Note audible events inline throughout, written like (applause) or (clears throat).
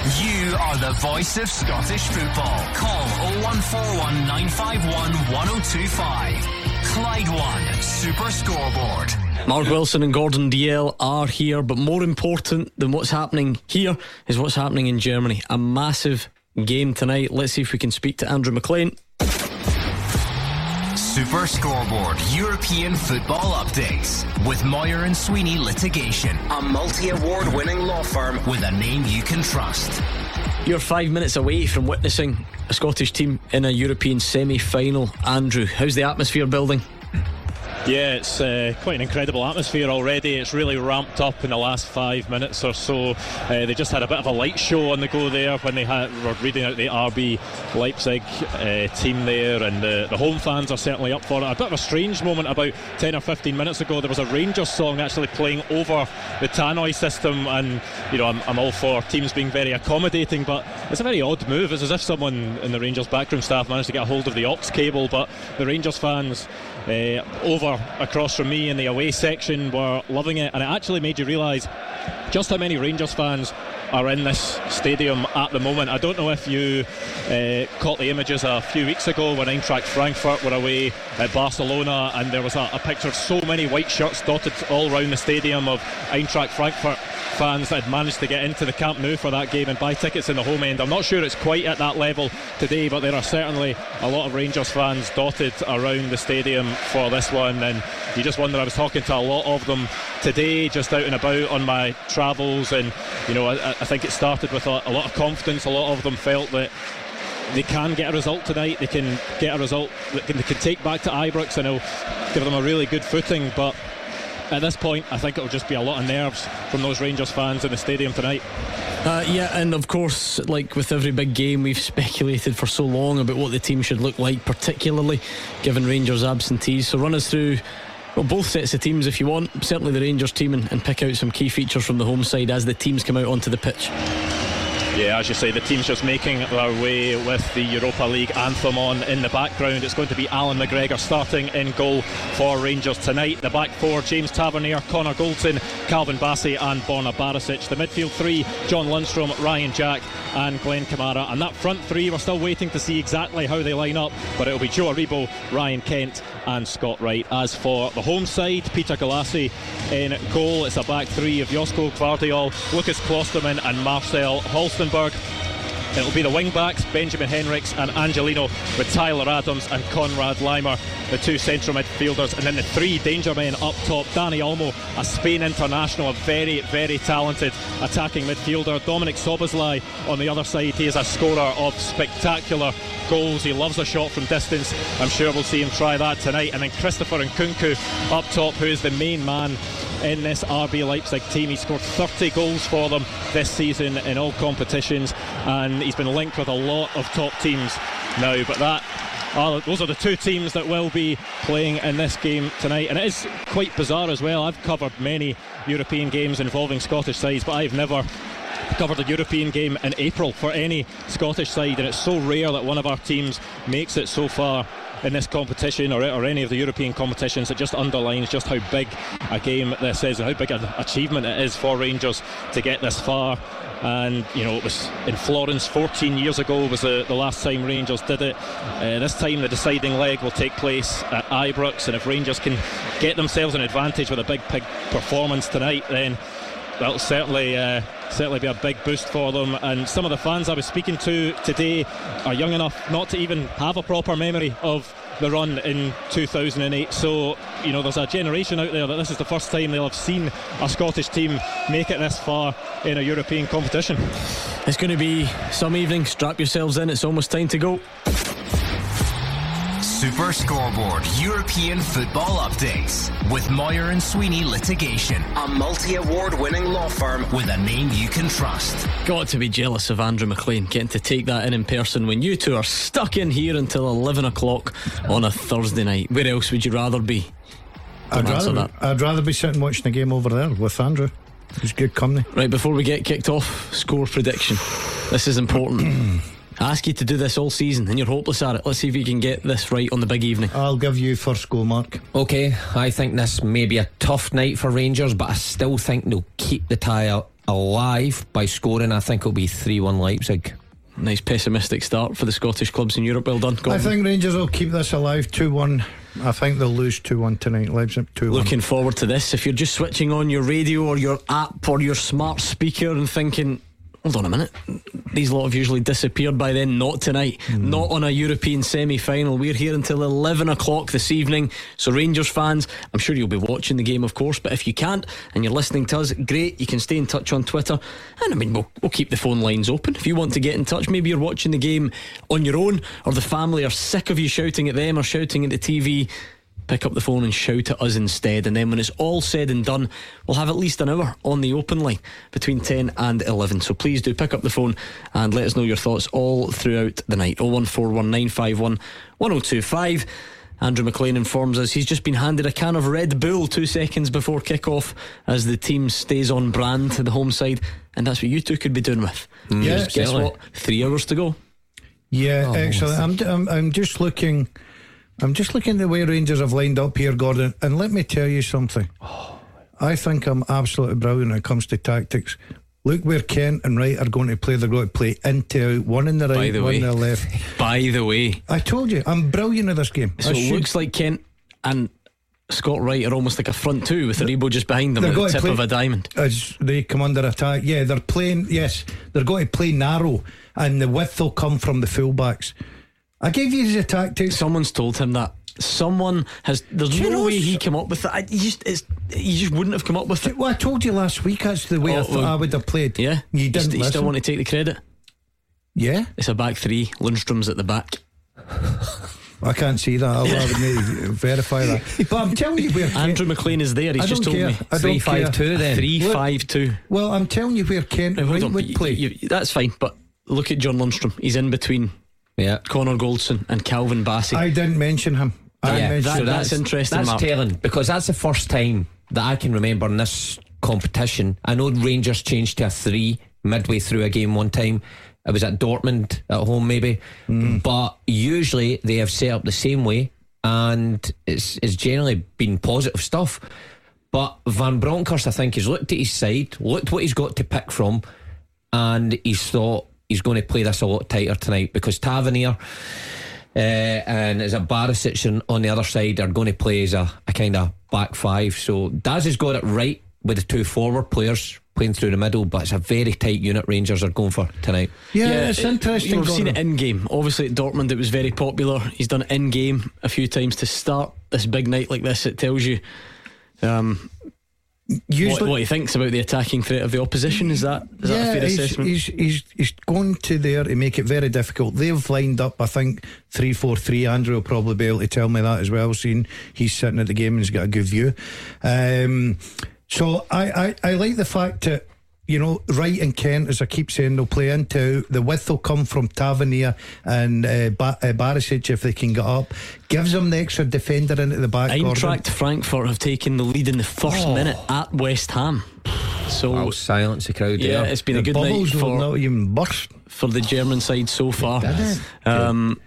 You are the voice of Scottish football. Call 0141 951 1025. Clyde One Super Scoreboard. Mark Wilson and Gordon Dalziel are here, but more important than what's happening here is what's happening in Germany. A massive game tonight. Let's see if we can speak to Andrew McLean. Super Scoreboard European Football Updates with Moir and Sweeney Litigation, a multi award winning law firm with a name you can trust. You're five minutes away from witnessing a Scottish team in a European semi final. Andrew, how's the atmosphere building? Yeah, it's uh, quite an incredible atmosphere already. It's really ramped up in the last five minutes or so. Uh, they just had a bit of a light show on the go there when they had, were reading out the RB Leipzig uh, team there, and the, the, home fans are certainly up for it. A bit of a strange moment about 10 or 15 minutes ago. There was a Rangers song actually playing over the tannoy system, and you know I'm, I'm all for teams being very accommodating, but it's a very odd move. It's as if someone in the Rangers backroom staff managed to get a hold of the aux cable, but the Rangers fans uh, over across from me in the away section were loving it, and it actually made you realise just how many Rangers fans are in this stadium at the moment. I don't know if you uh, caught the images a few weeks ago when Eintracht Frankfurt were away at Barcelona, and there was a, a picture of so many white shirts dotted all around the stadium of Eintracht Frankfurt fans that had managed to get into the Camp Nou for that game and buy tickets in the home end. I'm not sure it's quite at that level today, but there are certainly a lot of Rangers fans dotted around the stadium for this one. And you just wonder, I was talking to a lot of them today, just out and about on my travels, and you know, I, I think it started with a, a lot of confidence. A lot of them felt that they can get a result tonight. They can get a result that they can take back to Ibrox and it'll give them a really good footing. But at this point, I think it'll just be a lot of nerves from those Rangers fans in the stadium tonight. Uh, yeah, and of course, like with every big game, we've (laughs) speculated for so long about what the team should look like, particularly given Rangers' absentees. So run us through well, both sets of teams if you want. Certainly the Rangers team, and, and pick out some key features from the home side as the teams come out onto the pitch. Yeah, as you say, the team's just making their way with the Europa League anthem on in the background. It's going to be Allan McGregor starting in goal for Rangers tonight. The back four, James Tavernier, Connor Goldson, Calvin Bassey and Borna Barisic. The midfield three, John Lundstram, Ryan Jack and Glenn Kamara. And that front three, we're still waiting to see exactly how they line up, but it'll be Joe Aribo, Ryan Kent and Scott Wright. As for the home side, Peter Gulacsi in goal. It's a back three of Josko Gvardiol, Lukas Klostermann and Marcel It'll be the wing backs, Benjamin Henrichs and Angelino, with Tyler Adams and Konrad Laimer, the two central midfielders, and then the three danger men up top. Dani Olmo, a Spain international, a very, very talented attacking midfielder. Dominik Szoboszlai on the other side, he is a scorer of spectacular goals. He loves a shot from distance. I'm sure we'll see him try that tonight. And then Christopher Nkunku up top, who is the main man in this RB Leipzig team. He scored 30 goals for them this season in all competitions, and he's been linked with a lot of top teams now. But that uh, those are the two teams that will be playing in this game tonight, and it is quite bizarre as well. I've covered many European games involving Scottish sides, but I've never covered a European game in April for any Scottish side, and it's so rare that one of our teams makes it so far in this competition or, or any of the European competitions. It just underlines just how big a game this is and how big an achievement it is for Rangers to get this far. And you know, it was in Florence 14 years ago was the, the last time Rangers did it. Uh, this time, the deciding leg will take place at Ibrox, and if Rangers can get themselves an advantage with a big, big performance tonight, then that'll certainly uh, certainly be a big boost for them. And some of the fans I was speaking to today are young enough not to even have a proper memory of the run in 2008. So, you know, there's a generation out there that this is the first time they'll have seen a Scottish team make it this far in a European competition. It's going to be some evening. Strap yourselves in. It's almost time to go. Super Scoreboard European Football Updates with Moir and Sweeney Litigation, a multi award winning law firm with a name you can trust. Got to be jealous of Andrew McLean getting to take that in in person when you two are stuck in here until 11 o'clock on a Thursday night. Where else would you rather be? I'd rather, I'd rather be sitting watching the game over there with Andrew. He's good company. Right, before we get kicked off, score prediction. This is important. (clears throat) I ask you to do this all season and you're hopeless at it. Let's see if you can get this right on the big evening. I'll give you first go, Mark. Okay, I think this may be a tough night for Rangers, but I still think they'll keep the tie alive by scoring. I think it'll be 3 1 Leipzig. Nice pessimistic start for the Scottish clubs in Europe. Well done. I think Rangers will keep this alive 2 1. I think they'll lose 2 1 tonight. Leipzig 2 1. Looking forward to this. If you're just switching on your radio or your app or your smart speaker and thinking, hold on a minute. These lot have usually disappeared by then. Not tonight. Mm. Not on a European semi final. We're here until 11 o'clock this evening. So, Rangers fans, I'm sure you'll be watching the game, of course. But if you can't and you're listening to us, great. You can stay in touch on Twitter. And I mean, we'll, we'll keep the phone lines open. If you want to get in touch, maybe you're watching the game on your own or the family are sick of you shouting at them or shouting at the TV pick up the phone and shout at us instead. And then when it's all said and done, we'll have at least an hour on the open line between 10 and 11. So please do pick up the phone and let us know your thoughts all throughout the night. 01419511025. Andrew McLean informs us he's just been handed a can of Red Bull two seconds before kick-off as the team stays on brand to the home side, and that's what you two could be doing with. Mm. Yeah, guess what? Three hours to go. Yeah, oh, excellent. I'm, I'm, I'm just looking I'm just looking at the way Rangers have lined up here, Gordon, and let me tell you something. I think I'm absolutely brilliant when it comes to tactics. Look where Kent and Wright are going to play. They're going to play into one in the right, the one in the left. (laughs) By the way, I told you I'm brilliant at this game. So it looks like Kent and Scott Wright are almost like a front two with Aribo just behind them at the tip of a diamond. As they come under attack, yeah, they're playing. Yes, they're going to play narrow, and the width will come from the fullbacks. I gave you the tactics. Someone's told him that. Someone has. There's no know, way he came up with that. He just, he just wouldn't have come up with it. Well, I told you last week. That's the way oh, I thought well, I would have played. Yeah, you didn't. You, still want to take the credit? Yeah, it's a back three. Lundstram's at the back. I can't see that. I'll have to (laughs) verify that. But I'm telling you where (laughs) Andrew McLean is there. He's just told care. me three five two. Then three five two. Well, I'm telling you where Kent would play. You, you, that's fine, but look at John Lundstram. He's in between yeah. Connor Goldson and Calvin Bassey. I didn't mention him. I yeah, mentioned that, that's, that's, interesting. That's Mark. telling because that's the first time that I can remember in this competition. I know Rangers changed to a three midway through a game one time. It was at Dortmund at home, maybe, mm. but usually they have set up the same way, and it's it's generally been positive stuff. But Van Bronckhorst, I think, has looked at his side, looked what he's got to pick from, and he's thought he's going to play this a lot tighter tonight because Tavernier uh, and as a Barisic on the other side are going to play as a, a kind of back five. So Daz has got it right with the two forward players playing through the middle, but it's a very tight unit Rangers are going for tonight. Yeah, yeah it's interesting. we've seen it in game. Obviously at Dortmund it was very popular. He's done it in game a few times to start this big night like this. It tells you um, Usually, what, what, he thinks about the attacking threat of the opposition is that, is yeah, that a fair he's, assessment? He's, he's, he's going to there to make it very difficult. They've lined up, I think, 3 4 3. Andrew will probably be able to tell me that as well, seeing he's sitting at the game and he's got a good view. Um, so I, I, I like the fact that you know, Wright and Kent, as I keep saying, they'll play into. The width will come from Tavernier and uh, ba- uh, Barisic if they can get up. Gives them the extra defender into the back. Eintracht Frankfurt have taken the lead in the first oh. minute at West Ham. So I'll silence the crowd. Yeah, there. it's been the a good night for not even burst for the German side so far. Um,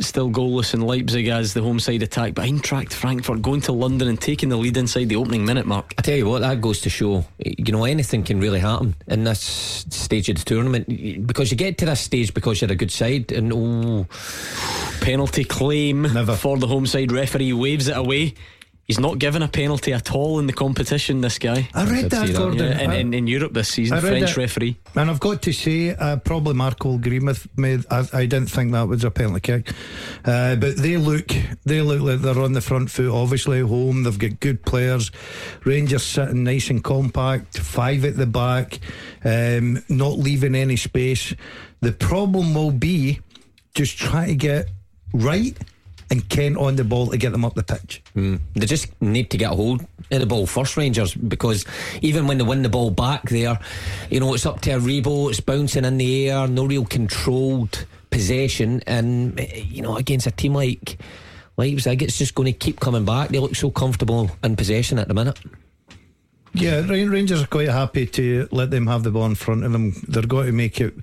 still goalless in Leipzig as the home side attack. But Eintracht Frankfurt going to London and taking the lead inside the opening minute mark. I tell you what, that goes to show, you know, anything can really happen in this stage of the tournament because you get to this stage because you're a good side and oh, penalty claim Never. for the home side referee waves it away. He's not given a penalty at all in the competition, this guy. I read that, Gordon. Yeah, in, in, in, Europe this season, French referee. And I've got to say, uh, probably Mark will agree with me. I, I didn't think that was a penalty kick. Uh, but they look they look like they're on the front foot, obviously, home. They've got good players. Rangers sitting nice and compact, five at the back, um, not leaving any space. The problem will be just trying to get right and Kent on the ball to get them up the pitch. Mm. They just need to get a hold of the ball first, Rangers, because even when they win the ball back there, you know, it's up to Aribo, it's bouncing in the air, no real controlled possession. And, you know, against a team like Leipzig, it's just going to keep coming back. They look so comfortable in possession at the minute. Yeah, Rangers are quite happy to let them have the ball in front of them. They're going to make it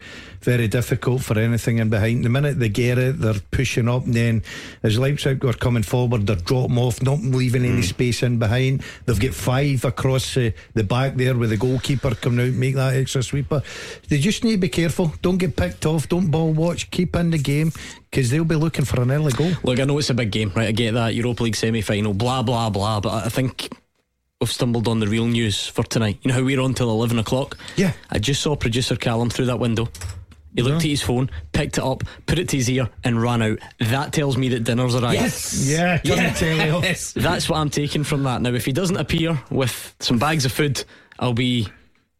very difficult for anything in behind. The minute they get it, they're pushing up, and then as Leipzig are coming forward, they're dropping off, not leaving any mm. space in behind. They've got five across uh, the back there with the goalkeeper coming out, make that extra sweeper. They just need to be careful. Don't get picked off. Don't ball watch. Keep in the game because they'll be looking for an early goal. Look, I know it's a big game, right? I get that Europa League semi final, blah blah blah, but I think we've stumbled on the real news for tonight. You know how we're on till 11 o'clock? Yeah. I just saw producer Callum through that window. He looked at his phone, picked it up, put it to his ear, and ran out. That tells me that dinner's arrived. Yes. Yeah, yes. That's what I'm taking from that. Now, if he doesn't appear with some bags of food, I'll be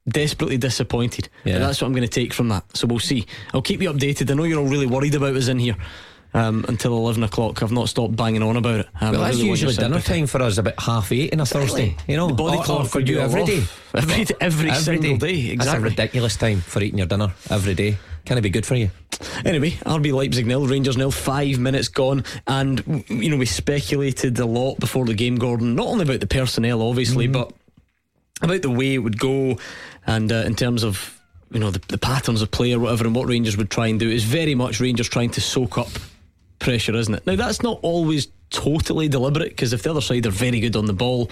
desperately disappointed. Yeah. that's what I'm going to take from that. So we'll see. I'll keep you updated. I know you're all really worried about us in here um, until 11 o'clock. I've not stopped banging on about it. Um, well, that's really usually dinner time for us about half eight on a Thursday. You know, the body clock for you (laughs) every day. Every, every, every single day. day. Exactly. That's a ridiculous time for eating your dinner every day. Can it be good for you? Anyway, RB Leipzig nil, Rangers nil, five minutes gone. And, you know, we speculated a lot before the game, Gordon, not only about the personnel, obviously, mm. but about the way it would go and uh, in terms of, you know, the, the patterns of play or whatever and what Rangers would try and do. Is very much Rangers trying to soak up pressure, isn't it? Now, that's not always totally deliberate because if the other side are very good on the ball,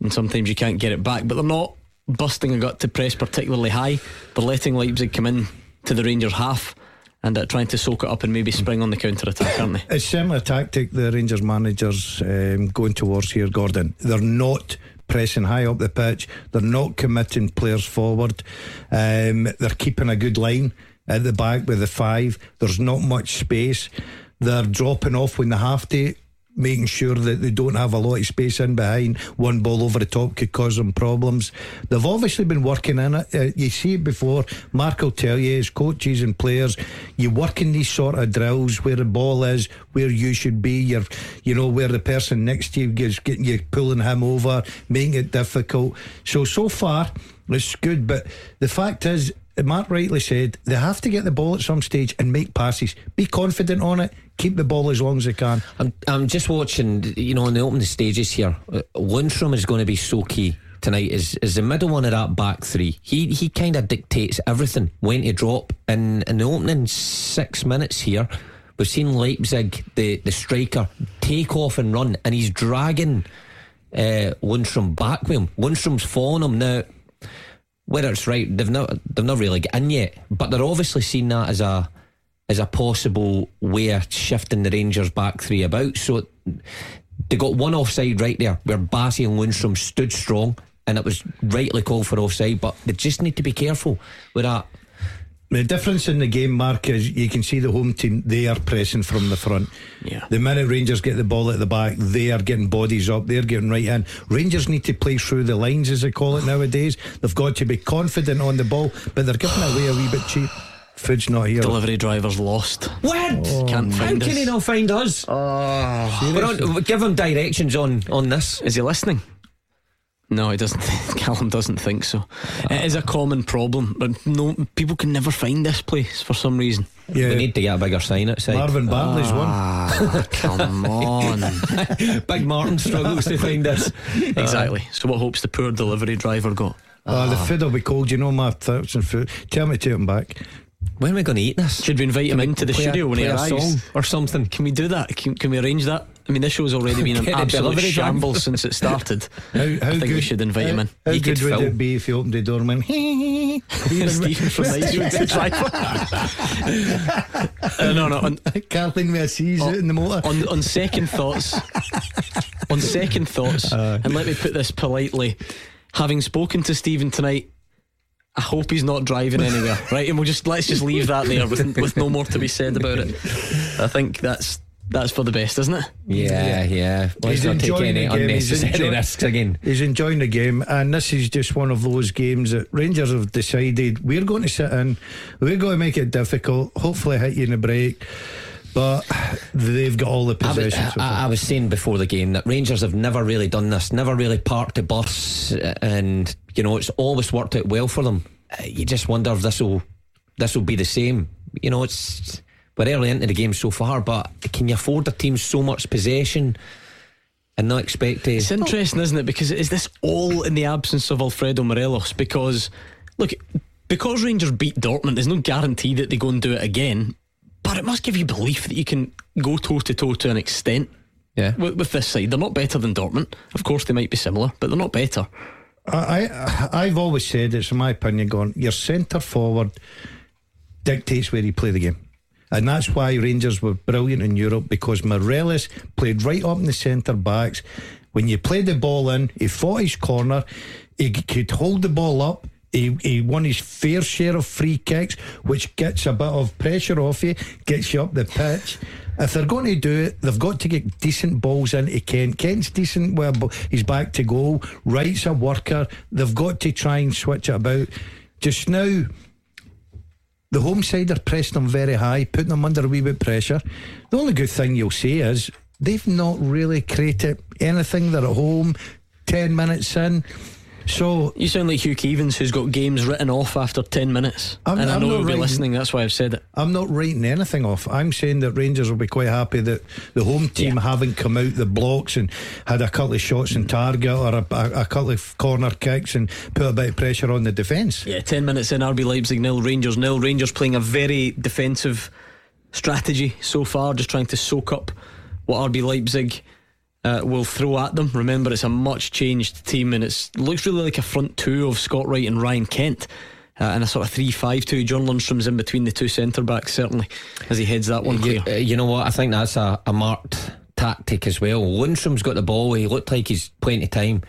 and sometimes you can't get it back, but they're not busting a gut to press particularly high. They're letting Leipzig come in to the Rangers half and uh, trying to soak it up and maybe spring on the counter attack, aren't they? It's similar tactic the Rangers managers um, going towards here, Gordon. They're not pressing high up the pitch. They're not committing players forward. Um, they're keeping a good line at the back with the five. There's not much space. They're dropping off when they have to making sure that they don't have a lot of space in behind. One ball over the top could cause them problems. They've obviously been working in it. Uh, you see it before. Mark will tell you, as coaches and players, you work in these sort of drills where the ball is, where you should be. You're, you know, where the person next to you is getting you pulling him over, making it difficult. So so far, it's good. But the fact is, Mark rightly said they have to get the ball at some stage and make passes. Be confident on it. Keep the ball as long as they can. I'm, I'm just watching, you know, on the opening stages here. Uh, Lundstram is going to be so key tonight. Is is the middle one of that back three? He he kind of dictates everything when to drop. In in the opening six minutes here, we've seen Leipzig, the the striker, take off and run, and he's dragging uh, Lundstram back with him. Lundstram's following him now whether it's right, they've not they've not really got in yet, but they're obviously seeing that as a as a possible way of shifting the Rangers back three about. So they got one offside right there where Bassey and Lundstram stood strong, and it was rightly called for offside. But they just need to be careful with that. The difference in the game, Mark, is you can see the home team, they are pressing from the front. Yeah. The minute Rangers get the ball at the back, they are getting bodies up, they're getting right in. Rangers need to play through the lines, as they call it nowadays. They've got to be confident on the ball, but they're giving away a wee bit cheap. Food's not here. Delivery driver's lost. What? Oh, Can't find How us. can he not find us? Oh, give him directions on, on this. Is he listening? No, he doesn't. (laughs) Callum doesn't think so. It is a common problem, but no, people can never find this place for some reason. Yeah, we need to get a bigger sign outside. Marvin Bartley's ah, one. Come (laughs) on, (laughs) Big Martin struggles to find this. Exactly. So, what hopes the poor delivery driver got? Uh, the food will be cold. You know my thousand food. Tell me to take him back. When are we going to eat this? Should we invite can him into the studio when he arrives or something? Can we do that? Can, can we arrange that? I mean, this show's already been an absolute shambles since it started. How, how I think good, we should invite how, him in. How he good would film. it be if he opened the door and went, Stephen from Nice the driver? uh, no, no. On, Kathleen with a sees it in the motor. On, on second thoughts, on second thoughts, uh, and let me put this politely, having spoken to Stephen tonight, I hope he's not driving anywhere, (laughs) right? And we'll just let's just leave that there with, with no more to be said about it. I think that's that's for the best, isn't it? Yeah, yeah. Let's he's not take any unnecessary enjoy- risks again. He's enjoying the game, and this is just one of those games that Rangers have decided we're going to sit in, we're going to make it difficult, hopefully hit you in the break. But they've got all the possession. I was, I, I was saying before the game that Rangers have never really done this, never really parked the bus, and you know it's always worked out well for them. Uh, you just wonder if this will this will be the same. You know, it's we're early into the game so far, but can you afford a team so much possession? and not expect to. It's interesting, isn't it? Because is this all in the absence of Alfredo Morelos? Because look, because Rangers beat Dortmund, there's no guarantee that they go and do it again. But it must give you belief that you can go toe to toe to an extent. Yeah. With, with this side, they're not better than Dortmund. Of course, they might be similar, but they're not better. I, I I've always said it's my opinion gone your centre forward dictates where you play the game. And that's why Rangers were brilliant in Europe because Morelos played right up in the centre backs. When you played the ball in, he fought his corner, he could hold the ball up. He, he won his fair share of free kicks, which gets a bit of pressure off you, gets you up the pitch. If they're going to do it, they've got to get decent balls into Kent. Kent's decent, well, he's back to goal. Wright's a worker. They've got to try and switch it about. Just now, the home side are pressing them very high, putting them under a wee bit pressure. The only good thing you'll see is they've not really created anything. They're at home, 10 minutes in. So you sound like Hugh Keevins, who's got games written off after ten minutes. I'm, and I know you'll be listening. That's why I've said it. I'm not writing anything off. I'm saying that Rangers will be quite happy that the home team Yeah. haven't come out the blocks and had a couple of shots in target or a, a, a couple of corner kicks and put a bit of pressure on the defence. Yeah, ten minutes in, RB Leipzig nil, Rangers nil. Rangers playing a very defensive strategy so far, just trying to soak up what RB Leipzig. Uh, will throw at them. Remember, it's a much changed team, and it looks really like a front two of Scott Wright and Ryan Kent, uh, and a sort of three-five-two. John Lundstram's in between the two centre backs, certainly, as he heads that one You, clear. uh, you know what? I think that's a, a marked tactic as well. Lundstram's got the ball. He looked like he's plenty of time.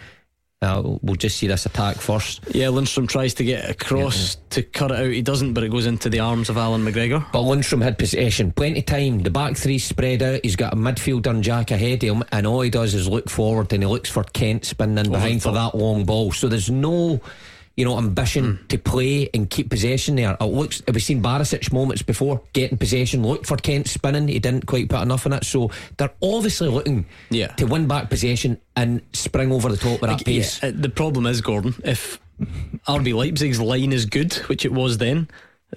Uh, we'll just see this attack first. Yeah, Lundstram tries to get across to cut it out. He doesn't, but it goes into the arms of Allan McGregor. But Lundstram had possession, plenty of time. The back three spread out. He's got a midfielder and Jack ahead of him, and all he does is look forward and he looks for Kent spinning in behind for that long ball. So there's no, you know, ambition to play and keep possession there. It looks. We've seen Barisic moments before getting possession, look for Kent spinning. He didn't quite put enough in it. So they're obviously looking Yeah. to win back possession and spring over the top with that pace. Yeah, uh, the problem is, Gordon, if RB Leipzig's line is good, which it was then,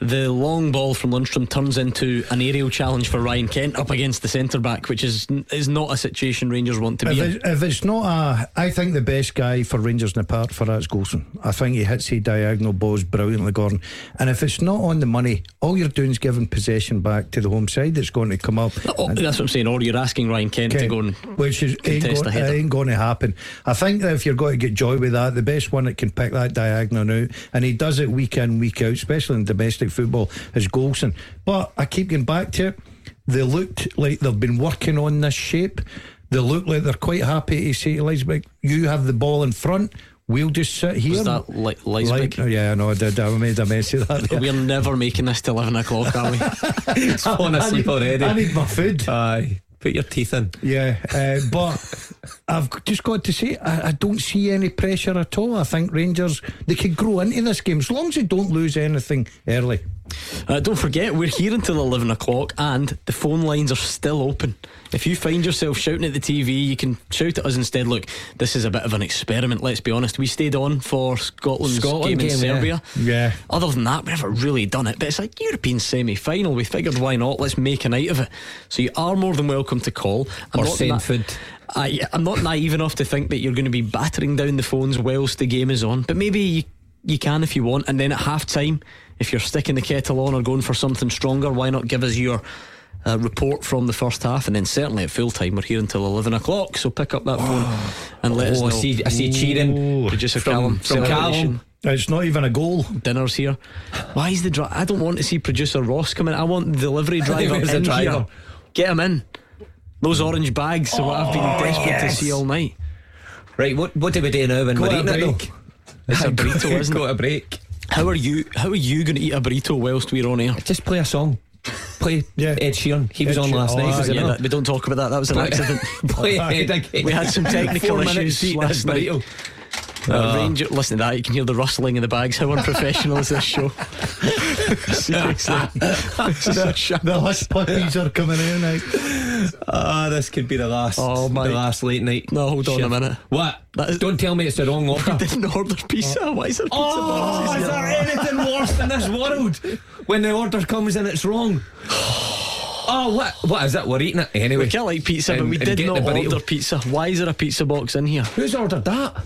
the long ball from Lundstram turns into an aerial challenge for Ryan Kent up against the centre back, which is is not a situation Rangers want to If, be in. it, if it's not a, I think the best guy for Rangers in the park for that's Goldson. I think he hits his diagonal balls brilliantly, Gordon. And if it's not on the money, all you're doing is giving possession back to the home side that's going to come up. Oh, And- that's what I'm saying. Or you're asking Ryan Kent, to go and which is ain't, contest go, ain't going to happen. I think that if you're going to get joy with that, the best one that can pick that diagonal out, and he does it week in, week out, especially in domestic football, is Goldson. But I keep going back to it. They looked like they've been working on this shape. They look like they're quite happy to say to Leisbeck, you have the ball in front. We'll just sit here. Was that Le- Leisbeck? Like- oh, yeah, I know. I did. I made a mess of that. We're never making this to 11 o'clock, are we? (laughs) falling asleep already. I need my food. Aye, put your teeth in. Yeah, uh, but I've just got to say I, I don't see any pressure at all. I think Rangers they could grow into this game as long as they don't lose anything early. Uh, don't forget, we're here until 11 o'clock and the phone lines are still open. If you find yourself shouting at the TV, you can shout at us instead. Look, this is a bit of an experiment, let's be honest. We stayed on for Scotland's Scotland game in game, yeah. Serbia. Yeah. Other than that, we've never really done it. But it's like European semi final. We figured why not? Let's make a night of it. So you are more than welcome to call. I'm Or not send food. I, I'm not naive enough to think that you're going to be battering down the phones whilst the game is on, but maybe you, you can if you want. And then at half time, if you're sticking the kettle on or going for something stronger, why not give us your uh, report from the first half? And then certainly at full time, we're here until 11 o'clock. So pick up that phone (sighs) and let us Oh, know. I see, I see cheering. Producer from, Callum, from. Callum. It's not even a goal. Dinner's here. Why is the dri- I don't want to see producer Ross come in. I want the delivery (laughs) driver Where's the in driver? here. Get him in. Those orange bags are what I've been desperate to see all night. Right, what what do we do now when Go we're to eating it though? break. It's a (laughs) burrito, isn't Go it? to break. How are you? How are you going to eat a burrito whilst we're on air? Just play a song. Play Yeah. Ed Sheeran. He was on last Oh, night. was yeah, he yeah, not? that, we don't talk about that. That was an accident. Play Ed again. We had some (laughs) technical issues to eat this last night. Oh. Burrito. Uh, Ranger, listen to that. You can hear the rustling in the bags. How unprofessional is this show? (laughs) Seriously, this is a shambles. The hush puppies are coming in now. Ah, this could be the last. Oh, my- the last late night. No, hold on a minute. What? That is- Don't tell me it's the wrong I order. (laughs) didn't order pizza. Why is there pizza Oh, boxes is here? there anything worse in this world when the order comes and it's wrong? (sighs) Oh, what? What is it? We're eating it anyway. We can't like pizza, but we did not order pizza. Why is there a pizza box in here? Who's ordered that?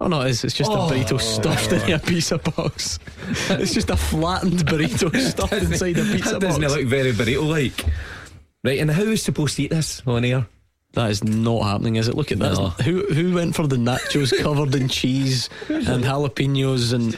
Oh no, it's, it's just a oh. burrito stuffed in a pizza box. (laughs) It's just a flattened burrito stuffed inside a pizza that doesn't box. look very burrito like. Right, and how is supposed to eat this on air? That is not happening, is it? Look at that. No. Who who went for the nachos (laughs) covered in cheese and jalapenos and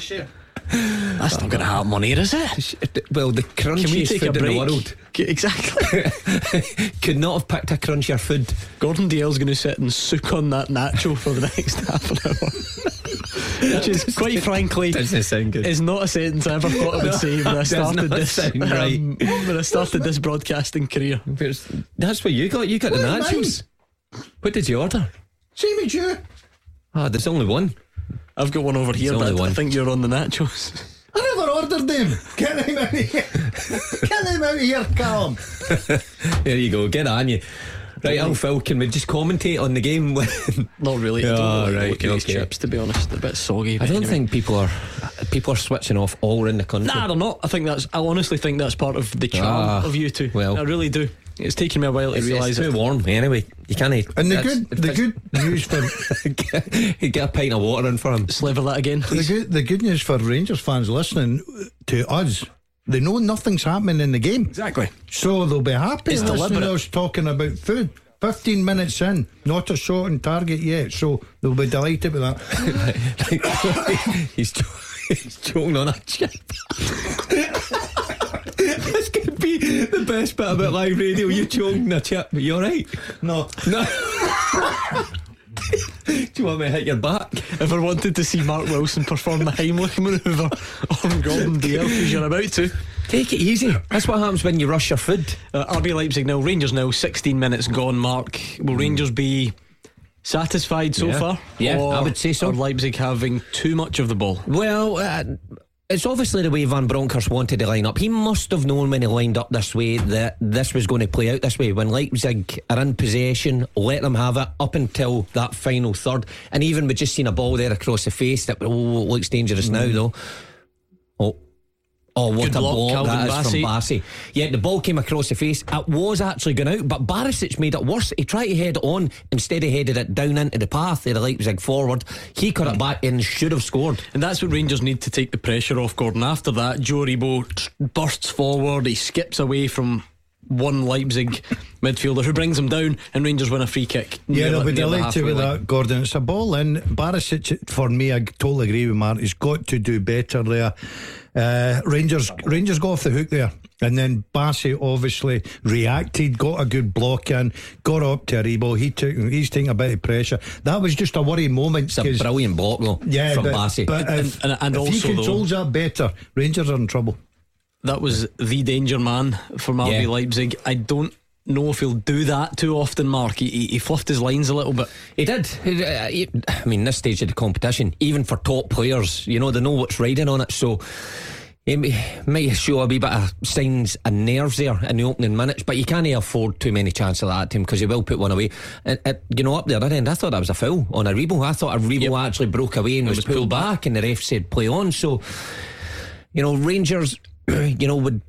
that's not going to happen on air, is it? Well, the Can we crunchiest take a food in the world Exactly. (laughs) could not have picked a crunchier food. Gordon Dalziel's going to sit and soak on that nacho for the (laughs) next half an hour, which is quite frankly Doesn't sound good. is not a sentence I ever thought I would say when I started this right. um, when I started this broadcasting career. That's what you got. You got the nachos. What did you order? Same as you. Ah, there's only one. I've got one over here, only but I think you're on the nachos. (laughs) I never ordered them. Get them out of here. (laughs) Get them out of here, Callum. There you go. Get on you. Right, Al Phil, can we just commentate on the game? (laughs) Not really. I don't really right, look at these okay. chips, to be honest. They're a bit soggy. I don't anyway. think people are people are switching off all around the country. Nah, they're not. I think that's. I honestly think that's part of the charm Ah, of you two. well. I really do. It's taken me a while to It's, realise it's it. too warm. Anyway, you can't. Eat. And the good, the good news for get, (laughs) get a pint of water in for him. Sliver that again, the good, the good news for Rangers fans listening to us, they know nothing's happening in the game, Exactly. so they'll be happy It's listening deliberate. to us talking about food. Fifteen minutes in, not a shot on target yet, so they'll be delighted with that. (laughs) he's, cho- (laughs) he's choking on a chip. (laughs) this could be the best bit about live radio. You're choking a chip. You alright? No, No. (laughs) Do you want me to hit your back? Ever wanted to see Mark Wilson perform the Heimlich manoeuvre on Gordon Dalziel? Because you're about to. Take it easy. That's what happens when you rush your food. Uh, RB Leipzig now, Rangers now, 16 minutes gone, Mark. Will Rangers be satisfied so Yeah. far? Yeah, Or I would say so. Are Leipzig having too much of the ball? Well, uh, it's obviously the way Van Bronckhorst wanted to line up. He must have known when he lined up this way that this was going to play out this way. When Leipzig are in possession, let them have it up until that final third. And even we just seen a ball there across the face that oh, looks dangerous now, mm-hmm. though. Oh. Oh, what Good a block, block Calvin that is from Bassey. Bassey. Yeah, the ball came across the face. It was actually going out, but Barisic made it worse. He tried to head it on instead of headed it down into the path of the Leipzig forward. He cut it back and should have scored. And that's what Rangers need to take the pressure off Gordon. After that, Joe Aribo bursts forward, he skips away from one Leipzig (laughs) midfielder who brings him down, and Rangers win a free kick. Yeah, they'll be near the delighted with that, Gordon. It's a ball in. Barisic, for me, I totally agree with Mark. He's got to do better there. Uh, Rangers Rangers got off the hook there. And then Bassey obviously reacted, got a good block in, got up to Aribo. He took, he's taking a bit of pressure. That was just a worrying moment. It's a 'cause- brilliant block though yeah, from but, Bassey. but if, And- and- and if also, he though- controls that better, Rangers are in trouble. That was the danger man for RB Yeah. Leipzig. I don't know if he'll do that too often, Mark. He, he, fluffed his lines a little bit. he did. He- uh, he- I mean, this stage of the competition, even for top players, you know, they know what's riding on it. So he may- show a wee bit of signs and nerves there in the opening minutes, but you can't afford too many chances like that to him because he will put one away. And, you know, up the other end, I thought that was a foul on a Aribo. I thought a Aribo actually broke away and was, was pulled, pulled back, and the ref said play on. So, you know, Rangers, (clears throat) you know, would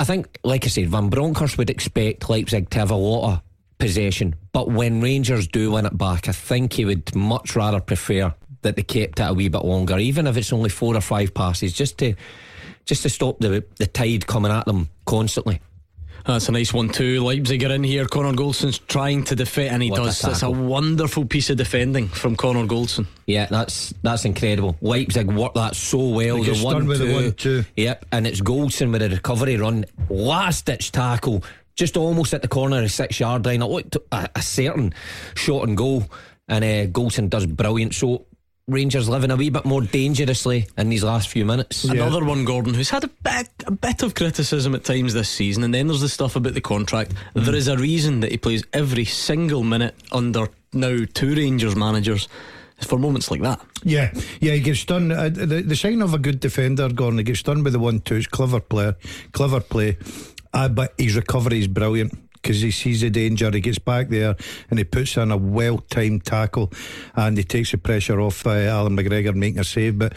I think, like I said, Van Bronckhorst would expect Leipzig to have a lot of possession, but when Rangers do win it back, I think he would much rather prefer that they kept it a wee bit longer, even if it's only four or five passes, just to just to stop the the tide coming at them constantly. That's a nice one too. Leipzig are in here. Connor Goldson's trying to defend, and he What a does. It's a wonderful piece of defending from Connor Goldson. Yeah, that's that's incredible. Leipzig worked that so well. They The one, stunned with the one, two. Yep, and it's Goldson with a recovery run, last ditch tackle, just almost at the corner of six yard line. It looked a, a certain shot and goal, and uh, Goldson does brilliant. So Rangers living a wee bit more dangerously in these last few minutes. Another one, Gordon, who's had a bit, a bit of criticism at times this season, and then there's the stuff about the contract. There is a reason that he plays every single minute under now two Rangers managers for moments like that. Yeah, yeah, he gets done. Uh, the, the sign of a good defender, Gordon, he gets done with the one two. It's clever player, clever play, uh, but his recovery is brilliant because he sees the danger. He gets back there and he puts in a well timed tackle and he takes the pressure off uh, Allan McGregor making a save. But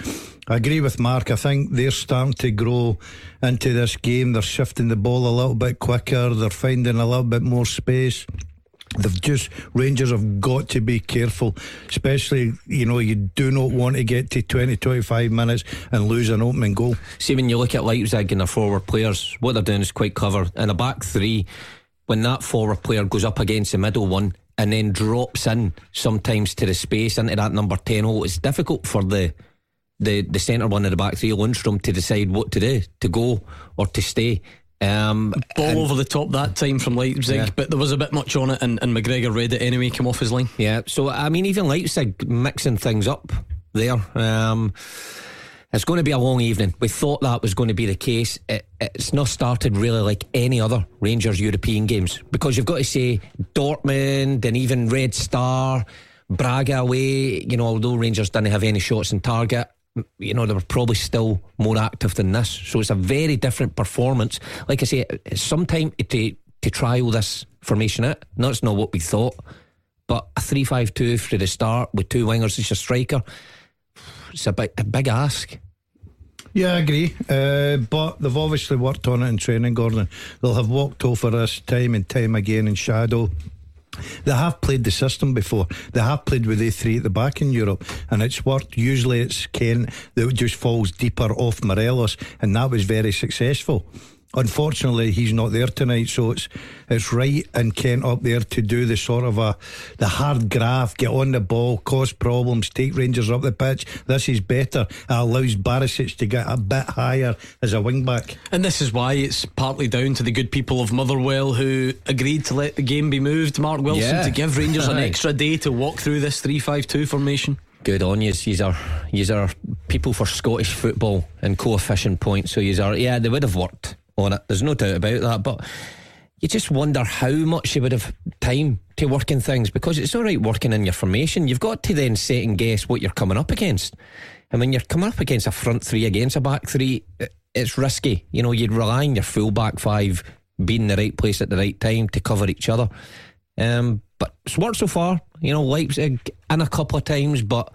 I agree with Mark. I think they're starting to grow into this game. They're shifting the ball a little bit quicker. They're finding a little bit more space. They've just Rangers have got to be careful, especially you know you do not want to get to 20 25 minutes and lose an opening goal. See when you look at Leipzig and their forward players, what they're doing is quite clever. In a back three, when that forward player goes up against the middle one and then drops in sometimes to the space into that number ten hole, it's difficult for the the the centre one of the back three, Lundstram, to decide what to do, to go or to stay. Um, Ball over the top that time from Leipzig, Yeah. but there was a bit much on it, and, and McGregor read it anyway, came off his line. Yeah, so I mean, even Leipzig mixing things up there. Um, it's going to be a long evening. We thought that was going to be the case. It, it's not started really like any other Rangers European games because you've got to say Dortmund and even Red Star, Braga away. You know, although Rangers didn't have any shots in target, you know they were probably still more active than this. So it's a very different performance. Like I say, it's some time to to trial this formation out. No, it's not what we thought. But a 3 5 2 for the start with two wingers as your striker, it's a big, a big ask. Yeah, I agree. Uh, but they've obviously worked on it in training, Gordon. They'll have walked over this time and time again in shadow. They have played the system before. They have played with A3 at the back in Europe, and it's worked. Usually it's Kent that just falls deeper off Morelos, and that was very successful. Unfortunately, he's not there tonight, so it's it's Wright and Kent up there to do the sort of a the hard graft, get on the ball, cause problems, take Rangers up the pitch. This is better. It allows Barisic to get a bit higher as a wing back. And this is why it's partly down to the good people of Motherwell who agreed to let the game be moved, Mark Wilson, Yeah. to give Rangers an (laughs) extra day to walk through this 3 5 2 formation. Good on you. These are these are people for Scottish football and coefficient points. So these are yeah, they would have worked on it. There's no doubt about that. But you just wonder how much you would have time to work in things because it's all right working in your formation. You've got to then set and guess what you're coming up against. And when you're coming up against a front three against a back three, it's risky. You know, you'd rely on your full back five being in the right place at the right time to cover each other. Um, but it's worked so far. You know, Leipzig in a couple of times, but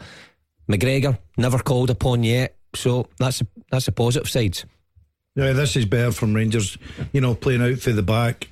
McGregor never called upon yet. So that's that's the positive sides. Yeah, this is better from Rangers, you know, playing out through the back.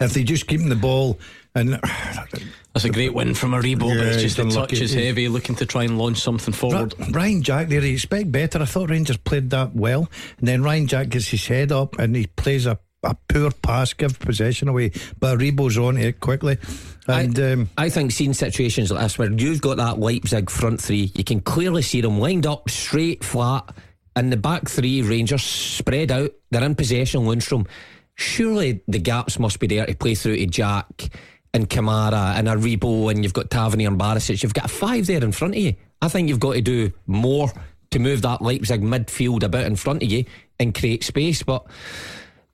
If they just keep the ball and (sighs) That's a great win from Aribo, but it's just the touch is heavy, looking to try and launch something forward. Ra- Ryan Jack there, you expect better. I thought Rangers played that well. And then Ryan Jack gets his head up and he plays a, a poor pass, give possession away. But Aribo's on it quickly. And um, I think seeing situations like this where you've got that Leipzig front three, you can clearly see them lined up straight, flat, and the back three Rangers spread out. They're in possession. Lundstram. Surely the gaps must be there to play through to Jack and Kamara and Aribo, and you've got Tavernier and Barisic. You've got five there in front of you. I think you've got to do more to move that Leipzig midfield about in front of you and create space, but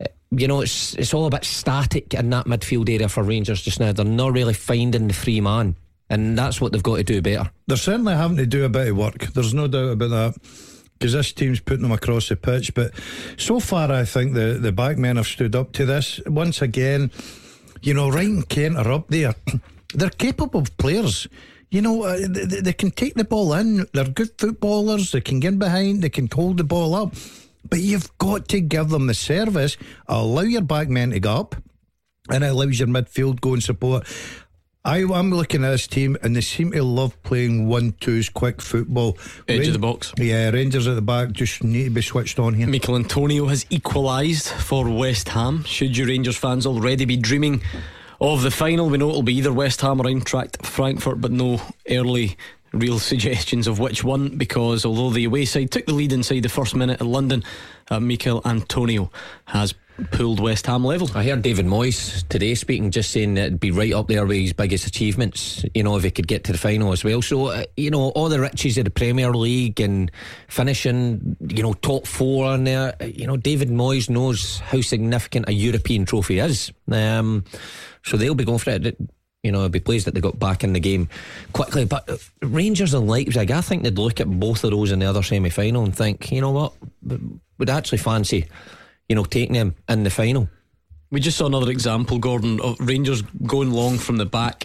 eh, you know, it's it's all a bit static in that midfield area for Rangers just now. They're not really finding the free man, and that's what they've got to do better. they're certainly having to do a bit of work. There's no doubt about that. Because this team's putting them across the pitch. But so far, I think the, the back men have stood up to this. Once again, you know, Wright and Kent are up there. (clears throat) They're capable players. You know, uh, they, they- can take the ball in. They're good footballers. They can get behind. They can hold the ball up. But you've got to give them the service. Allow your back men to go up. And it allows your midfield go and support. I, I'm looking at this team and they seem to love playing one twos, quick football. Edge of the box. Yeah, Rangers at the back just need to be switched on here. Michael Antonio has equalised for West Ham. Should you Rangers fans already be dreaming of the final? We know it'll be either West Ham or Eintracht Frankfurt, but no early real suggestions of which one because although the away side took the lead inside the first minute at London, uh, Michael Antonio has pulled West Ham level. I heard David Moyes today speaking, just saying it'd be right up there with his biggest achievements, you know, if he could get to the final as well. So, uh, you know, all the riches of the Premier League and finishing, you know, top four on there, uh, you know, David Moyes knows how significant a European trophy is. Um, so they'll be going for it. You know, I'd be pleased that they got back in the game quickly. But uh, Rangers and Leipzig, I think they'd look at both of those in the other semi final and think, you know what, would actually fancy, you know, taking them in the final. We just saw another example, Gordon, of Rangers going long from the back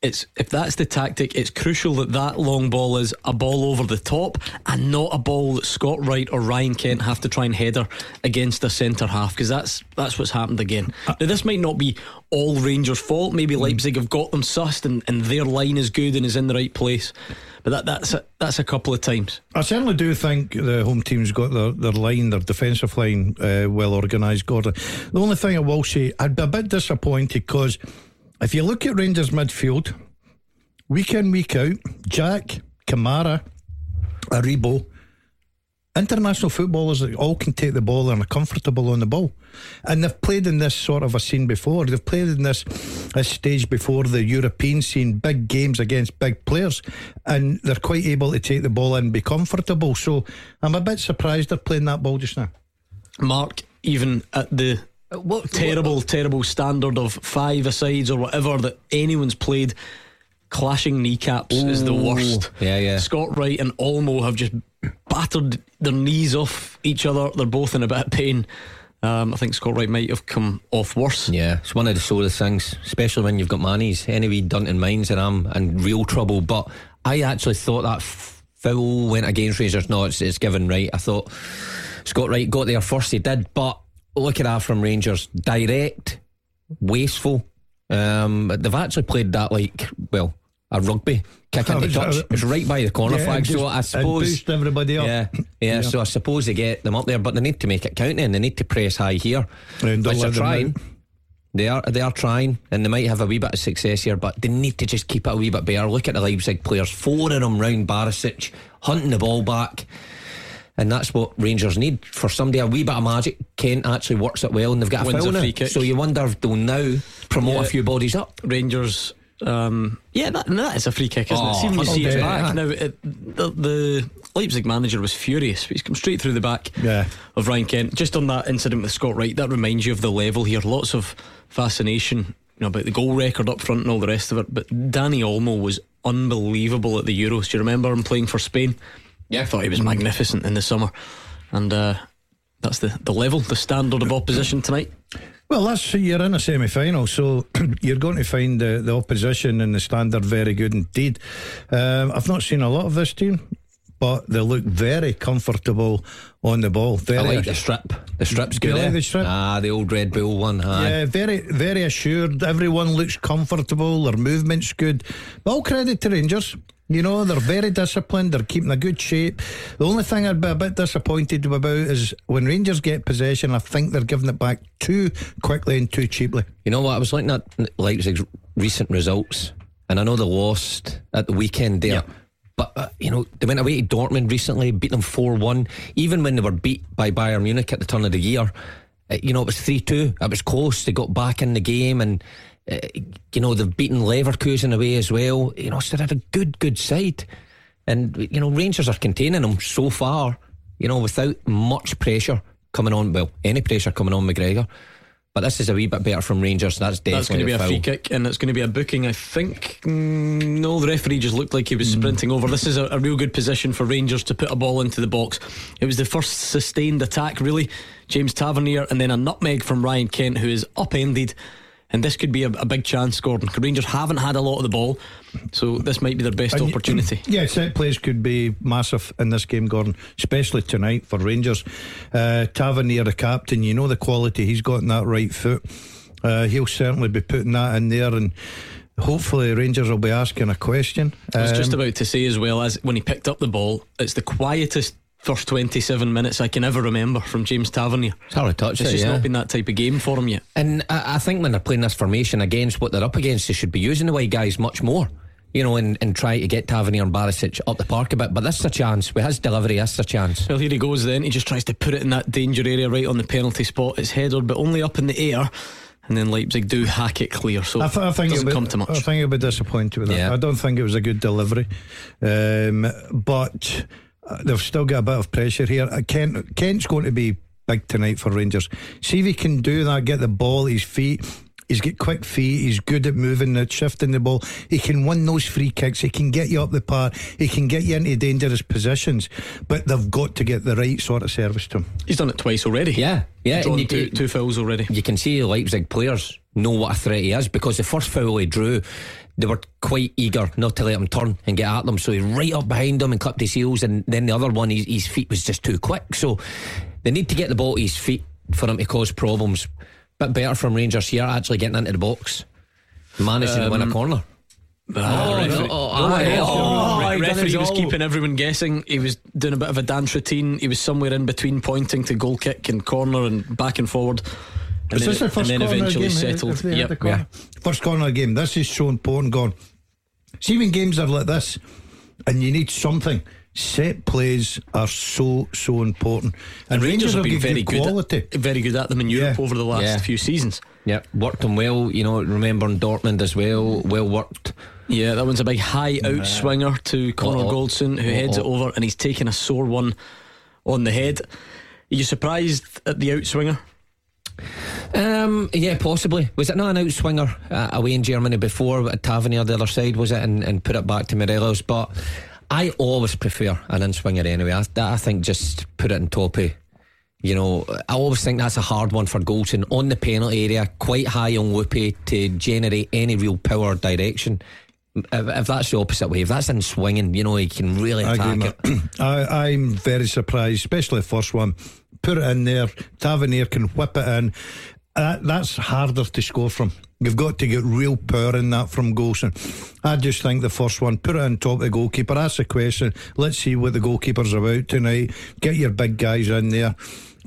it's if that's the tactic, it's crucial that that long ball is a ball over the top and not a ball that Scott Wright or Ryan Kent have to try and header against a centre half because that's that's what's happened again. Now this might not be all Rangers' fault. Maybe Leipzig have got them sussed and, and their line is good and is in the right place. But that, that's a, that's a couple of times. I certainly do think the home team's got their, their line, their defensive line, uh, well organised. Gordon. The only thing I will say, I'd be a bit disappointed because if you look at Rangers midfield, week in, week out, Jack, Kamara, Aribo, international footballers all can take the ball and are comfortable on the ball. And they've played in this sort of a scene before. They've played in this, this stage before the European scene, big games against big players. And they're quite able to take the ball and be comfortable. So I'm a bit surprised they're playing that ball just now. Mark, even at the what terrible, what, terrible standard of five asides or whatever that anyone's played. Clashing kneecaps Ooh, is the worst. Yeah, yeah. Scott Wright and Olmo have just battered their knees off each other. They're both in a bit of pain. Um, I think Scott Wright might have come off worse. Yeah, it's one of the sorest things, especially when you've got Manny's. Anyway, Dunton Mines and I'm in real trouble. But I actually thought that foul went against Rangers. No, it's, it's given right. I thought Scott Wright got there first, he did. But look at that from Rangers. Direct, wasteful. Um, they've actually played that like, well, a rugby kick into (laughs) touch. It's right by the corner yeah, flag. So I suppose boost everybody up. Yeah, yeah, yeah, So I suppose they get them up there, but they need to make it count, and they need to press high here. And which they're trying. They are they are trying, and they might have a wee bit of success here, but they need to just keep it a wee bit better. Look at the Leipzig players, four of them round Barisic, hunting the ball back. And that's what Rangers need for somebody a wee bit of magic. Kent actually works it well, and they've got a Wins foul a now. So you wonder if they'll now promote yeah. a few bodies up. Rangers um, yeah, that, that is a free kick, isn't oh, it? See when you see it back. Now, it, the, the, Leipzig manager was furious. He's come straight through the back yeah. of Ryan Kent. Just on that incident with Scott Wright, that reminds you of the level here. Lots of fascination you know, about the goal record up front and all the rest of it. But Dani Olmo was unbelievable at the Euros. Do you remember him playing for Spain? Yeah. I thought he was magnificent in the summer. And uh, that's the, the level, the standard of opposition tonight. Well, that's you're in a semi-final, so (clears throat) you're going to find the, the opposition and the standard very good indeed. Um, I've not seen a lot of this team, but they look very comfortable on the ball. Very I like the strip. The strip's good. Like eh? the strip? Ah, the old Red Bull one. Aye. Yeah, very, very assured. Everyone looks comfortable. Their movement's good. But all credit to Rangers. You know, they're very disciplined, they're keeping a good shape. The only thing I'd be a bit disappointed about is when Rangers get possession, I think they're giving it back too quickly and too cheaply. You know what? I was looking at Leipzig's recent results, and I know they lost at the weekend there. But, uh, you know, they went away to Dortmund recently, beat them 4 1. Even when they were beat by Bayern Munich at the turn of the year, uh, you know, it was 3 2. It was close. They got back in the game and uh, you know, they've beaten Leverkusen away as well. You know, so they had a good, good side. And, you know, Rangers are containing them so far, you know, without much pressure coming on. Well, any pressure coming on McGregor. But this is a wee bit better from Rangers. That's definitely That's going to be a foul. free kick, and it's going to be a booking. I think. Mm, no, the referee just looked like he was mm. sprinting over. This is a, a, real good position for Rangers to put a ball into the box. It was the first sustained attack, really. James Tavernier, and then a nutmeg from Ryan Kent, who is upended and this could be a, a big chance, Gordon. Rangers haven't had a lot of the ball, so this might be their best and opportunity. Yeah, set plays could be massive in this game, Gordon, especially tonight for Rangers. Uh, Tavernier, the captain, you know the quality he's got in that right foot. Uh, he'll certainly be putting that in there and. Hopefully, Rangers will be asking a question. I was um, just about to say as well as when he picked up the ball, it's the quietest first 27 minutes I can ever remember from James Tavernier. It's hard to touch It's it, just yeah. not been that type of game for him yet. And I, I, think when they're playing this formation against what they're up against, they should be using the wide guys much more. You know, and, and try to get Tavernier and Barisic up the park a bit. But that's is a chance. With his delivery, that's is a chance. Well, here he goes then. He just tries to put it in that danger area right on the penalty spot. It's headed, but only up in the air and then Leipzig do hack it clear. So I, th- I think it doesn't come to much. I think you'll be disappointed with that. Yeah. I don't think it was a good delivery, um, but they've still got a bit of pressure here. Uh, Kent, Kent's going to be big tonight for Rangers. See if he can do that, get the ball at his feet. He's got quick feet. He's good at moving, at shifting the ball. He can win those free kicks. He can get you up the park. He can get you into dangerous positions. But they've got to get the right sort of service to him. He's done it twice already. Yeah, yeah. Drawn two, two fouls already. You can see Leipzig players know what a threat he is because the first foul he drew, they were quite eager not to let him turn and get at them. So he's right up behind them and clipped his heels. And then the other one, his, his feet was just too quick. So they need to get the ball to his feet for him to cause problems. Bit better from Rangers here, actually getting into the box, managing to win a Um, corner. Ah, Oh, referee- oh, oh, he referee was keeping everyone guessing. He was doing a bit of a dance routine. He was somewhere in between pointing to goal kick and corner and back and forward. And Is then, this the and first then corner eventually game? settled. If they had Yep. the corner? First corner game. This is so important. Gone. See when games are like this, and you need something. Set plays are so so important, and, And Rangers have been very good, quality. at, very good at them in Europe Yeah. over the last Yeah. few seasons. Yeah, worked him well. You know, remembering Dortmund as well. Well worked. Yeah, that one's a big high out swinger to Connor Oh, oh. Goldson, who Oh, heads oh. it over, and he's taken a sore one on the head. Are you surprised at the out swinger? Um, yeah, possibly. Was it not an outswinger uh, away in Germany before at Tavernier the other side? Was it and, and put it back to Morelos? But I always prefer an in swinger anyway. I, that, I think just put it in toppy. You know, I always think that's a hard one for Goldson on the penalty area, quite high on Whoopi to generate any real power direction. If, if that's the opposite way, if that's in swinging, you know, he can really I attack it. (clears throat) I, I'm very surprised, especially the first one. Put it in there. Tavernier can whip it in. That, that's harder to score from. You've got to get real power in that from Goldson. I just think the first one, put it on top of the goalkeeper. Ask the question. Let's see what the goalkeeper's about tonight. Get your big guys in there.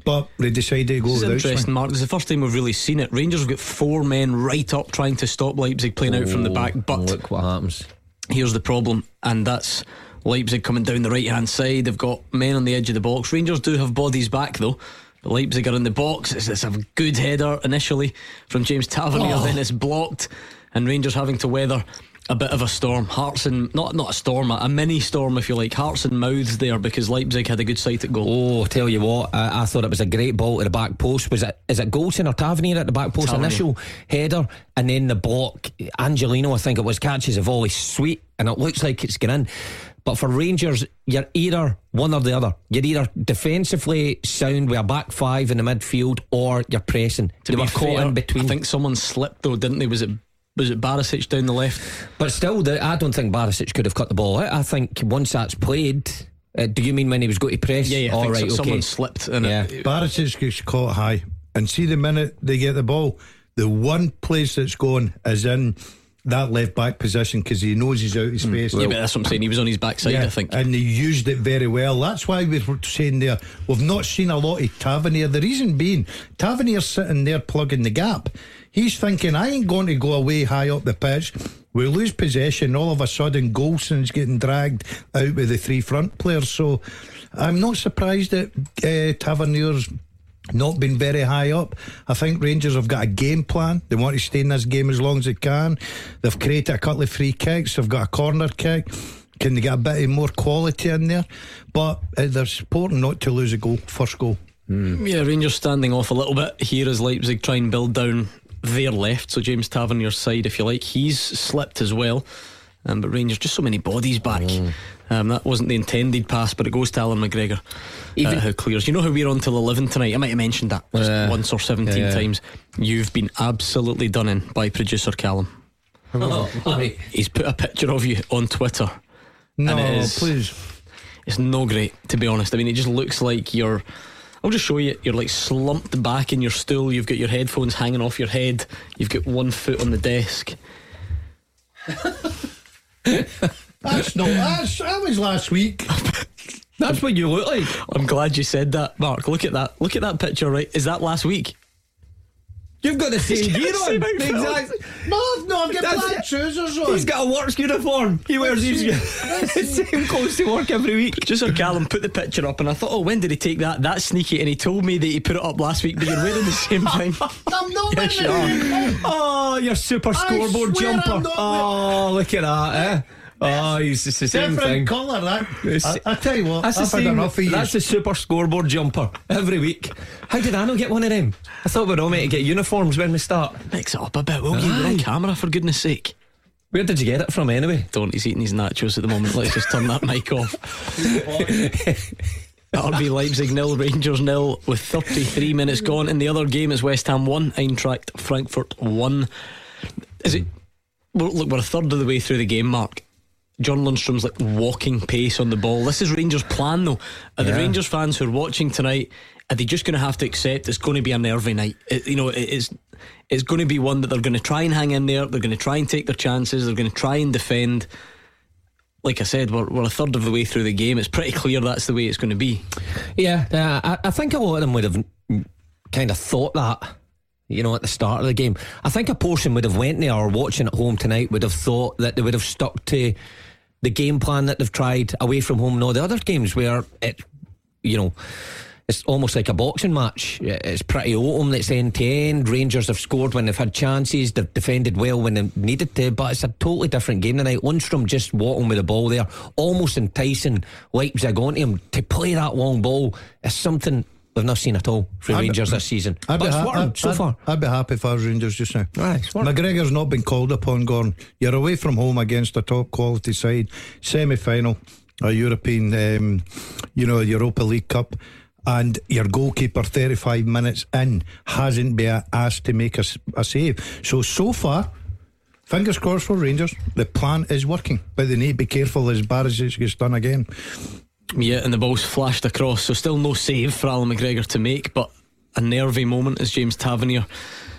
But they decided to go This is without interesting, swing. Mark. This is the first time we've really seen it. Rangers have got four men right up trying to stop Leipzig playing out from the oh, back, Oh, but look what happens. here's the problem, and that's Leipzig coming down the right hand side. They've got men on the edge of the box. Rangers do have bodies back though. But Leipzig are in the box. It's, it's a good header initially from James Tavernier, Oh. then it's blocked, and Rangers having to weather a bit of a storm. Hearts and not not a storm, a, mini storm if you like. Hearts and mouths there because Leipzig had a good sight at goal. Oh, tell you what, I, I thought it was a great ball to the back post. Was it? Is it Goldson or Tavernier at the back post? Tavernier. Initial header, and then the block. Angelino, I think it was, catches a volley sweet, and it looks like it's gone in. But for Rangers, you're either one or the other. You're either defensively sound with a back five in the midfield, or you're pressing. To they be were caught fair, in between. I think someone slipped though, didn't they? Was it was it Barisic down the left? But still, the, I don't think Barisic could have cut the ball out. I think once that's played. Uh, do you mean when he was going to press? Yeah, yeah. I All think right, so- okay. someone slipped and Yeah. it, Barisic gets caught high. And see the minute they get the ball, the one place that's going is in that left back position because he knows he's out of space. yeah, but that's what I'm saying. He was on his backside, I think. And they used it very well. That's why we were saying there, we've not seen a lot of Tavernier. The reason being, Tavernier's sitting there plugging the gap. He's thinking, I ain't going to go away high up the pitch. We lose possession. All of a sudden, Goldson's getting dragged out with the three front players. So I'm not surprised that uh, Tavernier's not been very high up. I think Rangers have got a game plan. They want to stay in this game as long as they can. They've created a couple of free kicks. They've got a corner kick. Can they get a bit of more quality in there? But uh, they're important not to lose a goal, first goal. Yeah, Rangers standing off a little bit here as Leipzig try and build down their left. So James Tavernier's side, if you like, he's slipped as well. Um, but Rangers just so many bodies back. Um, that wasn't the intended pass, but it goes to Allan McGregor. Even how clears. You know how we're on till eleven tonight. I might have mentioned that just Yeah. once or seventeen Yeah, yeah. times. You've been absolutely done in by producer Callum. Right. He's put a picture of you on Twitter. No, it is- please. It's no great, to be honest. I mean, it just looks like you're. I'll just show you. You're like slumped back in your stool. You've got your headphones hanging off your head. You've got one foot on the desk. (laughs) That's no. That's, that was last week. (laughs) That's what you look like. I'm glad you said that, Mark. Look at that. Look at that picture. Right? Is that last week? You've got the (laughs) same gear the on. same outfit on. Exactly. No, no, I've got That's black it. trousers on. He's got a works uniform. He wears his (laughs) same clothes to work every week. Producer Callum put the picture up, and I thought, oh, when did he take that? That's sneaky. And he told me that he put it up last week, but you're wearing the same thing. I'm not Yes, in you are. Oh, your super scoreboard swear jumper. Not Oh, look at that, eh? Oh, he's just the same Different thing. colour, that. It's- I, I tell you what, That's I've the had same. enough of you. That's the super scoreboard jumper every week. How did I not get one of them? I thought we'd all meant to get uniforms when we start. Mix it up a bit, will you? You're on Aye. camera, for goodness sake. Where did you get it from anyway? Don't. He's eating his nachos at the moment. Let's just turn that (laughs) mic off. (laughs) RB Leipzig nil, Rangers nil, with 33 minutes gone. In the other game, it's West Ham one, Eintracht Frankfurt one. Is it? Well, look, we're a third of the way through the game, Mark. John Lundstram's like walking pace on the ball. This is Rangers' plan, though. Are the Rangers fans who are watching tonight? Are they just going to have to accept it's going to be a nervy night? It- you know, it is. It's going to be one that they're going to try and hang in there. They're going to try and take their chances. They're going to try and defend. Like I said, we're, we're a third of the way through the game. It's pretty clear that's the way it's going to be. Yeah, uh, I, I think a lot of them would have kind of thought that, you know, at the start of the game. I think a portion would have went there or watching at home tonight would have thought that they would have stuck to the game plan that they've tried away from home. No, the other games where it, you know. It's almost like a boxing match. It's pretty open. It's end to end. Rangers have scored when they've had chances. They've defended well when they needed to. But it's a totally different game tonight. Lundstram just walking with the ball there, almost enticing Leipzig onto him to play that long ball. Is something we've not seen at all from I'd be- Rangers this season. I'd but be, it's ha- I'd, so I'd- far. I'd be happy if I was Rangers just now. Aye, it's. McGregor's not been called upon, Gordon. You're away from home against a top quality side, semi final, a European, um, you know, Europa League Cup, and your goalkeeper 35 minutes in hasn't been asked to make a save. So, so far, fingers crossed for Rangers, the plan is working, but they need to be careful as Barisic gets done again. Yeah, and the ball's flashed across, so still no save for Allan McGregor to make, but a nervy moment as James Tavernier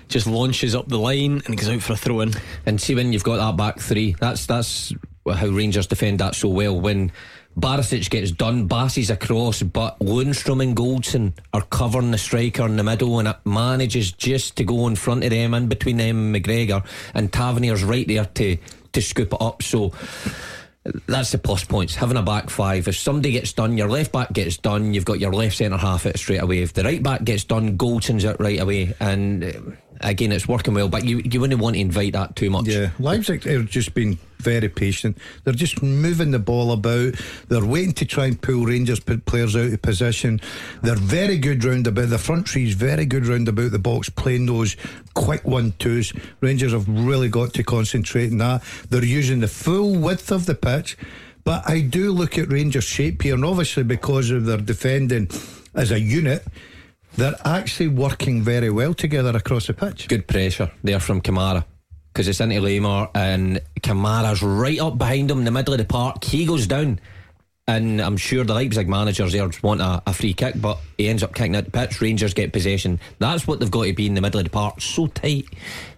just launches up the line and goes out for a throw in. And see when you've got that back three, that's that's how Rangers defend that so well. When Barisic gets done, passes across, but Lundstram and Goldson are covering the striker in the middle, and it manages just to go in front of them, in between them and McGregor, and Tavernier's right there to to scoop it up. So. That's the plus points. Having a back five. If somebody gets done, your left back gets done, you've got your left centre half it straight away. If the right back gets done, Goldson's it right away. And again, it's working well, but you, you wouldn't want to invite that too much. Yeah, Leipzig have just been very patient. They're just moving the ball about. They're waiting to try and pull Rangers players out of position. They're very good round about the front three's very good round about the box, playing those quick one twos. Rangers have really got to concentrate on that. They're using the full width of the pitch. But I do look at Rangers' shape here, and obviously because of their defending as a unit, they're actually working very well together across the pitch. Good pressure there from Kamara. Because it's into Laimer and Kamara's right up behind him in the middle of the park. He goes down. And I'm sure the Leipzig managers there want a, a free kick, but he ends up kicking the pitch. Rangers get possession. That's what they've got to be in the middle of the park. So tight.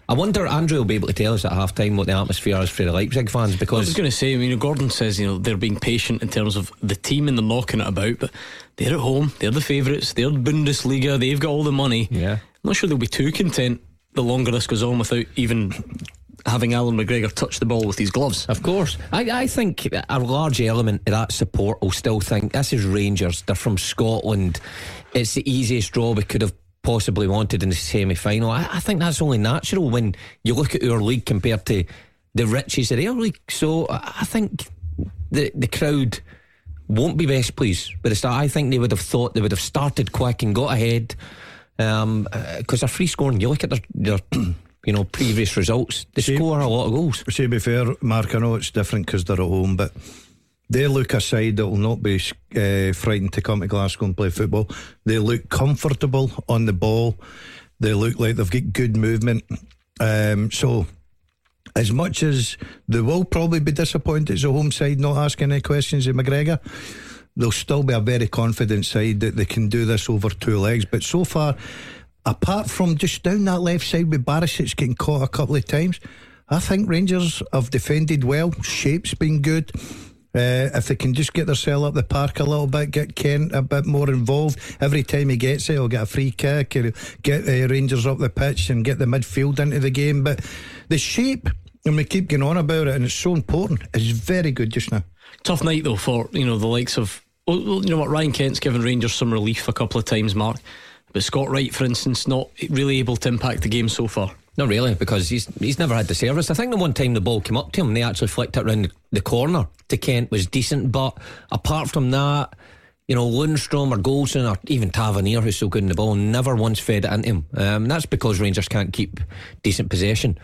I wonder Andrew will be able to tell us at half time what the atmosphere is for the Leipzig fans because I was going to say, I mean, Gordon says, you know, they're being patient in terms of the team and they're knocking it about, but they're at home, they're the favourites, they're Bundesliga, they've got all the money. Yeah. I'm not sure they'll be too content the longer this goes on without even having Allan McGregor touch the ball with his gloves. Of course. I, I think a large element of that support will still think this is Rangers. They're from Scotland. It's the easiest draw we could have possibly wanted in the semi final. I, I think that's only natural when you look at our league compared to the riches of their league. So I I think the the crowd won't be best pleased with the start. I think they would have thought they would have started quick and got ahead. Um, uh, because they're free scoring. You look at their, their (clears throat) you know previous results. They score a lot of goals. To be fair, Mark, I know it's different because they're at home, but they look a side that will not be uh, frightened to come to Glasgow and play football. They look comfortable on the ball. They look like they've got good movement. Um, so, as much as they will probably be disappointed as a home side not asking any questions of McGregor, they'll still be a very confident side that they can do this over two legs. But so far, apart from just down that left side with Barisic getting caught a couple of times, I think Rangers have defended well. Shape's been good. Uh, if they can just get their themselves up the park a little bit, get Kent a bit more involved. Every time he gets it, he'll get a free kick, he'll get uh, Rangers up the pitch and get the midfield into the game. But the shape, and we keep going on about it, and it's so important, is very good just now. Tough night though for you know the likes of well, you know what Ryan Kent's given Rangers some relief a couple of times, Mark. But Scott Wright, for instance, not really able to impact the game so far. Not really, because he's he's never had the service. I think the one time the ball came up to him, they actually flicked it round the, corner to Kent was decent. But apart from that, you know, Lundstram or Goldson or even Tavernier, who's so good in the ball, never once fed it into him. Um, that's because Rangers can't keep decent possession.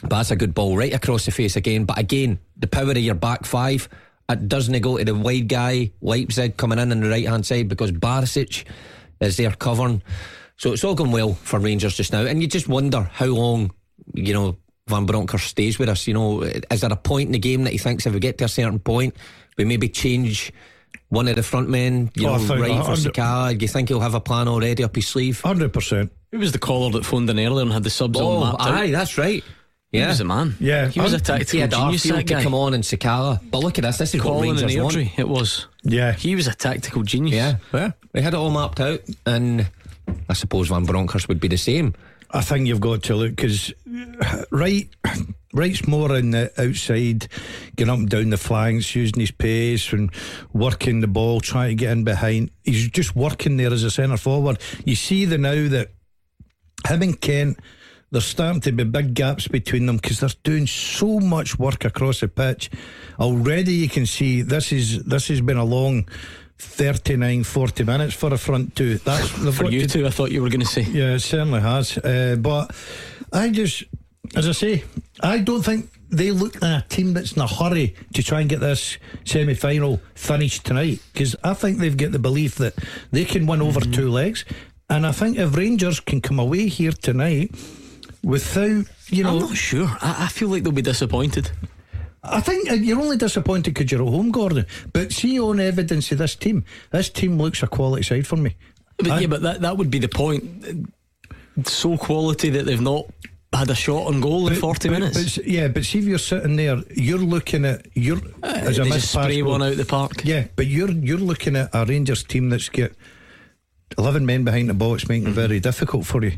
But that's a good ball right across the face again. But again, the power of your back five It doesn't go to the wide guy, Leipzig coming in on the right hand side because Barisic is there covering. So it's all going well for Rangers just now. And you just wonder how long, you know, Van Bronckhorst stays with us. You know, is there a point in the game that he thinks if we get to a certain point, we maybe change one of the front men, you Oh, know, right a for hundred- Sakala? Do you think he'll have a plan already up his sleeve? Hundred percent. Who was the caller that phoned in earlier and had the subs Oh, on mapped out? aye, that's right. Yeah. He was a man. Yeah. He was a Um, He tactical had genius, Arfield that to come on and Sakala. But look at this, this is what Colin and Rangers want. It was. Yeah. He was a tactical genius. Yeah, yeah. We had it all mapped out, and I suppose Van Bronckhorst would be the same. I think you've got to look because right, right's more in the outside, getting up and down the flanks, using his pace and working the ball, trying to get in behind. He's just working there as a centre forward. You see the now that him and Kent. There's starting to be big gaps between them because they're doing so much work across the pitch. Already, you can see this is this has been a long 39, 40 minutes for a front two. That's For you to- two, I thought you were going to say. yeah, it certainly has. Uh, but I just, as I say, I don't think they look like a team that's in a hurry to try and get this semi final finished tonight because I think they've got the belief that they can win over two legs. And I think if Rangers can come away here tonight without, you know. I'm not sure. I, I feel like they'll be disappointed. I think uh, you're only disappointed because you're at home, Gordon. But see on evidence of this team, this team looks a quality side for me. But I- yeah, but that, that would be the point. So quality that they've not had a shot on goal in 40 but- minutes. but yeah, but see if you're sitting there, you're looking at you're as a Uh, missed spray goal. one out the park. Yeah, but you're you're looking at a Rangers team that's got eleven men behind the ball. It's making Mm-hmm. it very difficult for you.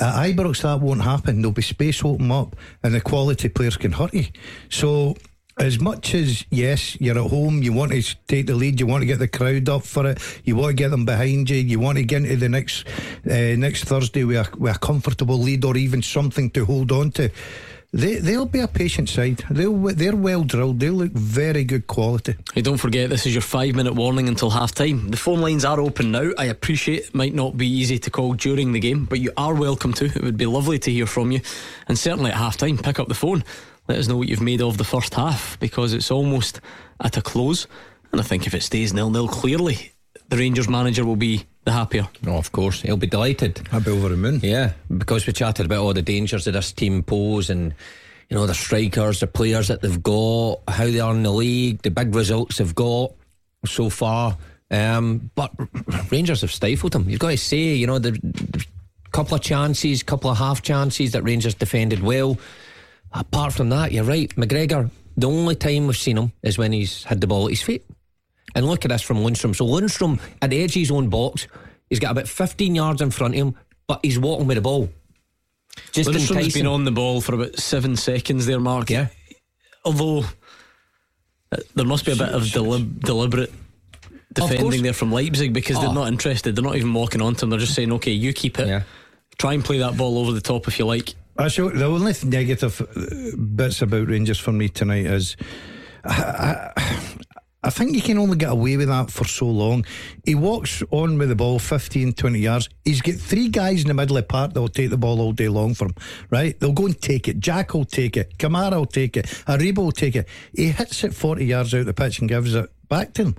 At Ibrox, that won't happen. There'll be space open up, and the quality players can hurt you. So. As much as yes, you're at home, you want to take the lead, you want to get the crowd up for it, you want to get them behind you, you want to get into the next uh, next Thursday with a, with a comfortable lead or even something to hold on to. They they'll be a patient side. They'll they're well drilled. They look very good quality. Hey, don't forget, this is your five minute warning until half time. The phone lines are open now. I appreciate it might not be easy to call during the game, but you are welcome to. It would be lovely to hear from you. And certainly at half time, pick up the phone. Let us know what you've made of the first half because it's almost at a close. And I think if it stays nil nil, clearly the Rangers manager will be the happier. Oh, of course, he'll be delighted. I'll be over the moon. Yeah, because we chatted about all the dangers that this team pose and you know the strikers, the players that they've got, how they are in the league, the big results they've got so far. Um, but (clears throat) Rangers have stifled them. You've got to say, you know, the, the couple of chances, couple of half chances that Rangers defended well. Apart from that, you're right, McGregor. The only time we've seen him is when he's had the ball at his feet. And look at this from Lundstram. So Lundstram at the edge of his own box, he's got about 15 yards in front of him, but he's walking with the ball. Just Lundstram's been on the ball for about seven seconds there, Mark. Yeah. Although uh, there must be a bit of delib- deliberate defending there from Leipzig because Oh. they're not interested. They're not even walking onto him. They're just saying, okay, you keep it. Yeah. Try and play that ball over the top if you like. The only negative uh, bits about Rangers for me tonight is I, I, I think you can only get away with that for so long. He walks on with the ball 15, 20 yards. He's got three guys in the middle of the park that will take the ball all day long for him, right? They'll go and take it. Jack will take it. Kamara will take it. Aribo will take it. He hits it 40 yards out the pitch and gives it back to him.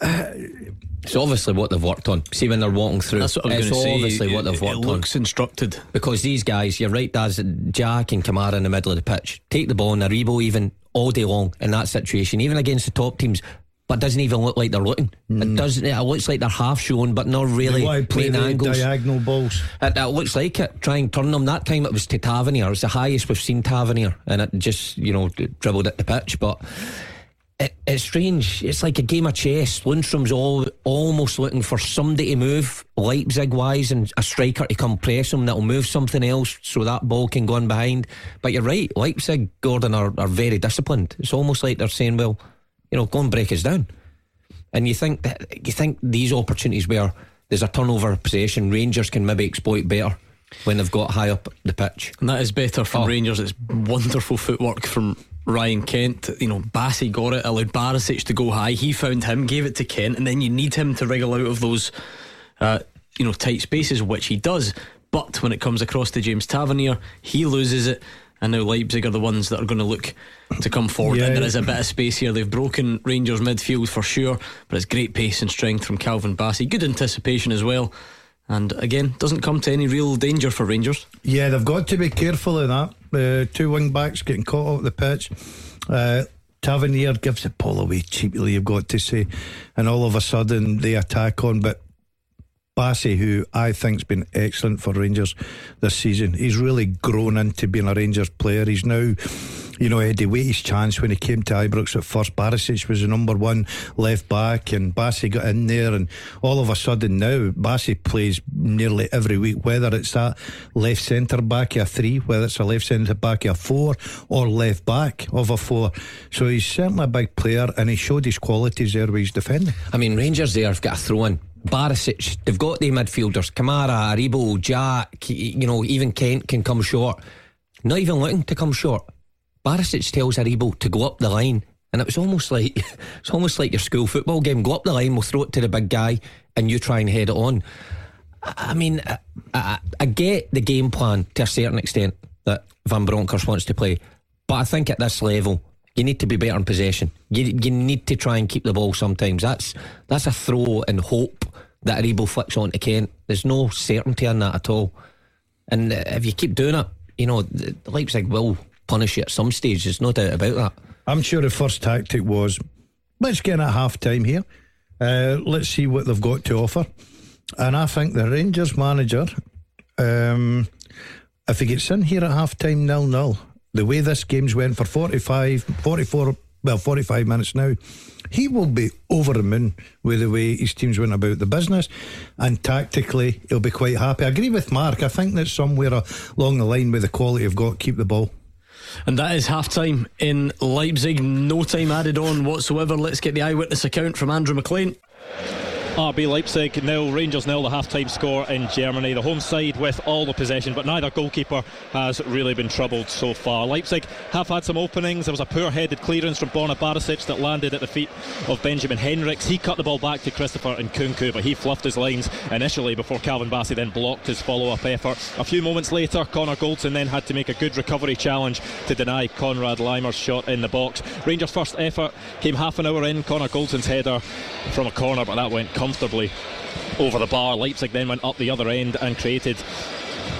It's obviously what they've worked on. See when they're walking through. That's what I was it's to say. obviously what they've it worked on. looks instructed. Because these guys, you're right, Daz, Jack and Kamara in the middle of the pitch, take the ball and Aribo even all day long in that situation, even against the top teams. But doesn't even look like they're looking. It mm. doesn't. It looks like they're half shown, but not really Why play the angles. diagonal balls? It, it looks like it. Try and turn them. That time it was to Tavernier. It was the highest we've seen Tavernier, and it just you know dribbled at the pitch. But it, it's strange. It's like a game of chess. Lundstram's all, almost looking for somebody to move Leipzig wise and a striker to come press him that'll move something else so that ball can go in behind. But you're right. Leipzig, Gordon are, are very disciplined. It's almost like they're saying, well, you know, go and break us down. And you think that you think these opportunities where there's a turnover possession, Rangers can maybe exploit better when they've got high up the pitch. And that is better from Oh. Rangers. It's wonderful footwork from Ryan Kent. You know, Bassey got it, allowed Barisic to go high. He found him, gave it to Kent, and then you need him to wriggle out of those, uh, you know, tight spaces, which he does. But when it comes across to James Tavernier, he loses it. and now Leipzig are the ones that are going to look to come forward. Yeah. And there is a bit of space here. They've broken Rangers midfield for sure, but it's great pace and strength from Calvin Bassey. Good anticipation as well. And again, doesn't come to any real danger for Rangers. Yeah, they've got to be careful of that. Uh, two wing backs getting caught off the pitch. Uh, Tavernier gives the ball away cheaply, you've got to say. And all of a sudden they attack on. But Bassey, who I think's been excellent for Rangers this season, he's really grown into being a Rangers player. He's now, you know, wait his chance when he came to Ibrox at first. Barisic was the number one left back, and Bassey got in there, and all of a sudden now Bassey plays nearly every week, whether it's that left centre back of a three, whether it's a left centre back of a four, or left back of a four. So he's certainly a big player, and he showed his qualities there with his defending. I mean, Rangers there have got a throw in. Barisic, they've got the midfielders. Kamara, Aribo, Jack, you know, even Kent can come short. Not even looking to come short. Barisic tells Aribo to go up the line. And it was almost like (laughs) it's almost like your school football game. Go up the line, we'll throw it to the big guy, and you try and head it on. I mean, I, I, I get the game plan to a certain extent that Van Bronckhorst wants to play, but I think at this level, you need to be better in possession. You, you need to try and keep the ball sometimes. That's that's a throw and hope that Aribo flicks on to Kent. There's no certainty in that at all. And if you keep doing it, you know, Leipzig will punish you at some stage. There's no doubt about that. I'm sure the first tactic was let's get in at half time here. Uh, let's see what they've got to offer. And I think the Rangers manager, um, if he gets in here at half time nil nil, the way this game's went for 45, 44, well, 45 minutes now, he will be over the moon with the way his teams went about the business. And tactically, he'll be quite happy. I agree with Mark. I think that somewhere along the line with the quality you've got, keep the ball. And that is half time in Leipzig. No time added on whatsoever. Let's get the eyewitness account from Andrew McLean. RB Leipzig nil, Rangers nil, the half-time score in Germany. The home side with all the possession, but neither goalkeeper has really been troubled so far. Leipzig have had some openings. There was a poor-headed clearance from Borna Barisic that landed at the feet of Benjamin Henrichs. He cut the ball back to Christopher Nkunku, but he fluffed his lines initially before Calvin Bassey then blocked his follow-up effort. A few moments later, Connor Goldson then had to make a good recovery challenge to deny Konrad Laimer's shot in the box. Rangers' first effort came half an hour in. Connor Goldson's header from a corner, but that went over the bar. Leipzig then went up the other end and created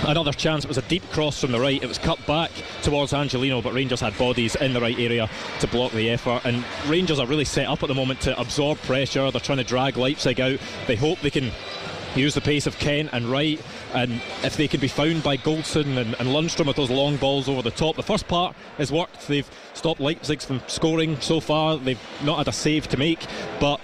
another chance. It was a deep cross from the right. It was cut back towards Angelino, but Rangers had bodies in the right area to block the effort. And Rangers are really set up at the moment to absorb pressure. They're trying to drag Leipzig out. They hope they can use the pace of Kent and Wright and if they can be found by Goldson and, and Lundstram with those long balls over the top the first part has worked they've stopped Leipzig from scoring so far they've not had a save to make but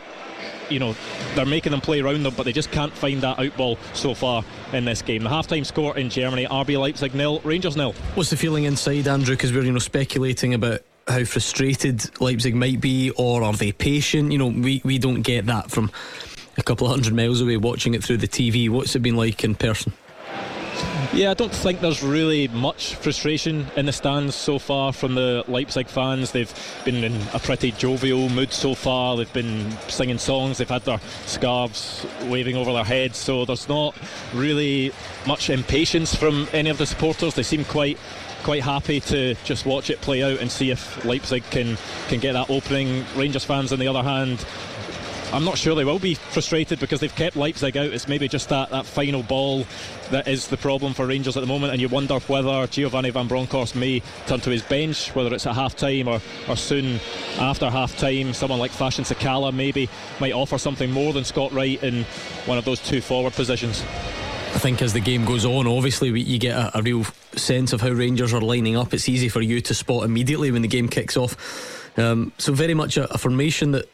you know they're making them play around them but they just can't find that outball so far in this game the half-time score in Germany RB Leipzig nil Rangers nil What's the feeling inside, Andrew? Because we're you know speculating about how frustrated Leipzig might be, or are they patient? You know, we we don't get that from a couple of hundred miles away watching it through the TV. What's it been like in person? Yeah, I don't think there's really much frustration in the stands so far from the Leipzig fans. They've been in a pretty jovial mood so far. They've been singing songs, they've had their scarves waving over their heads, so there's not really much impatience from any of the supporters. They seem quite quite happy to just watch it play out and see if Leipzig can can get that opening. Rangers fans on the other hand I'm not sure they will be frustrated because they've kept Leipzig out. It's maybe just that, that final ball that is the problem for Rangers at the moment, and you wonder whether Giovanni Van Bronckhorst may turn to his bench, whether it's at half time or, or soon after half time. Someone like Fashion Sakala maybe might offer something more than Scott Wright in one of those two forward positions. I think as the game goes on, obviously we, you get a, a real sense of how Rangers are lining up. It's easy for you to spot immediately when the game kicks off. Um, so very much a, a formation that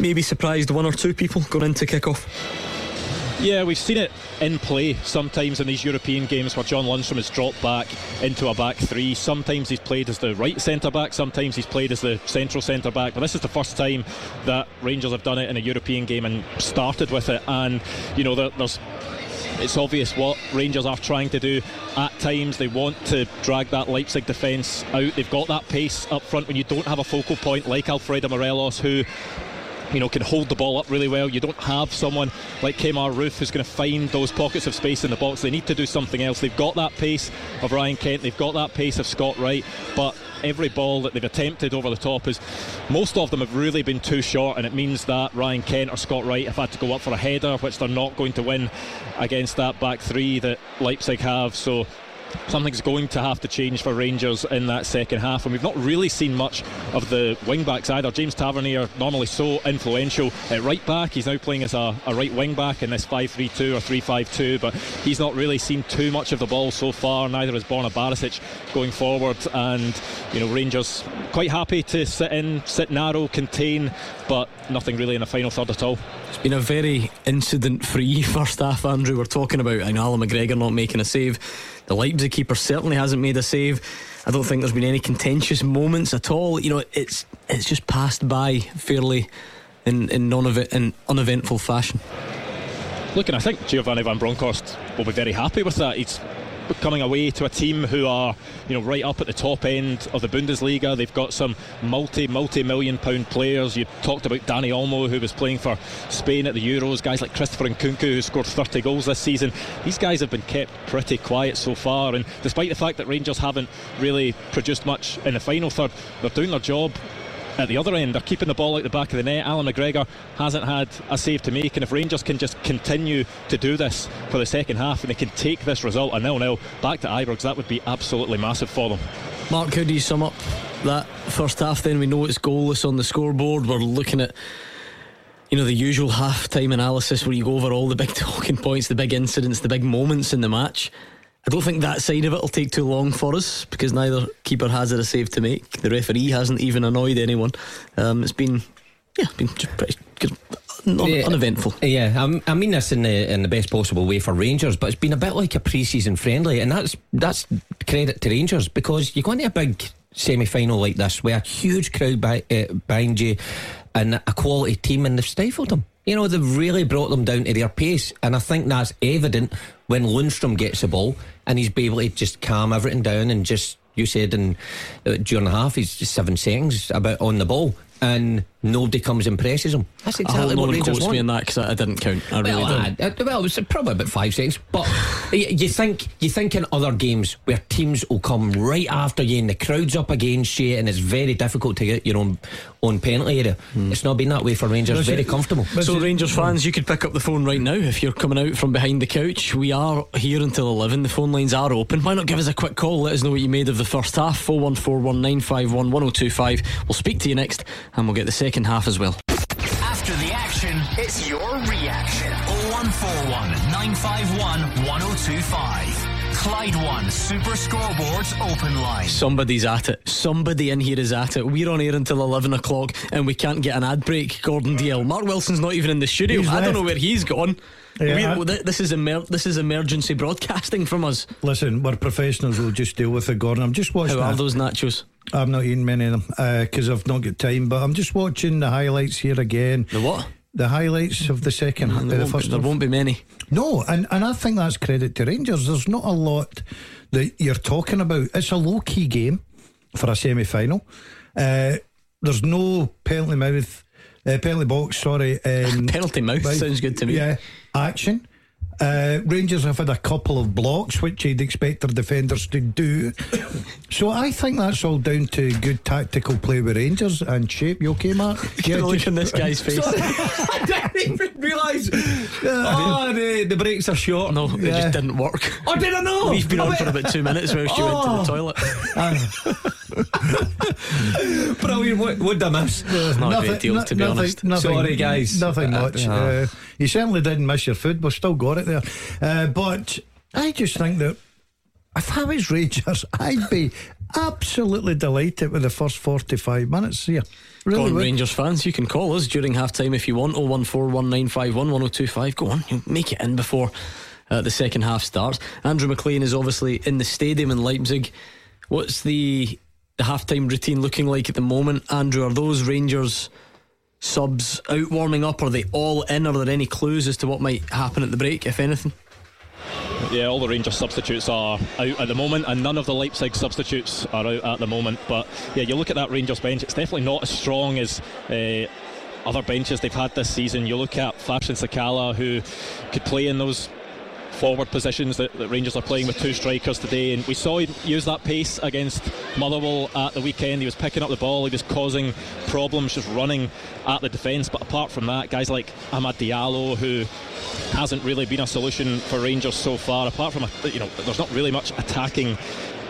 maybe surprised one or two people going into kick-off. Yeah, we've seen it in play sometimes in these European games where John Lundstram has dropped back into a back three. Sometimes he's played as the right centre back, sometimes he's played as the central centre back. But this is the first time that Rangers have done it in a European game and started with it. And, you know, there, there's it's obvious what Rangers are trying to do. At times, they want to drag that Leipzig defence out. They've got that pace up front when you don't have a focal point like Alfredo Morelos, who you know, can hold the ball up really well. You don't have someone like Kemar Roofe who's going to find those pockets of space in the box. They need to do something else. They've got that pace of Ryan Kent, they've got that pace of Scott Wright, but every ball that they've attempted over the top is most of them have really been too short, and it means that Ryan Kent or Scott Wright have had to go up for a header, which they're not going to win against that back three that Leipzig have. So something's going to have to change for Rangers in that second half. And we've not really seen much of the wing backs either. James Tavernier, normally so influential at right back, he's now playing as a, a right wing back in this 5 3 2 or 3 5 2, but he's not really seen too much of the ball so far. Neither has Borna Barisic going forward. And, you know, Rangers quite happy to sit in, sit narrow, contain, but nothing really in the final third at all. It's been a very incident free (laughs) first half, Andrew. We're talking about I know Allan McGregor not making a save. The Leipzig keeper certainly hasn't made a save. I don't think there's been any contentious moments at all. You know, it's it's just passed by fairly in in non in uneventful fashion. Look, and I think Giovanni Van Bronckhorst will be very happy with that. He's coming away to a team who are, you know, right up at the top end of the Bundesliga. They've got some multi, multi million pound players. You talked about Dani Olmo, who was playing for Spain at the Euros. Guys like Christopher Nkunku, who scored 30 goals this season. These guys have been kept pretty quiet so far. And despite the fact that Rangers haven't really produced much in the final third, they're doing their job at the other end. They're keeping the ball out the back of the net. Allan McGregor hasn't had a save to make, and if Rangers can just continue to do this for the second half and they can take this result a nil-nil back to Ibrox, that would be absolutely massive for them. Mark, how do you sum up that first half? Then we know it's goalless on the scoreboard. We're looking at you know the usual half-time analysis where you go over all the big (laughs) talking points, the big incidents, the big moments in the match. I don't think that side of it will take too long for us because neither keeper has it a save to make. The referee hasn't even annoyed anyone. Um, it's been, yeah, been just pretty good. Un- Yeah. uneventful. Yeah, I'm- I mean this in the in the best possible way for Rangers, but it's been a bit like a pre-season friendly, and that's that's credit to Rangers because you go into a big semi-final like this with a huge crowd by, uh, behind you and a quality team, and they've stifled them. You know, they've really brought them down to their pace, and I think that's evident when Lundstram gets the ball and he's able to just calm everything down and just. You said in uh, during the half, he's just seven seconds about on the ball, and nobody comes and presses him. That's I exactly hope no what one Rangers quotes want. me on that because I, I didn't count. I really Well, didn't. uh, uh, well, it was probably about five seconds. But (sighs) y- you think you think in other games where teams will come right after you and the crowd's up against you, and it's very difficult to get your own own penalty area. It's not been that way for Rangers. Very comfortable. So, Rangers fans, you could pick up the phone right now if you're coming out from behind the couch. We are here until 11. The phone lines are open. Why not give us a quick call? Let us know what you made of the first half. 01419511025. We'll speak to you next and we'll get the second half as well. After the action, it's your reaction. 0141 951 1025. Clyde One Super Scoreboards Open Line. Somebody's at it. Somebody in here is at it. We're on air until 11 o'clock and we can't get an ad break. Gordon Dalziel. Mark Wilson's not even in the studio. He's I don't know where he's gone. Yeah, We're- this is emer- this is emergency broadcasting from us. Listen, we're professionals. We'll just deal with it, Gordon. I'm just watching. How are those nachos? I've not eaten many of them because I've not got time. But I'm just watching the highlights here again. The what? The highlights of the second, half, There, the won't, be- first. there won't be many. No, and, and I think that's credit to Rangers. There's not a lot that you're talking about. It's a low key game for a semi final. Uh, there's no penalty mouth, uh, penalty box. Sorry, um, (laughs) Penalty mouth sounds good to me. Yeah, action. Uh, Rangers have had a couple of blocks, which you'd expect their defenders to do. so I think that's all down to good tactical play with Rangers and shape. You okay, Mark? (laughs) Get a look just- on this guy's face. (laughs) I didn't even realise. oh, the, the breaks are short. No, it Yeah. just didn't work. I didn't know. We've been I on for about two minutes whilst you went to the toilet. (laughs) Brilliant. What would I miss? Not a great deal, no- to be nothing- honest. Nothing, Sorry, guys. Nothing much. uh, Uh, you certainly didn't miss your food. We've still got it there. Uh, but I just think that if I was Rangers, (laughs) I'd be absolutely delighted with the first 45 minutes here. Go Really on. Rangers fans. You can call us during half time if you want. 01419511025. Go on, you make it in before uh, the second half starts. Andrew McLean is obviously in the stadium in Leipzig. What's the the halftime routine looking like at the moment? Andrew, are those Rangers subs out warming up? Are they all in? Are there any clues as to what might happen at the break, if anything? Yeah, all the Rangers substitutes are out at the moment, and none of the Leipzig substitutes are out at the moment. But yeah, you look at that Rangers bench; it's definitely not as strong as. Uh, other benches they've had this season. You look at Fashion Sakala, who could play in those forward positions that, that, Rangers are playing with two strikers today. And we saw him use that pace against Motherwell at the weekend. He was picking up the ball, he was causing problems just running at the defence. But apart from that, guys like Amad Diallo, who hasn't really been a solution for Rangers so far, apart from, a, you know, there's not really much attacking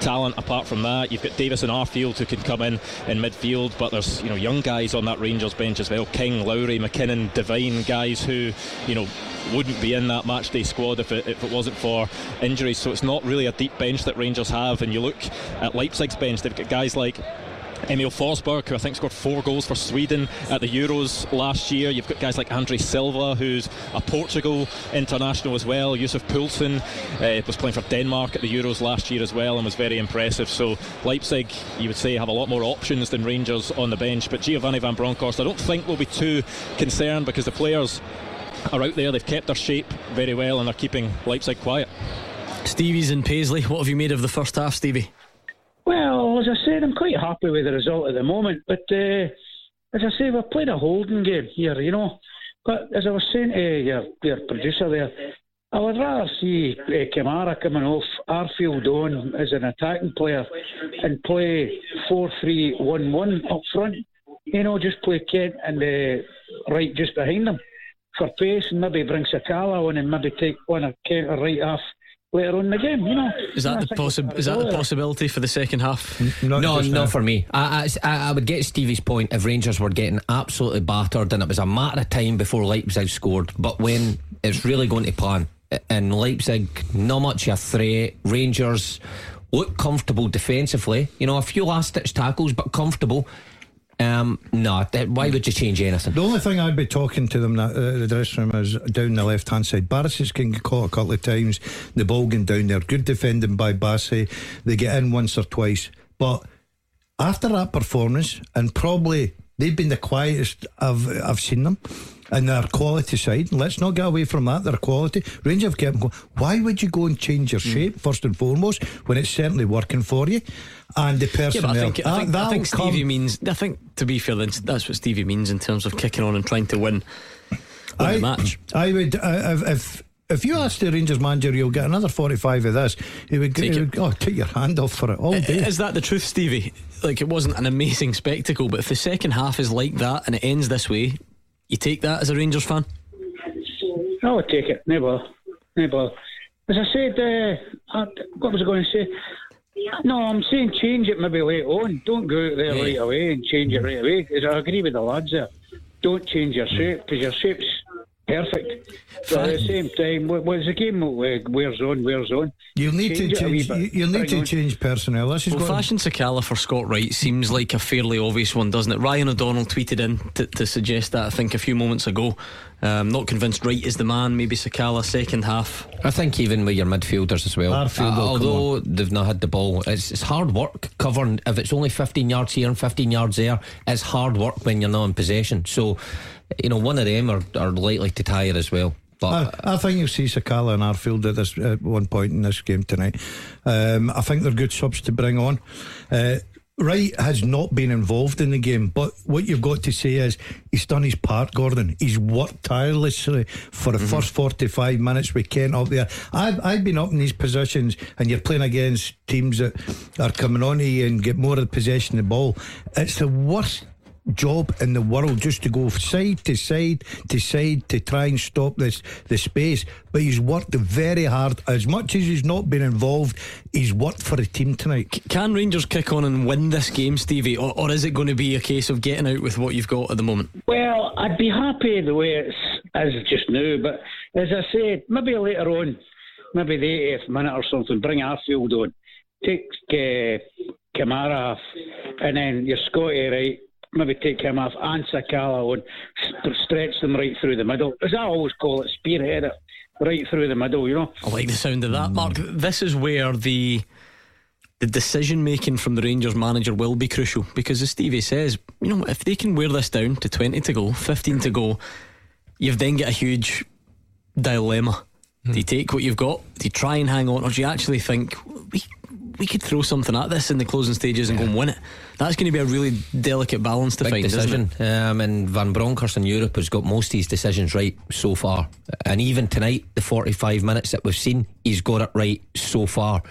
talent apart from that. You've got Davis and Arfield who can come in in midfield, but there's you know young guys on that Rangers bench as well. King, Lowry, McKinnon, Devine, guys who you know wouldn't be in that matchday squad if it, if it wasn't for injuries. So it's not really a deep bench that Rangers have. And you look at Leipzig's bench, they've got guys like Emil Forsberg, who I think scored four goals for Sweden at the Euros last year. You've got guys like Andre Silva, who's a Portugal international as well. Yussuf Poulsen uh, was playing for Denmark at the Euros last year as well and was very impressive. So Leipzig, you would say, have a lot more options than Rangers on the bench. But Giovanni Van Bronckhorst, I don't think will be too concerned because the players are out there. They've kept their shape very well and they're keeping Leipzig quiet. Stevie's in Paisley. What have you made of the first half, Stevie? Well, as I said, I'm quite happy with the result at the moment. But uh, as I say, we've played a holding game here, you know. But as I was saying to your, your producer there, I would rather see uh, Kamara coming off Arfield on as an attacking player and play 4 3 1 1 up front. You know, just play Kent and uh, Wright just behind them for pace and maybe bring Sakala on and maybe take one of Kent Wright off later on in the game. You know, is that the possi- is that the possibility for the second half? Not no, not for me. I, I, I would get Stevie's point if Rangers were getting absolutely battered and it was a matter of time before Leipzig scored. But when it's really going to plan, and Leipzig not much a threat. Rangers look comfortable defensively. You know, a few last ditch tackles, but comfortable. Um, no, why would you change anything? The only thing I'd be talking to them that, uh, the dressing room is down the left hand side. Barisic can get caught a couple of times. The ball going down there. Good defending by Bassey. They get in once or twice. But after that performance, and probably they've been the quietest I've, I've seen them and their quality side. Let's not get away from that. Their quality. Rangers have kept going. Why would you go and change your shape mm. first and foremost when it's certainly working for you? And the personnel. Yeah, I think, I think, I think Stevie means. I think to be fair, that's what Stevie means in terms of kicking on and trying to win. win I, the match. I would uh, if if you ask the Rangers manager, you'll get another 45 of this, he would, take, he would oh, take your hand off for it all day. Is that the truth, Stevie? Like, it wasn't an amazing spectacle, but if the second half is like that and it ends this way, you take that as a Rangers fan? I would take it. Never. Never. As I said, uh, what was I going to say? No, I'm saying change it maybe late on. Don't go out there yeah. right away and change it right away. As I agree with the lads there. Don't change your shape because your shape's perfect. But at the same time, what's the game wears on, wears on. You'll need change to change. You'll need to on. change personnel. This is well, fashion Sakala for Scott Wright seems like a fairly obvious one, doesn't it? Ryan O'Donnell tweeted in to, to suggest that I think a few moments ago. Um, not convinced Wright is the man. Maybe Sakala second half. I think even with your midfielders as well. Uh, although they've not had the ball, it's, it's hard work covering. If it's only 15 yards here and 15 yards there, it's hard work when you're not in possession. So you know, one of them are, are likely to tire as well. But I, I think you'll see Sakala and Arfield at this at one point in this game tonight. Um, I think they're good subs to bring on. Uh, Wright has not been involved in the game, but what you've got to say is he's done his part, Gordon. He's worked tirelessly for the mm-hmm. first 45 minutes with Kent up there. I've, I've been up in these positions, and you're playing against teams that are coming on you and get more of the possession of the ball. It's the worst job in the world just to go side to side to side to try and stop this the space. But he's worked very hard. As much as he's not been involved, he's worked for the team tonight. Can Rangers kick on and win this game, Stevie, or, or is it going to be a case of getting out with what you've got at the moment? Well, I'd be happy the way it's as just now, but as I said, maybe later on, maybe the 80th minute or something, bring Arfield on, take uh, Kamara off, and then you're Scotty Wright maybe take him off and Sakala and stretch them right through the middle. As I always call it, spearhead it right through the middle, you know. I like the sound of that, Mark. This is where the the decision making from the Rangers manager will be crucial because, as Stevie says, you know, if they can wear this down to 20 to go, 15 to go, you've then got a huge dilemma. Do you hmm. take what you've got? Do you try and hang on, or do you actually think we we could throw something at this in the closing stages and go and win it. That's going to be a really delicate balance to Big find. decision. Um, and Van Bronckhorst in Europe has got most of his decisions right so far. And even tonight, the 45 minutes that we've seen, he's got it right so far.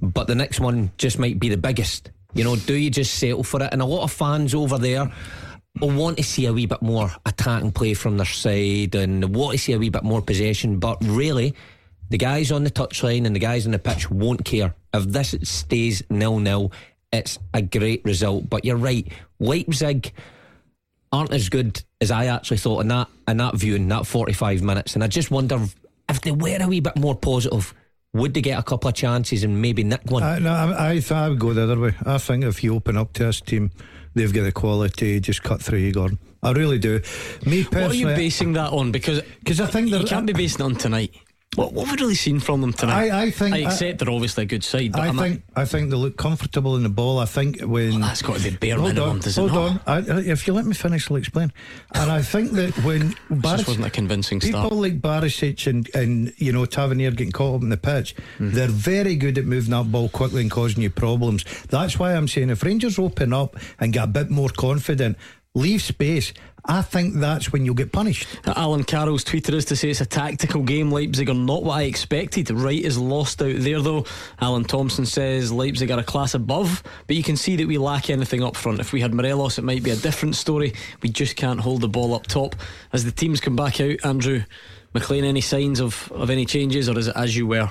But the next one just might be the biggest. You know, do you just settle for it? And a lot of fans over there will want to see a wee bit more attacking play from their side and want to see a wee bit more possession. But really, the guys on the touchline and the guys on the pitch won't care. If this stays nil nil, it's a great result. But you're right, Leipzig aren't as good as I actually thought in that in that viewing that 45 minutes. And I just wonder if they were a wee bit more positive, would they get a couple of chances and maybe nick one? I, no, I, I, th- I would go the other way. I think if you open up to this team, they've got the quality. Just cut through you, Gordon. I really do. Me personally, what are you basing that on? Because because I think you can't be basing it on tonight. What, what have we really seen from them tonight? I, I think I accept they're obviously a good side. But I I'm think not, I think they look comfortable in the ball. I think when well, that's got to be bare hold minimum. on, does hold it not? on. I, if you let me finish, I'll explain. And I think that when (laughs) This wasn't a convincing people start. like Barisic and and you know Tavernier getting caught up in the pitch, Mm-hmm. they're very good at moving that ball quickly and causing you problems. That's why I'm saying if Rangers open up and get a bit more confident, leave space. I think that's when you'll get punished. Alan Carroll's tweeted us to say it's a tactical game. Leipzig are not what I expected. Wright is lost out there though. Alan Thompson says Leipzig are a class above, but you can see that we lack anything up front. If we had Morelos, it might be a different story. We just can't hold the ball up top. As the teams come back out, Andrew McLean, any signs of, of any changes, or is it as you were?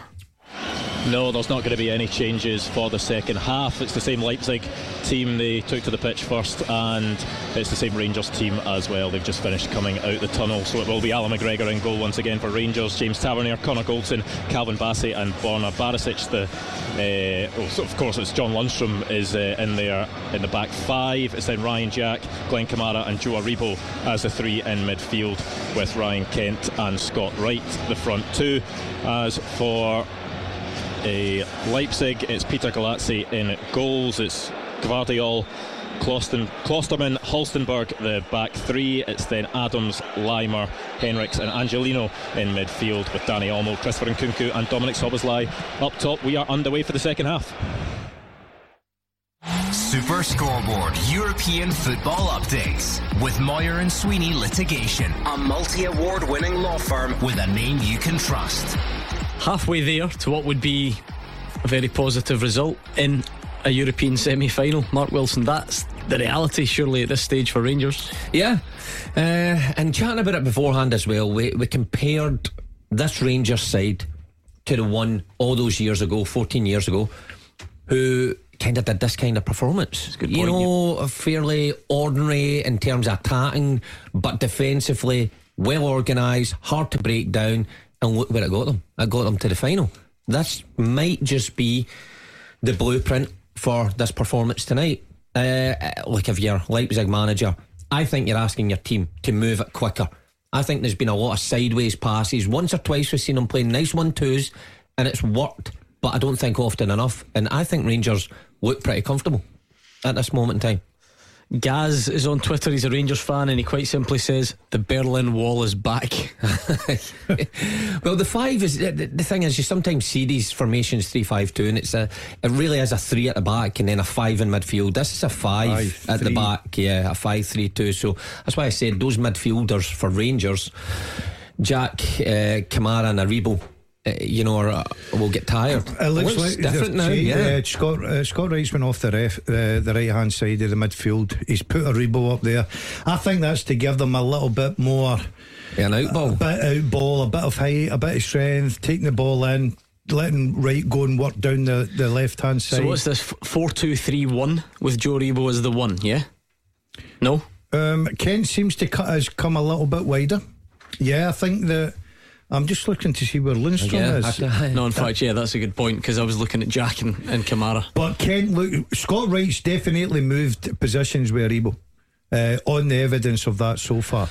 No, there's not going to be any changes for the second half. It's the same Leipzig team they took to the pitch first, and it's the same Rangers team as well. They've just finished coming out the tunnel, so it will be Allan McGregor in goal once again for Rangers. James Tavernier, Connor Goldson, Calvin Bassey, and Borna Barisic. The uh, oh, so of course it's John Lundstram is uh, in there in the back five. It's then Ryan Jack, Glenn Kamara, and Joe Aribo as the three in midfield, with Ryan Kent and Scott Wright the front two. As for uh, Leipzig, it's Peter Gulacsi in goals. It's Gvardiol, Klosten, Klostermann, Halstenberg, the back three. It's then Adams, Laimer, Henrichs, and Angelino in midfield with Dani Olmo, Christopher Nkunku, and Dominik Szoboszlai up top. We are underway for the second half. Super Scoreboard European Football Updates with Moir and Sweeney Litigation, a multi award winning law firm with a name you can trust. Halfway there to what would be a very positive result in a European semi final. Mark Wilson, that's the reality, surely, at this stage for Rangers. Yeah, uh, and chatting about it beforehand as well, we, we compared this Rangers side to the one all those years ago, 14 years ago, who kind of did this kind of performance. good you point, know, fairly ordinary in terms of attacking, but defensively well organised, hard to break down, and look where it got them. It got them to the final. This might just be the blueprint for this performance tonight. Uh, look, if you're Leipzig manager, I think you're asking your team to move it quicker. I think there's been a lot of sideways passes. Once or twice we've seen them playing nice one twos, and it's worked, but I don't think often enough. And I think Rangers look pretty comfortable at this moment in time. Gaz is on Twitter. He's a Rangers fan, and he quite simply says the Berlin Wall is back. (laughs) well, the five is the, the thing is you sometimes see these formations three five two, and it's a it really is a three at the back and then a five in midfield. This is a five, Five, at the back, yeah, a five three two. So that's why I said those midfielders for Rangers, Jack, uh, Kamara, and Aribo. Uh, you know, are, uh, will get tired. It looks, like different now. they've Yeah, changed, uh, Scott uh, Scott Wright's went off the ref, uh, the right hand side of the midfield. He's put Aribo up there. I think that's to give them a little bit more yeah an out ball. a bit out ball, a bit of height, a bit of strength, taking the ball in, letting Wright go and work down the, the left hand side. so what's this? Four two three one with Joe Aribo as the one. Yeah. No. Um, Kent seems to cut has come a little bit wider. Yeah, I think that. I'm just looking to see where Lundstram Yeah, is. I- No, in fact, yeah, that's a good point because I was looking at Jack and, and Kamara. But Kent, look, Scott Wright's definitely moved positions with Aribo. Uh, on the evidence of that so far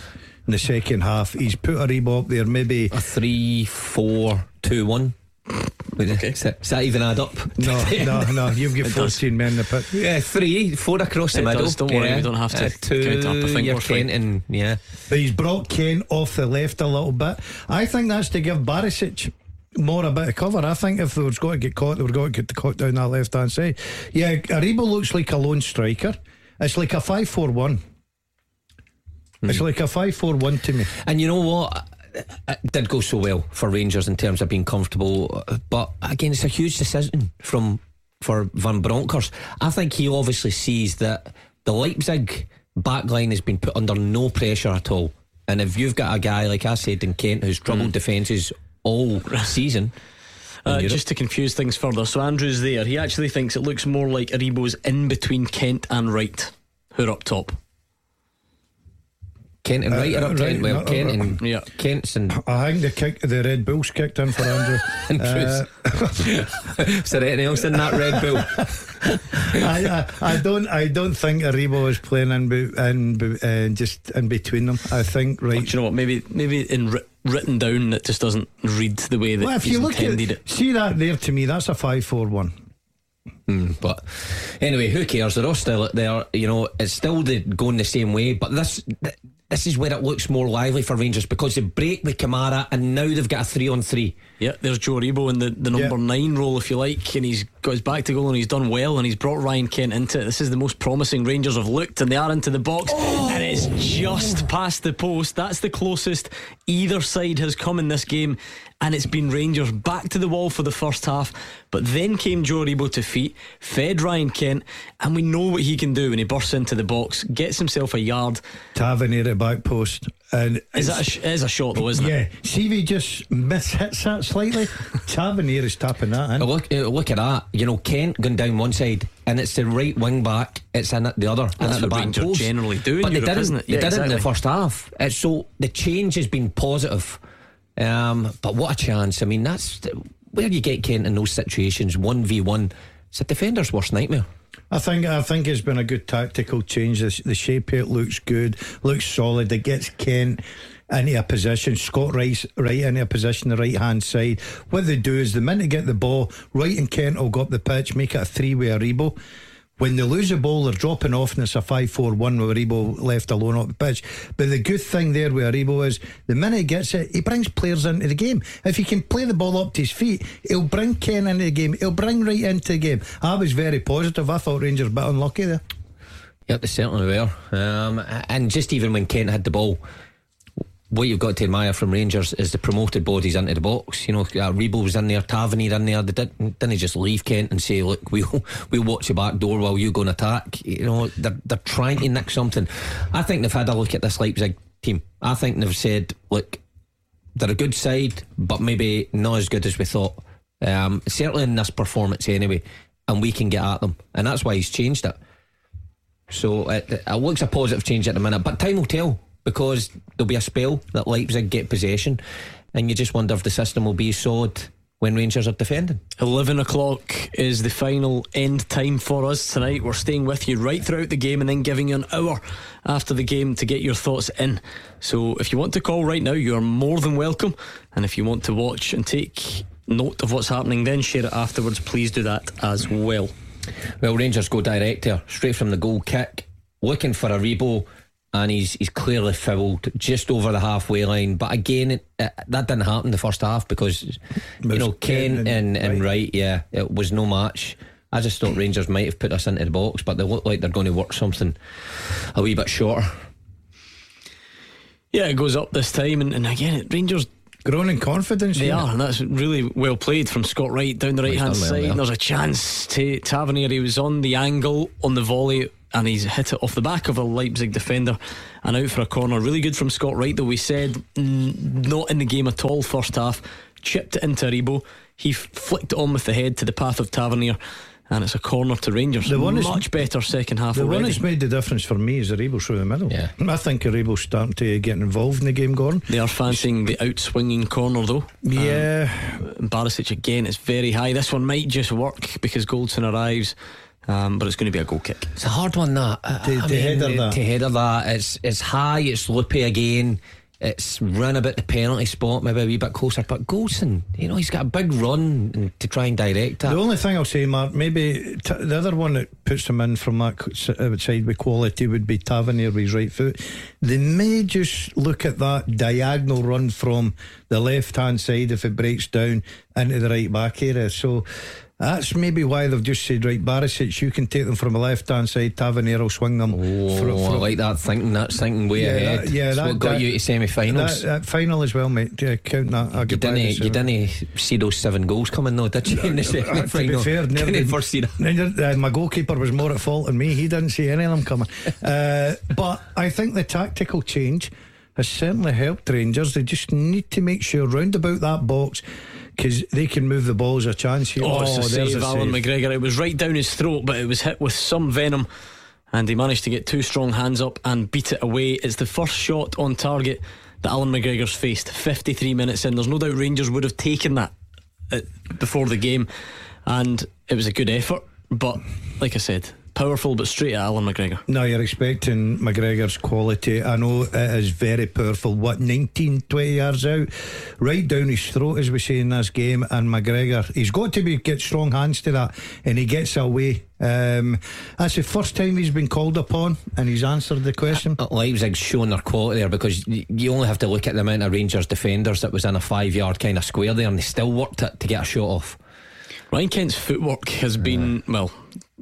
in the second half, he's put Aribo up there. Maybe a three, four, two, one. Okay. Does that, does that even add up? no, (laughs) no, no. You've got 14 men in the pit. Yeah, three, four across the It middle. does, don't worry, yeah. we don't have to Uh, two, count up. I think you're we're fine. counting, yeah. But he's brought Kent off the left a little bit. I think that's to give Barisic more a bit of cover. I think if they were going to get caught, they were going to get caught down that left hand side. Yeah, Aribo looks like a lone striker. It's like a 5-4-1. It's Hmm. like a five four one to me. And you know what? It did go so well for Rangers in terms of being comfortable, uh, but again, it's a huge decision from for Van Bronckhorst. I think he obviously sees that the Leipzig backline has been put under no pressure at all. And if you've got a guy like I said in Kent who's troubled hmm. defences all (laughs) season, Uh, just to confuse things further, so Andrew's there. He actually thinks it looks more like Aribo's in between Kent and Wright, who are up top. Kent and Wright are up Kent. right, Well, Kent and yeah. Kent's and I think the kick, the Red Bulls kicked in for Andrew. (laughs) And Uh, (laughs) Is there anything else in that Red Bull? (laughs) I, I, I don't I don't think Aribo is playing in, be, in be, uh, just in between them. I think right. Do you know what? Maybe maybe in writ- written down it just doesn't read the way that Well, if he's you look intended at it. see that there to me, that's a five four one. Mm, but anyway, who cares? They're all still there. You know, it's still the, going the same way. But this th- this is where it looks more lively for Rangers because they break with Kamara and now they've got a three on three. Yeah, there's Joe Aribo in the, the number Yeah. nine role, if you like, and he's got his back to goal and he's done well and he's brought Ryan Kent into it. This is the most promising Rangers have looked, and they are into the box, and it's just past the post. That's the closest either side has come in this game, and it's been Rangers back to the wall for the first half. But then came Joe Aribo to feet, fed Ryan Kent, and we know what he can do when he bursts into the box, gets himself a yard. Tavernier at back post, and Is that a, sh- it is a shot though, isn't it? yeah? See if just miss hits that slightly. Tavernier is tapping that in. Look, uh, look at that. You know, Kent going down one side and it's the right wing back. It's in at the other and at the back Rangers post. generally do in But they didn't. isn't it? They Yeah, did it in the first half. It's so the change has been positive. Um, but what a chance! I mean, that's where you get Kent in those situations. One v one. It's a defender's worst nightmare. I think I think it's been a good tactical change. The, the shape it looks good, looks solid. It gets Kent into a position. Scott Rice right into a position, the right hand side. What they do is the minute they get the ball, Wright and Kent will go up the pitch, make it a three way Aribo. When they lose the ball, they're dropping off, and it's a 5 4 1 with Aribo left alone up the pitch. But the good thing there with Aribo is the minute he gets it, he brings players into the game. If he can play the ball up to his feet, he'll bring Kent into the game, he'll bring Wright into the game. I was very positive. I thought Rangers a bit unlucky there. Yep, they certainly were. Um, and just even when Kent had the ball, what you've got to admire from Rangers is the promoted bodies into the box. You know, uh, Aribo was in there, Tavernier in there. They didn't, didn't just leave Kent and say, "Look, (laughs) we'll we'll watch the back door while you go and attack." You know, they're they're trying to nick something. I think they've had a look at this Leipzig team. I think they've said, "Look, they're a good side, but maybe not as good as we thought." Um, certainly in this performance, anyway, and we can get at them, and that's why he's changed it. So it, it looks a positive change at the minute, but time will tell because there'll be a spell that Leipzig get possession, and you just wonder if the system will be solid when Rangers are defending. 11 o'clock is the final end time for us tonight. We're staying with you right throughout the game and then giving you an hour after the game to get your thoughts in. So if you want to call right now, you are more than welcome. And if you want to watch and take note of what's happening, then share it afterwards, please do that as well. Well, Rangers go direct here, straight from the goal kick, looking for Aribo, and he's he's clearly fouled just over the halfway line. But again, it, it, that didn't happen the first half because you know Kane Kane and, and and Wright. Wright, yeah, it was no match. I just thought Rangers might have put us into the box, but they look like they're going to work something a wee bit shorter. Yeah, it goes up this time. And, and again, it, Rangers Growing in confidence. They you know. are, and that's really well played from Scott Wright down the right hand done well side. there. There's a chance to Tavernier. He was on the angle on the volley, and he's hit it off the back of a Leipzig defender and out for a corner. Really good from Scott Wright, though. We said mm, not in the game at all first half. Chipped it into Aribo. He flicked it on with the head to the path of Tavernier, and it's a corner to Rangers. The one is- Much better second half The one already. that's made the difference for me is Aribo through the middle. Yeah. I think Aribo's starting to get involved in the game, Gordon. They are fancying the outswinging corner, though. Yeah, Barisic again, it's very high. This one might just work because Goldson arrives, um, but it's going to be a goal kick. It's a hard one that To- to header that. to header that. It's it's high. It's loopy again. it's run about the penalty spot, maybe a wee bit closer. But Goldson, you know, he's got a big run to try and direct that. The only thing I'll say, Mark, maybe t- the other one that puts them in from that outside with quality would be Tavernier with his right foot. They may just look at that diagonal run from the left hand side if it breaks down into the right back area. So that's maybe why they've just said, right, Barisic, you can take them from the left hand side, Tavernier will swing them. Oh, I like that thinking, that's thinking way yeah, ahead. That, yeah, that, what got that, you to semi finals. That, that, final as well, mate. Yeah, count that. I'll you didn't, you didn't see those seven goals coming, though, did you? in the (laughs) semi final? fair, never (laughs) didn't foresee that. Uh, my goalkeeper was more at fault than me. He didn't see any of them coming. (laughs) uh, but I think the tactical change has certainly helped Rangers. They just need to make sure round about that box because they can move the ball as a chance here. Oh, oh it's a save, a Alan save. McGregor. It was right down his throat, but it was hit with some venom. And he managed to get two strong hands up and beat it away. It's the first shot on target that Allan McGregor's faced 53 minutes in. There's no doubt Rangers would have taken that uh, before the game, and it was a good effort. But like I said, powerful but straight at Allan McGregor. No, you're expecting McGregor's quality. I know it is very powerful. What, 19, 20 yards out? Right down his throat, as we say in this game. And McGregor, he's got to be get strong hands to that, and he gets away. Um, that's the first time he's been called upon and he's answered the question. Uh, Leipzig's shown their quality there because you only have to look at the amount of Rangers defenders that was in a five yard kind of square there and they still worked it to get a shot off. Ryan Kent's footwork has been, well,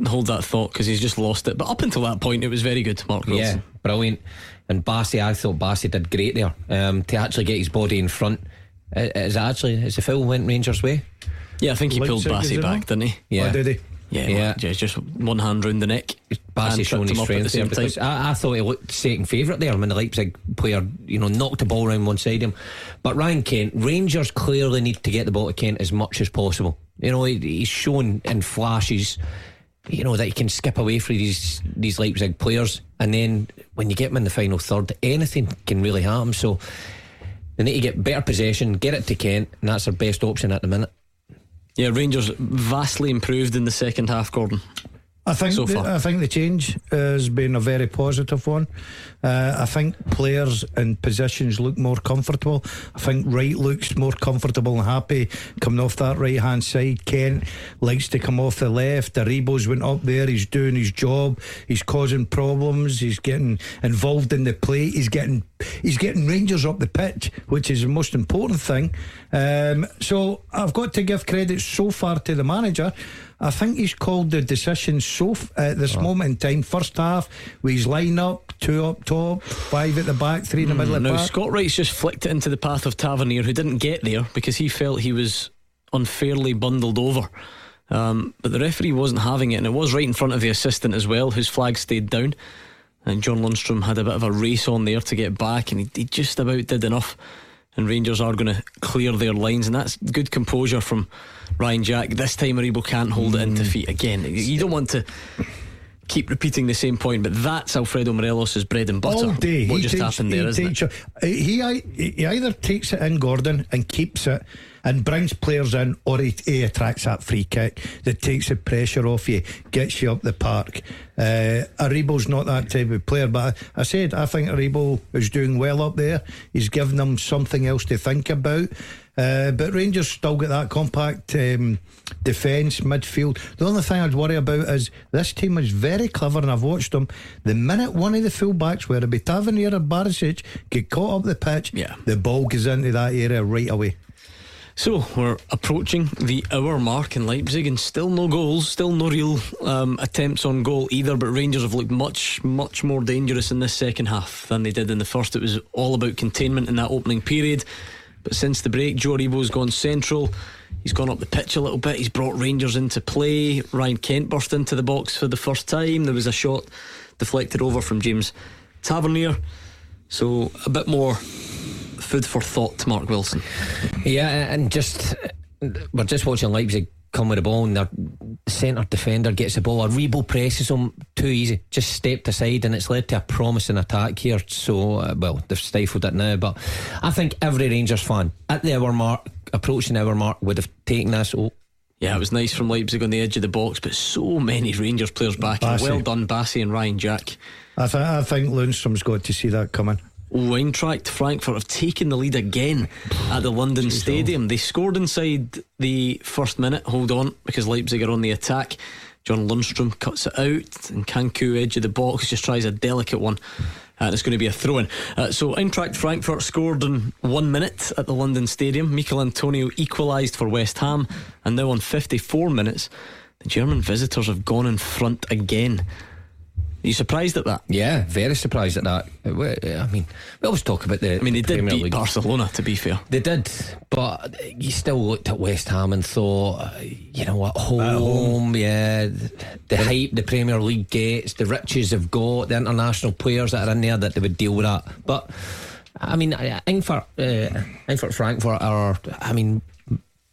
hold that thought because he's just lost it. But up until that point, it was very good, Mark Wilson. Yeah, brilliant. And Bassey, I thought Bassey did great there um, to actually get his body in front. Is actually is the foul went Rangers' way? Yeah, I think he pulled Bassey back, didn't he? Yeah, oh, did he? Yeah, yeah. yeah, just one hand round the neck. Bassey showing his strength the there because I, I, thought he looked second favourite there when the Leipzig player, you know, knocked the ball around one side of him. But Ryan Kent, Rangers clearly need to get the ball to Kent as much as possible. You know, he, he's shown in flashes, you know, that you can skip away from these these Leipzig players, and then when you get them in the final third, anything can really happen. So they need to get better possession, get it to Kent, and that's their best option at the minute. Yeah, Rangers vastly improved in the second half, Gordon. I think so the, I think the change has been a very positive one. Uh, I think players and positions look more comfortable. I think Wright looks more comfortable and happy coming off that right hand side. Kent likes to come off the left. Aribo's went up there. He's doing his job. He's causing problems. He's getting involved in the play. He's getting he's getting Rangers up the pitch, which is the most important thing. Um, so I've got to give credit so far to the manager. I think he's called the decision so f- at this oh. moment in time. First half, with his line up, two up top, five at the back, three in the mm, middle of the now. Scott Wright's just flicked it into the path of Tavernier, who didn't get there because he felt he was unfairly bundled over. Um, but the referee wasn't having it, and it was right in front of the assistant as well, whose flag stayed down. And John Lundstram had a bit of a race on there to get back, and he, he just about did enough. And Rangers are going to clear their lines, and that's good composure from Ryan Jack. This time, Aribo can't hold mm. it into feet again. You don't want to keep repeating the same point, but that's Alfredo Morelos' bread and butter. All day. What he just takes, happened there, isn't it? He, he either takes it in, Gordon, and keeps it and brings players in, or he, he, attracts that free kick that takes the pressure off you, gets you up the park. Uh, Aribo's not that type of player, but I, I said I think Aribo is doing well up there. He's given them something else to think about. Uh, but Rangers still got that compact um, defence, midfield. The only thing I'd worry about is this team is very clever, and I've watched them. The minute one of the fullbacks, whether it be Tavernier or Barisic, get caught up the pitch, yeah. the ball goes into that area right away. So we're approaching the hour mark in Leipzig, and still no goals, still no real um, attempts on goal either. But Rangers have looked much, much more dangerous in this second half than they did in the first. It was all about containment in that opening period. But since the break, Joe Aribo's gone central. He's gone up the pitch a little bit. He's brought Rangers into play. Ryan Kent burst into the box for the first time. There was a shot deflected over from James Tavernier. So a bit more food for thought, Mark Wilson. Yeah, and just we're just watching Leipzig come with the ball and their centre defender gets the ball. Aribo presses him too easy, just stepped aside, and it's led to a promising attack here. So, uh, well, they've stifled it now, but I think every Rangers fan at the hour mark, approaching the hour mark, would have taken this. Oh, yeah, it was nice from Leipzig on the edge of the box, but so many Rangers players back. And well done, Bassey and Ryan Jack. I, th- I think Lundstram's got to see that coming. Eintracht Frankfurt have taken the lead again at the London Stadium. They scored inside the first minute. Hold on, because Leipzig are on the attack. John Lundstram cuts it out, and Nkunku, edge of the box, just tries a delicate one. And it's going to be a throw in. Uh, so, Eintracht Frankfurt scored in one minute at the London Stadium. Michael Antonio equalised for West Ham. And now, on 54 minutes, the German visitors have gone in front again. You surprised at that? Yeah, very surprised at that. Uh, I mean, we always talk about the. I mean, they did Premier beat League. Barcelona, to be fair. They did, but you still looked at West Ham and thought, uh, you know what, home, yeah, the hype the Premier League gets, the riches they've got, the international players that are in there that they would deal with that. But I mean, I- Frankfurt, uh, Frankfurt, Frankfurt are, I mean,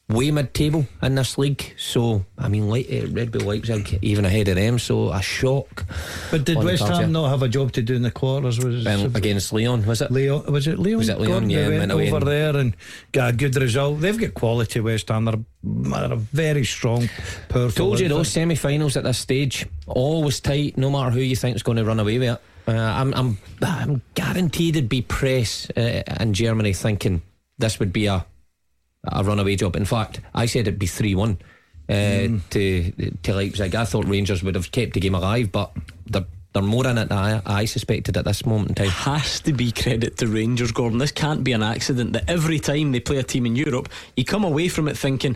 way mid-table in this league. So I mean, like, uh, Red Bull Leipzig even ahead of them. So a shock. But did West Ham not have a job to do in the quarters? Was Um, against Lyon, was it? Lyon, was it Lyon? Was it Lyon? Yeah, they went over and- there and got a good result. They've got quality. West Ham. They're, they're a very strong, powerful. Told you those semi-finals at this stage always tight. No matter who you think is going to run away with it. Uh, I'm, I'm, I'm guaranteed it'd be press uh, in Germany thinking this would be a a runaway job. In fact, I said it'd be three one uh, to to Leipzig. I thought Rangers would have kept the game alive, but they're they're more in it than I, I suspected at this moment in time. has to be credit to Rangers, Gordon. This can't be an accident that every time they play a team in Europe, you come away from it thinking,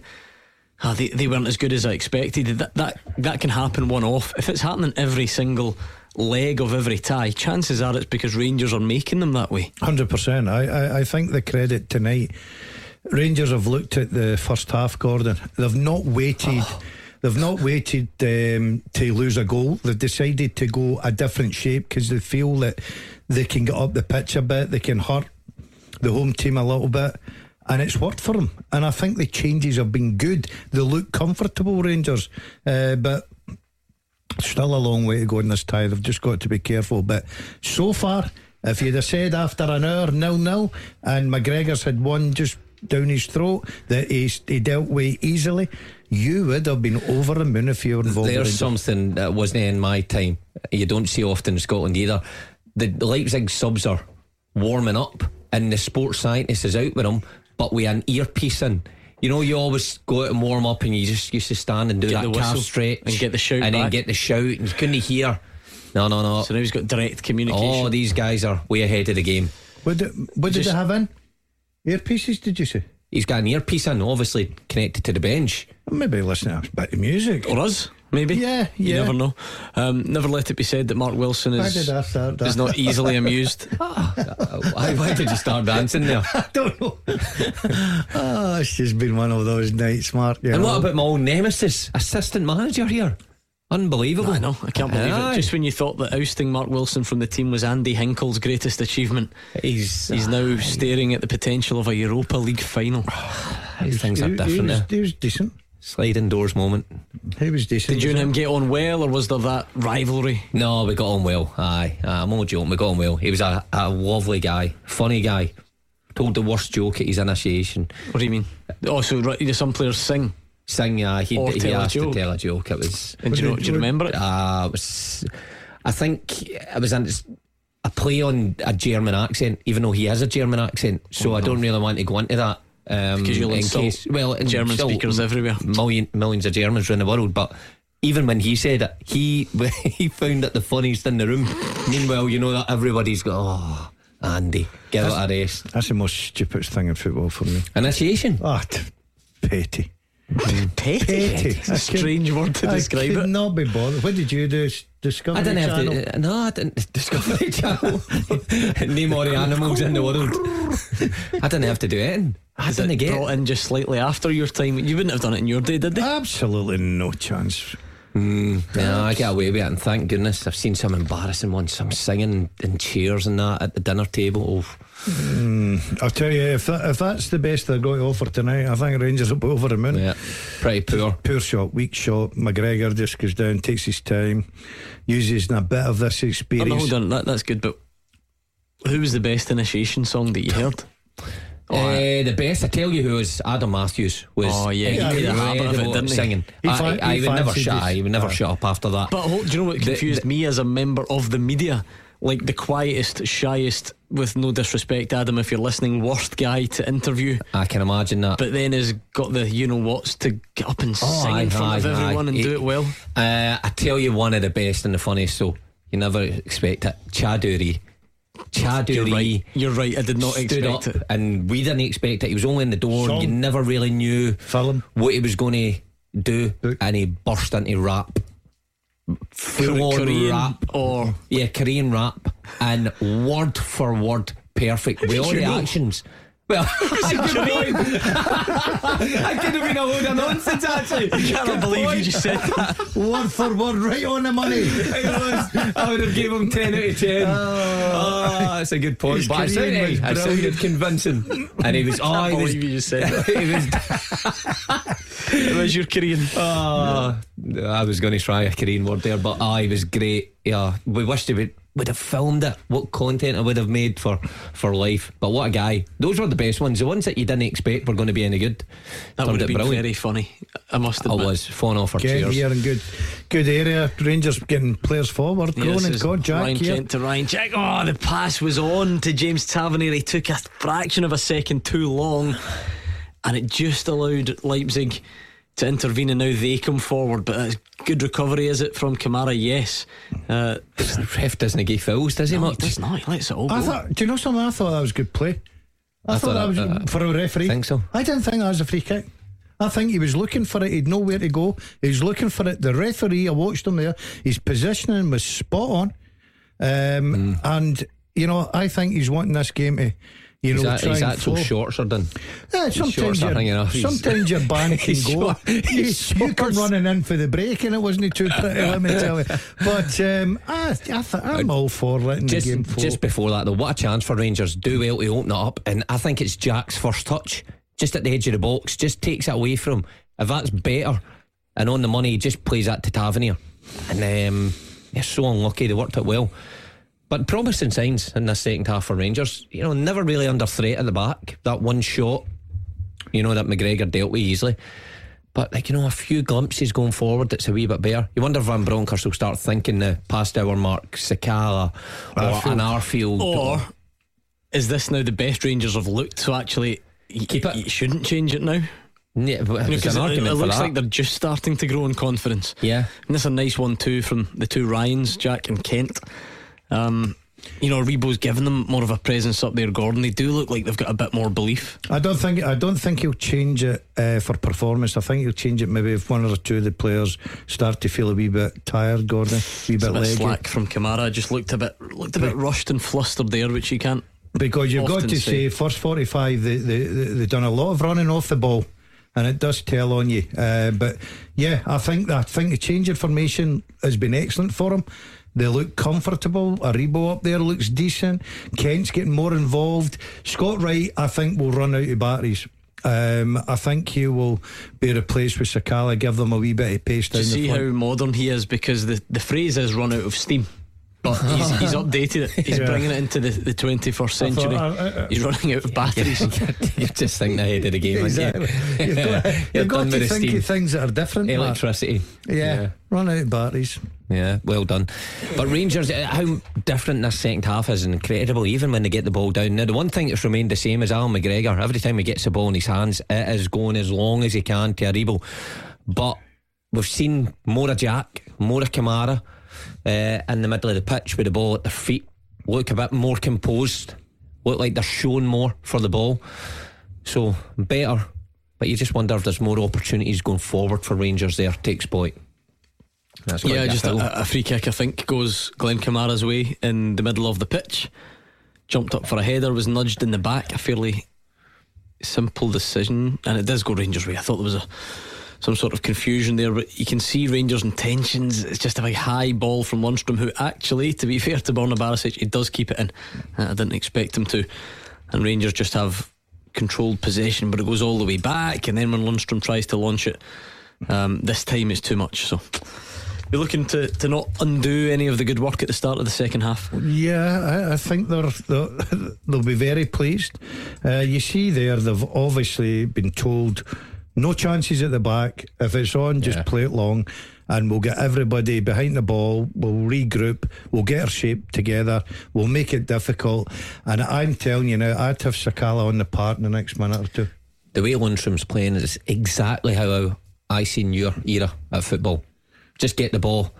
ah, they, they weren't as good as I expected. That, that, that can happen one off. If it's happening every single leg of every tie, chances are it's because Rangers are making them that way. Hundred percent. I, I I think the credit tonight. Rangers have looked at the first half, Gordon. They've not waited. They've not waited um, to lose a goal. They've decided to go a different shape because they feel that they can get up the pitch a bit. They can hurt the home team a little bit. And it's worked for them. And I think the changes have been good. They look comfortable, Rangers. Uh, but Still a long way to go in this tie. They've just got to be careful. But so far, if you'd have said after an hour nil nil and McGregor's had one just down his throat that he, he dealt with easily, you would have been over the moon if you were involved. There's in something that wasn't in my time. You don't see often in Scotland either. The Leipzig subs are warming up, and the sports scientist is out with them, but with an earpiece in. You know, you always go out and warm up, and you just used to stand and do Get that the calf whistle stretch and get the shout and then get the shout, and you couldn't hear. No, no, no. So now he's got direct oh, communication. Oh, these guys are way ahead of the game. What did, what did Just- they have in? Earpieces, did you say? He's got an earpiece in, obviously connected to the bench. Maybe listening to a bit of music. or us, maybe. Yeah, You yeah. never know. Um, never let it be said that Mark Wilson is, did start that? is not easily amused. (laughs) why, why did you start dancing there? (laughs) I don't know. oh, it's just been one of those nights, Mark. you And know. what about my old nemesis, assistant manager here? Unbelievable. I know, I can't believe Aye. it. Just when you thought that ousting Mark Wilson from the team was Andy Hinkel's greatest achievement, He's he's now staring at the potential of a Europa League final. (sighs) these things are he, he different. was, eh? now. he was decent. Sliding doors moment. He was decent. Did you and him get on well, or was there that rivalry? No, we got on well. Aye, Aye, I'm only joking. We got on well. He was a, a lovely guy, funny guy. Told the worst joke at his initiation. What do you mean? Oh, so right, some players sing. Sing, yeah, he, Or he tell a asked joke. to tell a joke. It was. And do you, know, do you remember it? Uh, it was I think it was an, a play on a German accent, even though he has a German accent. So I don't really want to go into that. Um, Because you'll in insult case, well, in German still speakers everywhere. Million, millions of Germans around the world, but even when he said it, he (laughs) he found it the funniest in the room. Meanwhile, you know that everybody's got oh, Andy, give it a rest. That's the most stupidest thing in football for me. Initiation. Ah, t- petty. Petty. Petty. It's a strange word to I describe could it. not be bothered. What did you do? Discovery I didn't have Channel? to. No, I didn't. Discovery (laughs) Channel. Name all the animals in the world. I didn't have to do anything. I didn't it get. brought in just slightly after your time? You wouldn't have done it in your day, did they? Absolutely no chance. Mm, yeah, I get away with it, and thank goodness I've seen some embarrassing ones, some singing in chairs and that at the dinner table. Oh, mm, I'll tell you, if that, if that's the best they're going to offer tonight, I think Rangers will be over the moon. yeah, pretty poor. Poor shot, weak shot. McGregor just goes down, takes his time, uses a bit of this Oh, no, experience. hold on, that, that's good. But who was the best initiation song that you heard? Uh, the best, I tell you, who was Adam Matthews was. Oh, yeah, he made a habit of it, didn't? Singing, He I, fa- I, he would never fancied shut. I would never Aye. shut up after that. But hold, do you know what confused the- me as a member of the media? Like the quietest, shyest with no disrespect, Adam, if you're listening, worst guy to interview. I can imagine that. But then has got the you know what's to get up and Oh, sing aye, in front of aye, everyone aye. and He- do it well. Uh, I tell you, one of the best and the funniest. So you never expect it. Cha Du-ri, Cha Du-ri. You're right. You're right. I did not stood expect up it. and we didn't expect it. He was only in the door. Song. You never really knew Film. what he was going to do, Do- and he burst into rap. Full on Korean rap, or yeah, Korean rap, and word for word perfect with all you the know? Well, (laughs) I could have I could have been a load of nonsense actually. I cannot believe you just said that. (laughs) Word for word, right on the money. It was. I would have gave him 10 out of 10. Oh, that's a good point. His But I sounded, was I sounded brilliant. convincing. And he was, oh, (laughs) I he was, believe you just said that. he was It was your Korean. Oh, I was going to try a Korean word there, but ah, he was great. Yeah, we wished he would would have filmed it. What content I would have made for for life. But what a guy! Those were the best ones. The ones that you didn't expect were going to be any good. That Turned would have been brilliant. very funny. I must have. I admit. was falling off our Get chairs. here in good, good area. Rangers getting players forward. Yes, Cronin, it's God, Jack Ryan here. Kent to Ryan Jack. Oh, the pass was on to James Tavernier. He took a fraction of a second too long, and it just allowed Leipzig to intervene. And now they come forward. But that's good recovery, is it from Kamara? Yes. Uh, The ref doesn't give fouls, does he no, he does not. He lets it all I go. thought. Do you know something? I thought that was good play. I, I thought, thought that was that- uh, for a referee. think so. I didn't think that was a free kick. I think he was looking for it. He'd know where to go. He was looking for it. The referee, I watched him there. His positioning was spot on. Um, Hmm. And you know, I think he's wanting this game to, you His, know, his and actual flow. shorts are done. Yeah, sometimes shorts are your, hanging off. He's- sometimes your band (laughs) can go. short- You, come running in for the break, and it wasn't too pretty. let me tell you. But um, I, I th- I'm all for letting Just, the game flow. just before that, though, what a chance for Rangers. Do well to open it up, and I think it's Jack's first touch, just at the edge of the box, just takes it away from. If that's better and on the money, he just plays that to Tavernier, and um, they're so unlucky. They worked it well, but promising signs in the second half for Rangers. You know, never really under threat at the back. That one shot, you know, that McGregor dealt with easily. But like you know, a few glimpses going forward, it's a wee bit better. You wonder if Van Bronckhorst will start thinking the past hour mark, Sakala or Arfield. an Arfield. Or is this now the best Rangers have looked? So actually, you, Keep it. you shouldn't change it now. yeah, but there's Because an it, it looks like they're just starting to grow in confidence. yeah, And this is a nice one too from the two Ryans, Jack and Kent. Um, you know, Aribo's given them more of a presence up there. Gordon, they do look like they've got a bit more belief. I don't think I don't think he'll change it uh, for performance. I think he'll change it maybe if one or two of the players start to feel a wee bit tired, Gordon, a wee bit a bit slack from Kamara. Just looked a bit looked a bit rushed and flustered there, which you can't. Because you've got to say. say, first 45, they, they, they, they've done a lot of running off the ball, and it does tell on you. Uh, but yeah, I think that I think the change in formation has been excellent for them. They look comfortable. Aribo up there looks decent. Kent's getting more involved. Scott Wright, I think, will run out of batteries. Um, I think he will be replaced with Sakala, give them a wee bit of pace Do down you see how modern he is? Because the, the phrase is run out of steam. But (laughs) he's, he's updated it. He's Yeah. bringing it into the, the 21st century. uh, uh, he's running out of batteries. (laughs) (laughs) you're just thinking ahead of the game. aren't you? Exactly. You've got, you've got to the think of things that are different. Electricity. Yeah, run out of batteries. Yeah, well done. But Rangers, uh, how different this second half is incredible, even when they get the ball down. Now, the one thing that's remained the same is Allan McGregor. Every time he gets the ball in his hands, it is going as long as he can to Aribo. But we've seen more of Jack, more of Kamara uh, in the middle of the pitch with the ball at their feet. Look a bit more composed. Look like they're showing more for the ball. So, better. But you just wonder if there's more opportunities going forward for Rangers there to exploit. That's Yeah, just a, a free kick, I think, goes Glenn Kamara's way in the middle of the pitch. Jumped up for a header, was nudged in the back. A fairly simple decision, and it does go Rangers' way. I thought there was a some sort of confusion there, but you can see Rangers' intentions. It's just a big high ball from Lundstram, who actually, to be fair to Borna Barisic, he does keep it in. Uh, I didn't expect him to. And Rangers just have controlled possession, but it goes all the way back. And then when Lundstram tries to launch it, um, this time is too much. So you're looking to, to not undo any of the good work at the start of the second half. Yeah, I, I think they're, they're they'll be very pleased. Uh, you see there, they've obviously been told no chances at the back. If it's on, just Yeah. play it long. and we'll get everybody behind the ball. We'll regroup. We'll get our shape together. We'll make it difficult. And I'm telling you now, I'd have Sakala on the park in the next minute or two. The way Lundstram's playing is exactly how I seen your era at football. Just get the ball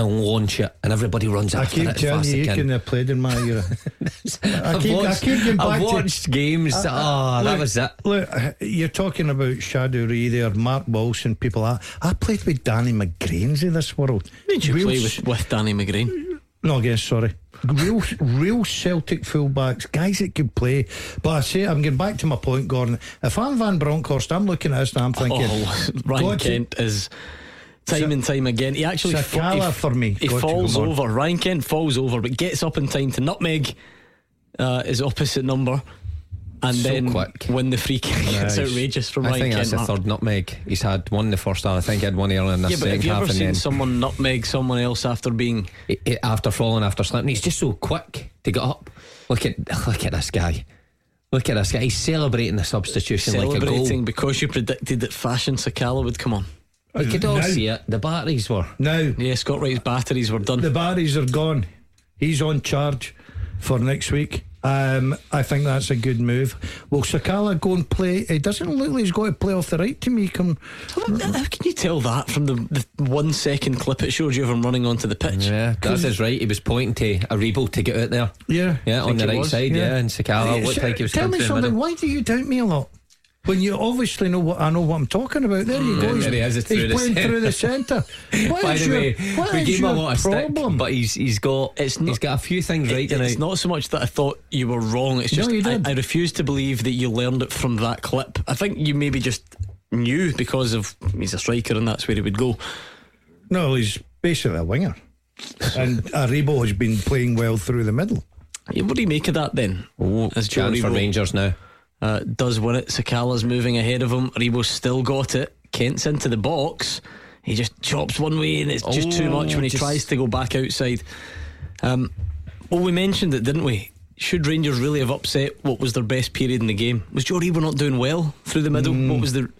and launch it, and everybody runs I after keep it. as telling you, as you they can. couldn't have played in my era. (laughs) I I've keep, I watched, keep getting back I've to- watched games. oh, that was it. Look, you're talking about Cha Du-ri there, Mark Wilson, people. I, I played with Danny McGrains in this world. Did you Real play with, with Danny McGrain? No, again, sorry. Real, real Celtic fullbacks, guys that could play. But I say, I'm getting back to my point, Gordon. If I'm Van Bronckhorst, I'm looking at this and I'm thinking, Oh, (laughs) Ryan got Kent is time Sa- and time again. He actually Sakala he for me. He to falls over. Ryan Kent falls over, but gets up in time to nutmeg uh, his opposite number, and So then quick. win the free kick. (laughs) it's outrageous from I Ryan think Kent. that's the Mark. third nutmeg. He's had one in the first half. I think he had one earlier in the Yeah, but have you ever seen then someone nutmeg someone else after being? i- i- after falling, after slipping, he's just so quick to get up. Look at (laughs) look at this guy. Look at this guy. He's celebrating the substitution like a Celebrating goal. because you predicted that Fashion Sakala would come on. You could all Now- see it. The batteries were. now Yeah, Scott Wright's batteries were done. the batteries are gone. He's on charge for next week. Um, I think that's a good move. Will Sakala go and play? It doesn't look like he's got to play off the right to me. Come, How can you tell that from the, the one second clip it showed you of him running onto the pitch? Yeah, that's his right. He was pointing to Aribo to get out there. yeah, Yeah, on the right was, side. Yeah, yeah. and Sakala Hey, looked sh- like he was Tell coming me something. Why do you doubt me a lot? When you obviously know what I know what I'm talking about. There you Mm, go. there he is, it's through he's the centre. through the centre. (laughs) What By is the your, way, what we is gave him a your lot of problem? stick, but he's he's got It's he's not- got a few things right It- tonight. It's not so much that I thought you were wrong. It's No, just you I, did. I refuse to believe that you learned it from that clip. I think you maybe just knew because of he's a striker and that's where he would go. no, he's basically a winger, and Aribo has been playing well through the middle. Yeah, what do you make of that then? Oh, As chance Joe for Rangers now. Uh, does win it. Sakala's moving ahead of him. Aribo's still got it. Kent's into the box. He just chops one way and it's just too Oh, much when he just- tries to go back outside. Um, well, we mentioned it, didn't we? Should Rangers really have upset what was their best period in the game? Was Joe Aribo not doing well through the middle? What was the. Mm.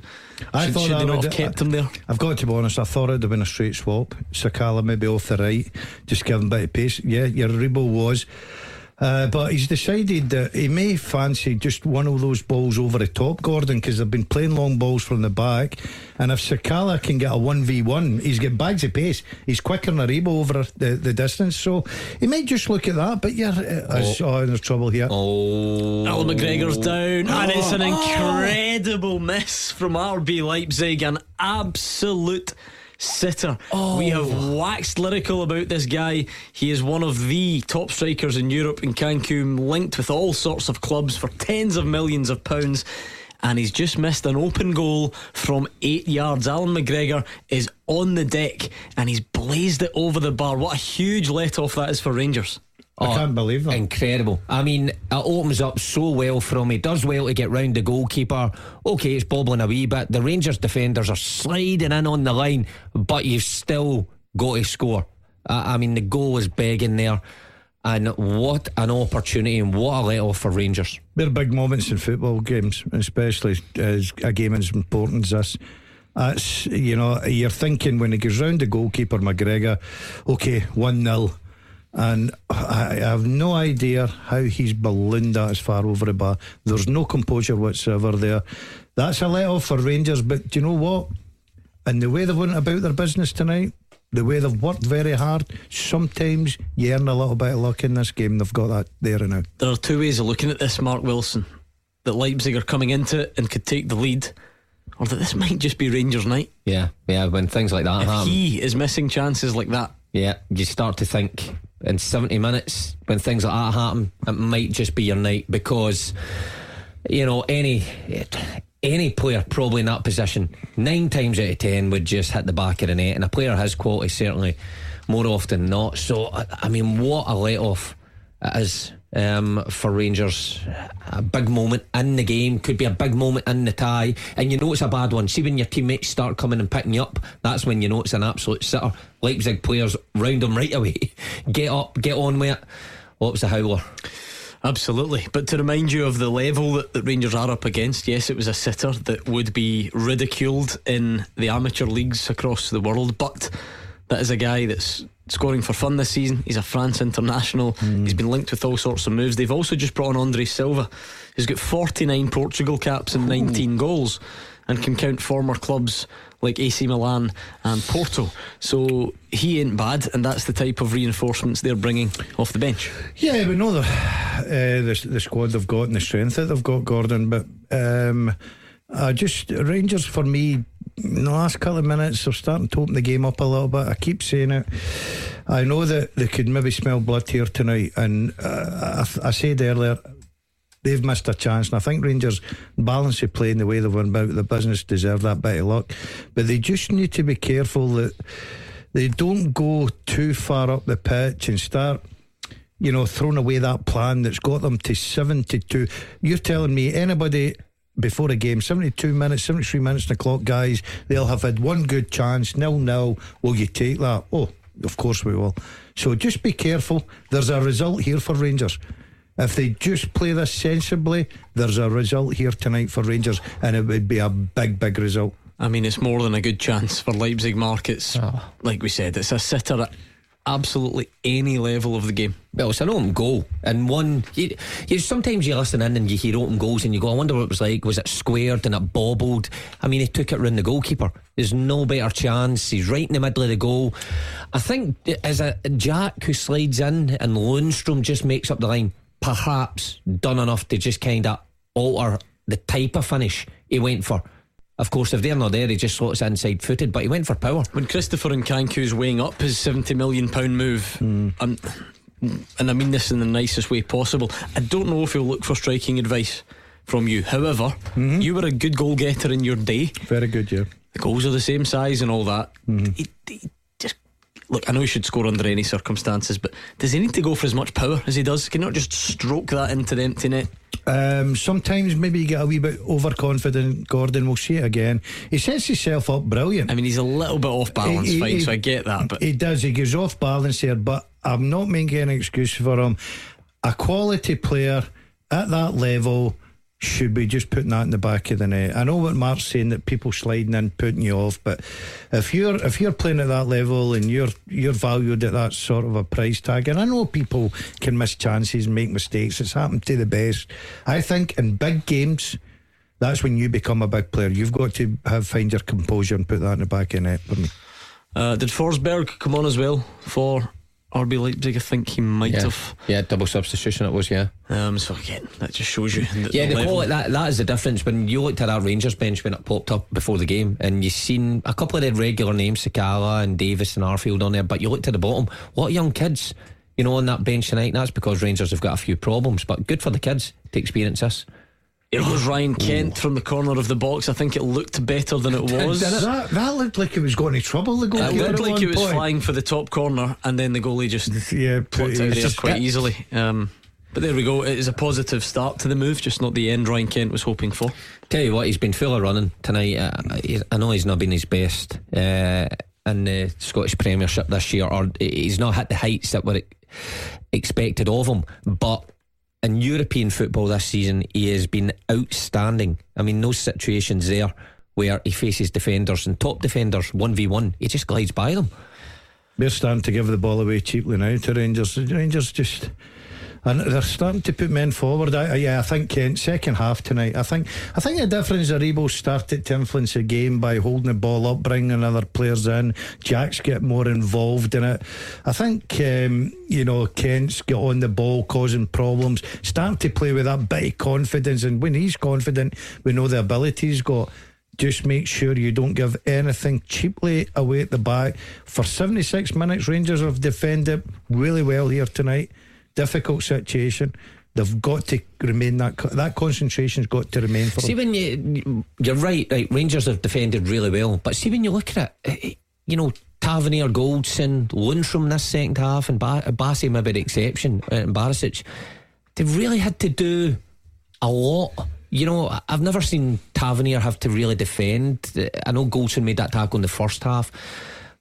I should thought should they not would- have kept him there? I've got to be honest. I thought it'd have been a straight swap. Sakala maybe off the right, just give him a bit of pace. Yeah, your Aribo was. Uh, but he's decided that he may fancy just one of those balls over the top, Gordon, because they've been playing long balls from the back. And if Sakala can get a 1v1, he's got bags of pace. He's quicker than Aribo over the, the distance. So he might just look at that. But you're uh, oh. there's trouble here. Oh, Allan McGregor's down, and it's Oh. an incredible miss from RB Leipzig, an absolute sitter. We oh. have waxed lyrical about this guy. He is one of the top strikers in Europe Nkunku, linked with all sorts of clubs for tens of millions of pounds. And he's just missed an open goal from eight yards. Allan McGregor is on the deck and he's blazed it over the bar. What a huge let off that is for Rangers. I oh, can't believe that. Incredible. I mean, it opens up so well for him. He does well to get round the goalkeeper. Okay, it's bobbling a wee bit. The Rangers defenders are sliding in on the line, but you've still got to score. I I mean, the goal was begging there. And what an opportunity and what a let off for Rangers. They're big moments in football games, especially as a game as important as this. That's you know you're thinking when it goes round the goalkeeper McGregor, okay, one 0 and I have no idea how he's ballooned that as far over the bar. There's no composure whatsoever there. That's a let off for Rangers, but do you know what? And the way they went about their business tonight, the way they've worked very hard, sometimes you earn a little bit of luck in this game. They've got that there and now. There are two ways of looking at this, Mark Wilson. That Leipzig are coming into it and could take the lead, or that this (laughs) might just be Rangers' night. Yeah, yeah, when things like that If happen. he is missing chances like that, Yeah, you start to think in 70 minutes when things like that happen, it might just be your night because, you know, any any player probably in that position, nine times out of ten would just hit the back of the net, and a player has quality certainly more often not. So, I, I mean, what a let off it is um, for Rangers. A big moment in the game, could be a big moment in the tie, and you know it's a bad one. See, when your teammates start coming and picking you up, that's when you know it's an absolute sitter. Leipzig players round them right away. (laughs) get up, get on with it. What was the howler? Absolutely. But to remind you of the level that, that Rangers are up against, yes, it was a sitter that would be ridiculed in the amateur leagues across the world, but that is a guy that's scoring for fun this season. He's a France international. Mm. He's been linked with all sorts of moves. They've also just brought on Andre Silva. He's got 49 Portugal caps and 19 goals and can count former clubs like AC Milan and Porto. So he ain't bad, and that's the type of reinforcements they're bringing off the bench. Yeah, we know the uh, the, the squad they've got and the strength that they've got, Gordon. But um, uh, just Rangers for me. In the last couple of minutes, they're starting to open the game up a little bit. I keep saying it. I know that they could maybe smell blood here tonight, and uh, I, I said earlier they've missed a chance. And I think Rangers balance of play and the way they've won about the business deserve that bit of luck. But they just need to be careful that they don't go too far up the pitch and start. You know, throwing away that plan that's got them to 72. You're telling me anybody before a game, 72 minutes, 73 minutes in the clock, guys, they'll have had one good chance, nil nil. Will you take that? Oh, of course we will. So just be careful. There's a result here for Rangers. If they just play this sensibly, there's a result here tonight for Rangers, and it would be a big, big result. I mean, it's more than a good chance for Leipzig markets. Oh. Like we said, it's a sitter at absolutely any level of the game. Well, it's an open goal, and one. You, you, sometimes you listen in and you hear open goals, and you go, "I wonder what it was like. Was it squared and it bobbled?" I mean, he took it round the goalkeeper. There's no better chance. He's right in the middle of the goal. I think as a Jack who slides in, and Lundstram just makes up the line perhaps done enough to just kind of alter the type of finish he went for. Of course, if they're not there, he just slots inside footed, but he went for power. When Christopher Nkunku's weighing up his £70 million move, mm. and, and I mean this in the nicest way possible, I don't know if he'll look for striking advice from you. However, mm-hmm. you were a good goal getter in your day. Very good, yeah. The goals are the same size and all that. Mm-hmm. He, he look, I know he should score under any circumstances, but does he need to go for as much power as he does? Can he not just stroke that into the empty net? Um, sometimes maybe you get a wee bit overconfident. Gordon, we'll see it again. He sets himself up brilliant. I mean, he's a little bit off balance, he, fine, he, so I get that. But he does. He goes off balance here, but I'm not making any excuse for him. A quality player at that level should be just putting that in the back of the net. I know what Mark's saying that people sliding in putting you off, but if you're if you're playing at that level and you're you're valued at that sort of a price tag, and I know people can miss chances and make mistakes. It's happened to the best. I think in big games. That's when you become a big player. You've got to have find your composure and put that in the back of the net for me. Uh, did Forsberg come on as well for RB Leipzig, I think he might yeah. have. Yeah, double substitution it was, yeah. Um, so again, that just shows you. The, yeah, the, the quality, that, that is the difference. When you looked at our Rangers bench when it popped up before the game, and you seen a couple of the regular names, Sakala and Davis and Arfield on there, but you looked at the bottom, what young kids, you know, on that bench tonight. And that's because Rangers have got a few problems, but good for the kids to experience this. It was (laughs) Ryan Kent from the corner of the box. I think it looked better than it (laughs) was. Did it? That, that looked like it was going to trouble the goalie. It looked like it was point. flying for the top corner, and then the goalie just (laughs) yeah, plucked out there quite easily. Um, but there we go. It is a positive start to the move, just not the end Ryan Kent was hoping for. Tell you what, he's been full of running tonight. Uh, I know he's not been his best uh, in the Scottish Premiership this year, or he's not hit the heights that were expected of him, but in European football this season, he has been outstanding. I mean, those situations there where he faces defenders and top defenders 1v1, he just glides by them. We're starting to give the ball away cheaply now to Rangers. Rangers just and they're starting to put men forward. I, yeah, I think Kent second half tonight. I think I think the difference Aribo started to influence the game by holding the ball up, bringing other players in. Jack's get more involved in it. I think um, you know Kent's got on the ball, causing problems, starting to play with that bit of confidence. And when he's confident, we know the ability he's got just make sure you don't give anything cheaply away at the back. For 76 minutes, Rangers have defended really well here tonight difficult situation. They've got to remain that that concentration's got to remain for see them. when you you're right right Rangers have defended really well but see when you look at it eh, eh, you know Tavernier Goldson Lundstram this second half and ba- Bassey maybe the exception uh, and Barisic they've really had to do a lot you know I've never seen Tavernier have to really defend I know Goldson made that tackle in the first half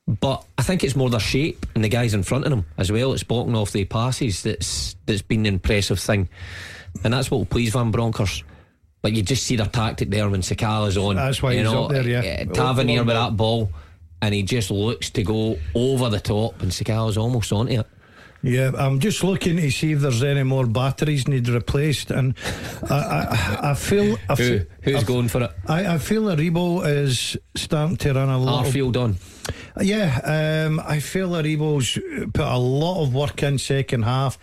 But I think it's more their shape and the guys in front of them as well. It's blocking off the passes that's that's been the impressive thing, and that's what will please Van Bronckhorst. But you just see their tactic there when Sakala's on. That's why you he's know, up there, yeah. uh, Tavernier with that ball, and he just looks to go over the top, and Sakala's almost onto it. Yeah, I'm just looking to see if there's any more batteries need replaced, and I, I, I feel I Who, who's I, going for it? I, I feel Aribo is starting to run a little. Arfield on. Yeah, um, I feel Aribo's put a lot of work in second half.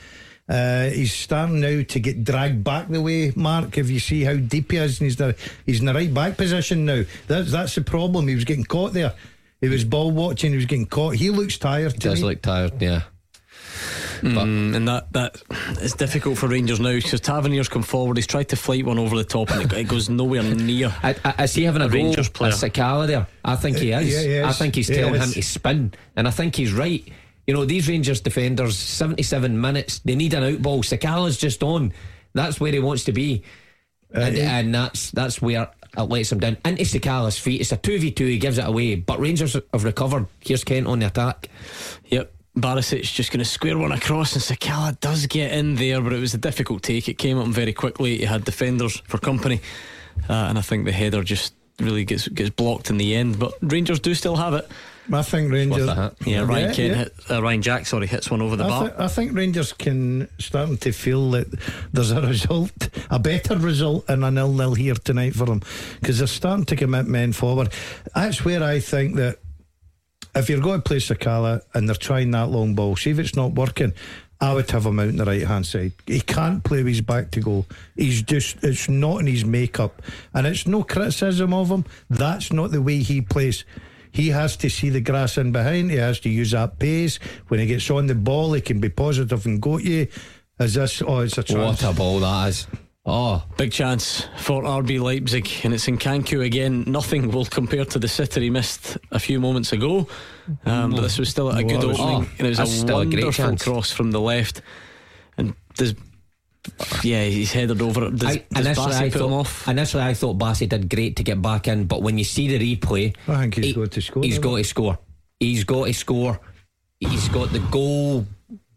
Uh, he's starting now to get dragged back the way, Mark. If you see how deep he is, and he's the, he's in the right back position now. That's that's the problem. He was getting caught there. He was ball watching. He was getting caught. He looks tired. To Does me. look tired, yeah. Mm, and that that it's difficult for Rangers now because Tavernier's come forward. He's tried to flight one over the top and it, it goes nowhere near. I, I, is he having a, A goal Rangers player. at Sakala there? I think he Uh, is. yeah, he I think he's He telling him to spin, and I think he's right. You know, these Rangers defenders, 77 minutes, they need an outball. Sakala's just on. That's where he wants to be. and, and that's that's where it lets him down. Into Sakala's feet. It's a 2v2, he gives it away. But Rangers have recovered. Here's Kent on the attack. Yep. Barisic just going to square one across, and Sakala does get in there, but it was a difficult take. It came up very quickly. He had defenders for company, uh, and I think the header just really gets gets blocked in the end. But Rangers do still have it. I think Rangers. Hit. Yeah, Ryan Yeah, Kent yeah. hit uh, Ryan Jack. Sorry, hits one over the I, bar. thi- I think Rangers can starting to feel that there's a result, a better result in a nil nil here tonight for them because they're starting to commit men forward. That's where I think that if you're going to play Sakala and they're trying that long ball, see if it's not working. I would have him out on the right hand side. He can't play with his back to goal. He's just, it's not in his makeup. And it's no criticism of him. That's not the way he plays. He has to see the grass in behind. He has to use that pace. When he gets on the ball, he can be positive and go to you. Is this, oh, it's a chance. What a ball that is. Oh, Big chance for RB Leipzig, and it's Nkunku again. Nothing will compare to the sitter he missed a few moments ago. Um, but this was still a good Well, opening, oh, and it was a still a great wonderful cross from the left. And does, yeah, he's headed over it. Does, I, does initially, Bassey I put him thought, off? initially I thought Bassey did great to get back in, but when you see the replay, I think he's he- got to score, He's doesn't got he? to score. He's got to score. He's got the goal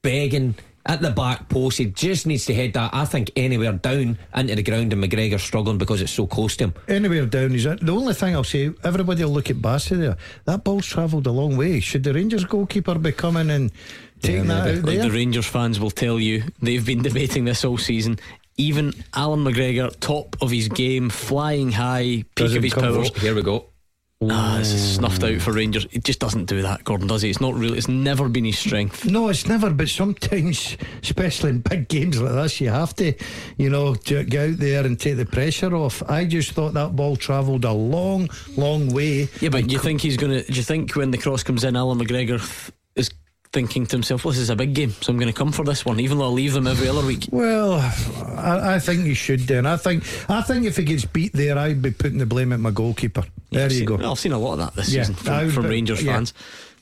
begging at the back post. He just needs to head that. I think anywhere down into the ground, and McGregor's struggling because it's so close to him. Anywhere down, he's the only thing I'll say. Everybody will look at Bassey there. That ball's travelled a long way. Should the Rangers goalkeeper be coming and taking that out Like there? the Rangers fans will tell you, they've been debating this all season. Even Allan McGregor, top of his game, flying high, peak Doesn't of his come powers. Here we go. Ah, this is snuffed out for Rangers. It just doesn't do that, Gordon, does he? It's not really. It's never been his strength. No, it's never. But sometimes, especially in big games like this, you have to, you know, get out there and take the pressure off. I just thought that ball travelled a long, long way. Yeah, but you think he's gonna? Do you think when the cross comes in, Allan McGregor thinking to himself, "Well, this is a big game, so I'm going to come for this one, even though I leave them every other week." Well, I, I think he should and I think I think if he gets beat there, I'd be putting the blame at my goalkeeper. There I've you seen- go. I've seen a lot of that this Yeah, season from, from Rangers yeah. fans.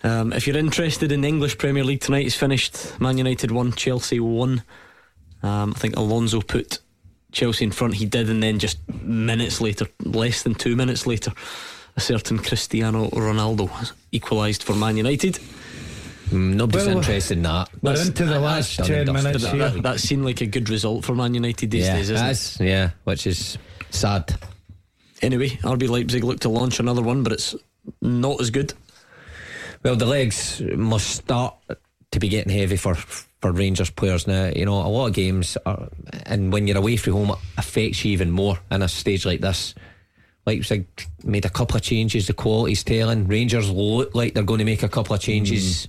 Um, if you're interested in the English Premier League tonight, it's finished. Man United won, Chelsea won. Um, I think Alonso put Chelsea in front. He did, and then just minutes later, less than two minutes later, a certain Cristiano Ronaldo equalised for Man United. Mm, Nobody's Well, interested in that. We're That's- into the that's last done 10 minutes That, here. that, that seemed like a good result for Man United these Yeah, days, isn't it? yeah, which is sad. Anyway, RB Leipzig look to launch another one, but it's not as good. Well, the legs must start to be getting heavy for for Rangers players now. You know, a lot of games, are, and when you're away from home, it affects you even more in a stage like this. Leipzig made a couple of changes. The quality's telling. Rangers look like they're going to make a couple of changes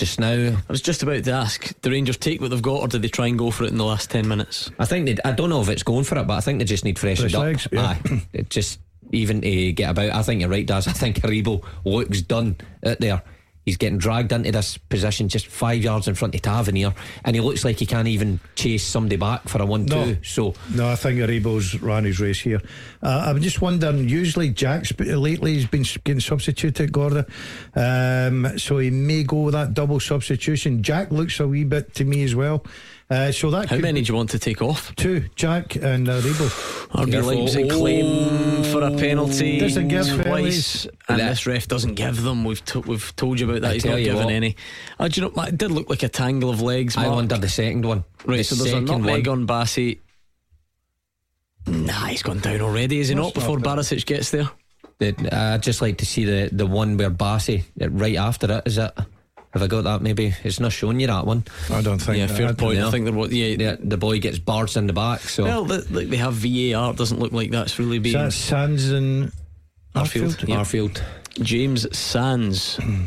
just now. I was just about to ask: Do Rangers take what they've got, or do they try and go for it in the last ten minutes? I think they. I don't know if it's going for it, but I think they just need freshened Fresh up. legs, yeah. Aye, It just even to get about. I think you're right, Daz. I think Aribo looks done out there. He's getting dragged into this position just five yards in front of Tavernier, and he looks like he can't even chase somebody back for a one-two. No. So No, I think Aribo's ran his race here. Uh, I'm just wondering. Usually, Jack's lately he's been getting substituted, Gordon. Um, so he may go with that double substitution. Jack looks a wee bit to me as well. Uh, so that How many be do you want to take off? Two, Jack and uh, Aribo. RB Careful. Leipzig claim for a penalty Doesn't give twice, penalties. and That- this ref doesn't give them. We've to, we've told you about that. I He's not you given what. any. Uh, do you know? It did look like a tangle of legs. I Mark. wonder the second one. Right, The so there's a second nutmeg one. on Bassey. Nah, he's gone down already, is he not? Before have. Barisic gets there. I'd just like to see the, the one where Bassey, uh, right after it, is it? Have I got that? Maybe it's not showing you that one. I don't think. Yeah, that- fair I- point. I know. think there was. Yeah, The, the boy gets barged in the back. So Well, the, like they have VAR. It doesn't look like that's really Is being that Sands and Arfield. Arfield? Yeah. Arfield. James Sands. Hmm.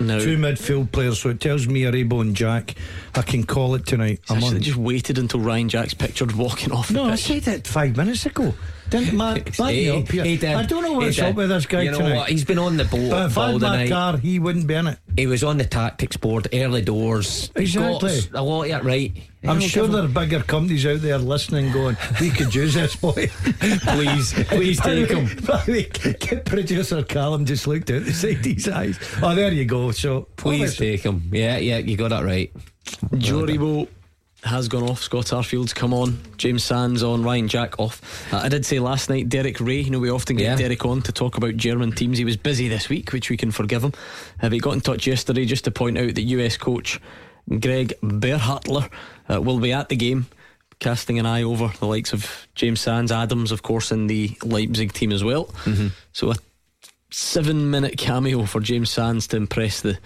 now, Two midfield players, so it tells me Aribo and Jack. I can call it tonight. I I'm on. have just waited until Ryan Jack's pictured walking off the No, I said it five minutes ago. Didn't Mark back me up here? he did. I don't know what's up with this guy You know tonight. what? He's been on the boat But if I all had my night. car, he wouldn't be in it. He was on the tactics board, early doors. He's got a lot of it right. I'm sure there are bigger companies out there listening, going, "We could use this boy." (laughs) Please, (laughs) please take him. (laughs) by the way, get producer Callum just looked out the side of his eyes. Oh, there you go. So Please take him. Yeah, yeah, you got that right. Joe Aribo has gone off. Scott Arfield's come on. James Sands on. Ryan Jack off. Uh, I did say last night, Derek Ray. You know, we often get Yeah. Derek on to talk about German teams. He was busy this week, which we can forgive him. Uh, but he got in touch yesterday just to point out that US coach Gregg Berhalter uh, will be at the game. Casting an eye over the likes of James Sands, Adams, of course, in the Leipzig team as well. So a seven minute cameo for James Sands to impress the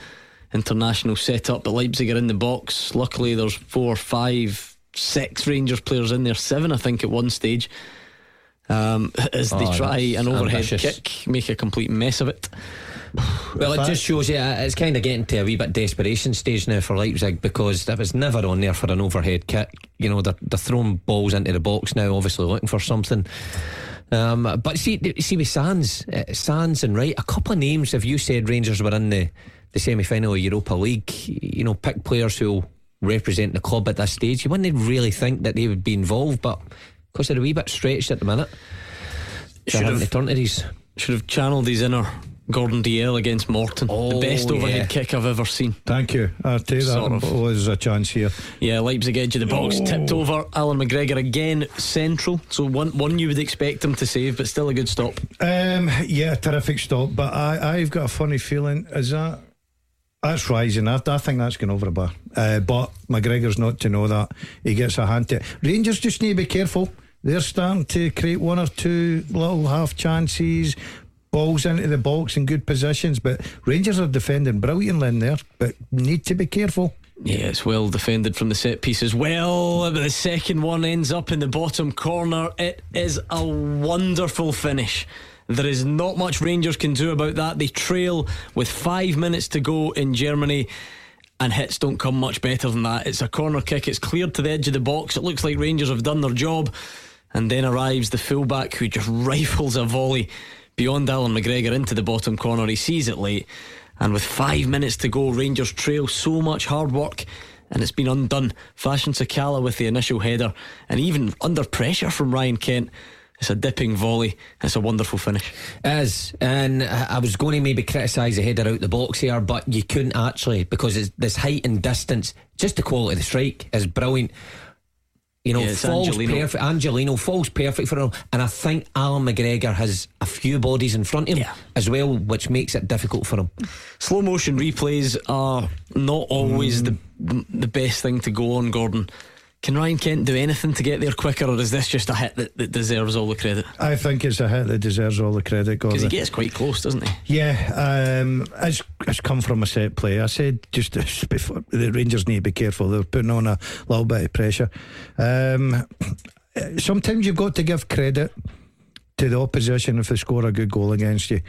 international setup. But Leipzig are in the box. Luckily, there's four, five, six Rangers players in there. Seven, I think, at one stage. Um, as they Oh, try an overhead ambitious. kick, make a complete mess of it. Well, it just shows you uh, it's kind of getting to a wee bit desperation stage now for Leipzig because that was never on there for an overhead kick. You know, they're, they're throwing balls into the box now, obviously looking for something. Um, but see, see with Sands, uh, Sands and Wright, a couple of names. If you said Rangers were in the, the semi final of Europa League, you know, pick players who represent the club at this stage, you wouldn't really think that they would be involved, but of because they're a wee bit stretched at the minute, they're Should having have- to turn to these. Should have channeled his inner Gordon Dalziel against Morton. the Oh, best overhead yeah. kick I've ever seen. Thank you. I'll tell you that Sort of. was a chance here. Yeah, Leipzig edge of the box, tipped over. Allan McGregor again central. So one one you would expect him to save, but still a good stop. Um, yeah, terrific stop. But I, I've got a funny feeling. Is that that's rising? I, I think that's going over a bar. Uh, but McGregor's not to know that. He gets a hand to it. Rangers just need to be careful. They're starting to create one or two little half chances. Balls into the box in good positions, but Rangers are defending brilliantly in there, but need to be careful. Yeah, it's well defended from the set piece as well. But the second one ends up in the bottom corner. It is a wonderful finish. There is not much Rangers can do about that. They trail with five minutes to go in Germany. And hits don't come much better than that. It's a corner kick. It's cleared to the edge of the box. It looks like Rangers have done their job. And then arrives the fullback who just (laughs) rifles a volley beyond Allan McGregor into the bottom corner. He sees it late. And with five minutes to go, Rangers trail so much hard work. And it's been undone. Fashion Sakala with the initial header. And even under pressure from Ryan Kent. It's a dipping volley. It's a wonderful finish. Is and I was going to maybe criticise the header out the box here, but you couldn't actually because it's this height and distance. Just the quality of the strike is brilliant. You know, Yeah, falls Angelino. perfect. Angelino falls perfect for him, and I think Allan McGregor has a few bodies in front of him Yeah. as well, which makes it difficult for him. Slow motion replays are not always mm. the the best thing to go on, Gordon. Can Ryan Kent do anything to get there quicker, or is this just a hit that, that deserves all the credit? I think it's a hit that deserves all the credit. Because he gets quite close, doesn't he? Yeah, um, it's, it's come from a set play. I said just (laughs) before the Rangers need to be careful. They're putting on a little bit of pressure. Um, sometimes you've got to give credit to the opposition if they score a good goal against you.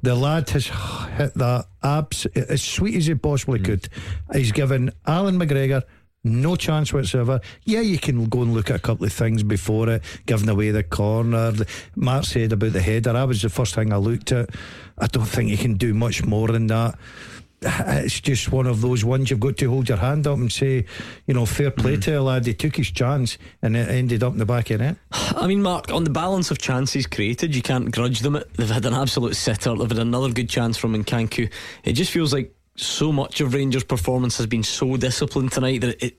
The lad has hit that abs as sweet as he possibly could. He's given Allan McGregor no chance whatsoever. Yeah, you can go and look at a couple of things before it, giving away the corner. Mark said about the header. That was the first thing I looked at. I don't think you can do much more than that. (sighs) It's just one of those ones you've got to hold your hand up and say, you know, fair play mm. to the lad. He took his chance and it ended up in the back of the net. I mean, Mark, on the balance of chances created, you can't grudge them it. They've had an absolute sitter. They've had another good chance from Nkunku. It just feels like so much of Rangers' performance has been so disciplined tonight that it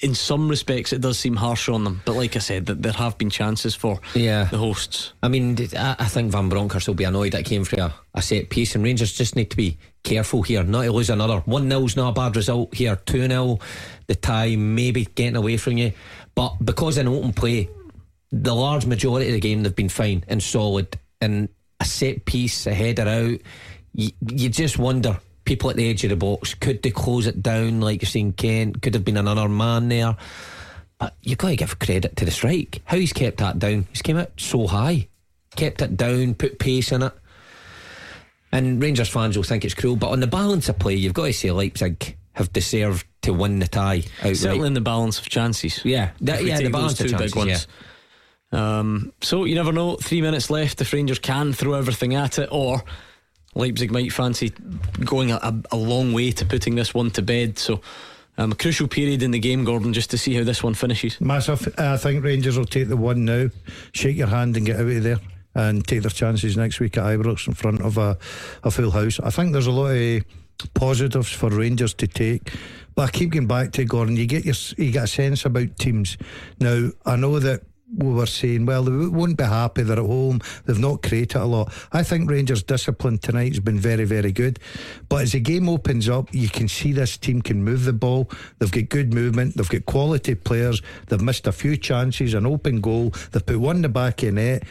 in some respects, it does seem harsh on them. But like I said, that there have been chances for Yeah. the hosts. I mean, I, think Van Bronckhorst will be annoyed that came from a, a set piece, and Rangers just need to be careful here, not to lose another. 1 0's not a bad result here, 2 0, the tie maybe getting away from you. But because in open play, the large majority of the game they've been fine and solid, and a set piece, a header out, you, you just wonder. People at the edge of the box, could they close it down like you're saying, Kent? Could have been another man there. But you've got to give credit to the strike. How he's kept that down. He's came out so high, kept it down, put pace in it. And Rangers fans will think it's cruel, but on the balance of play, you've got to say Leipzig have deserved to win the tie outright. Certainly in the balance of chances. yeah, that, yeah, the balance of two big chances, ones. Um, so you never know. Three minutes left. If Rangers can throw everything at it, or Leipzig might fancy going a, a, long way to putting this one to bed. So um, a crucial period in the game, Gordon, just to see how this one finishes. Massive. I think Rangers will take the one now, shake your hand and get out of there and take their chances next week at Ibrox in front of a, a full house. I think there's a lot of positives for Rangers to take. But I keep going back to Gordon. You get your you get a sense about teams. Now I know that we were saying, well, they won't be happy. They're at home. They've not created a lot. I think Rangers' discipline tonight has been very, very good. But as the game opens up, you can see this team can move the ball. They've got good movement. They've got quality players. They've missed a few chances, an open goal. They've put one in the back of net.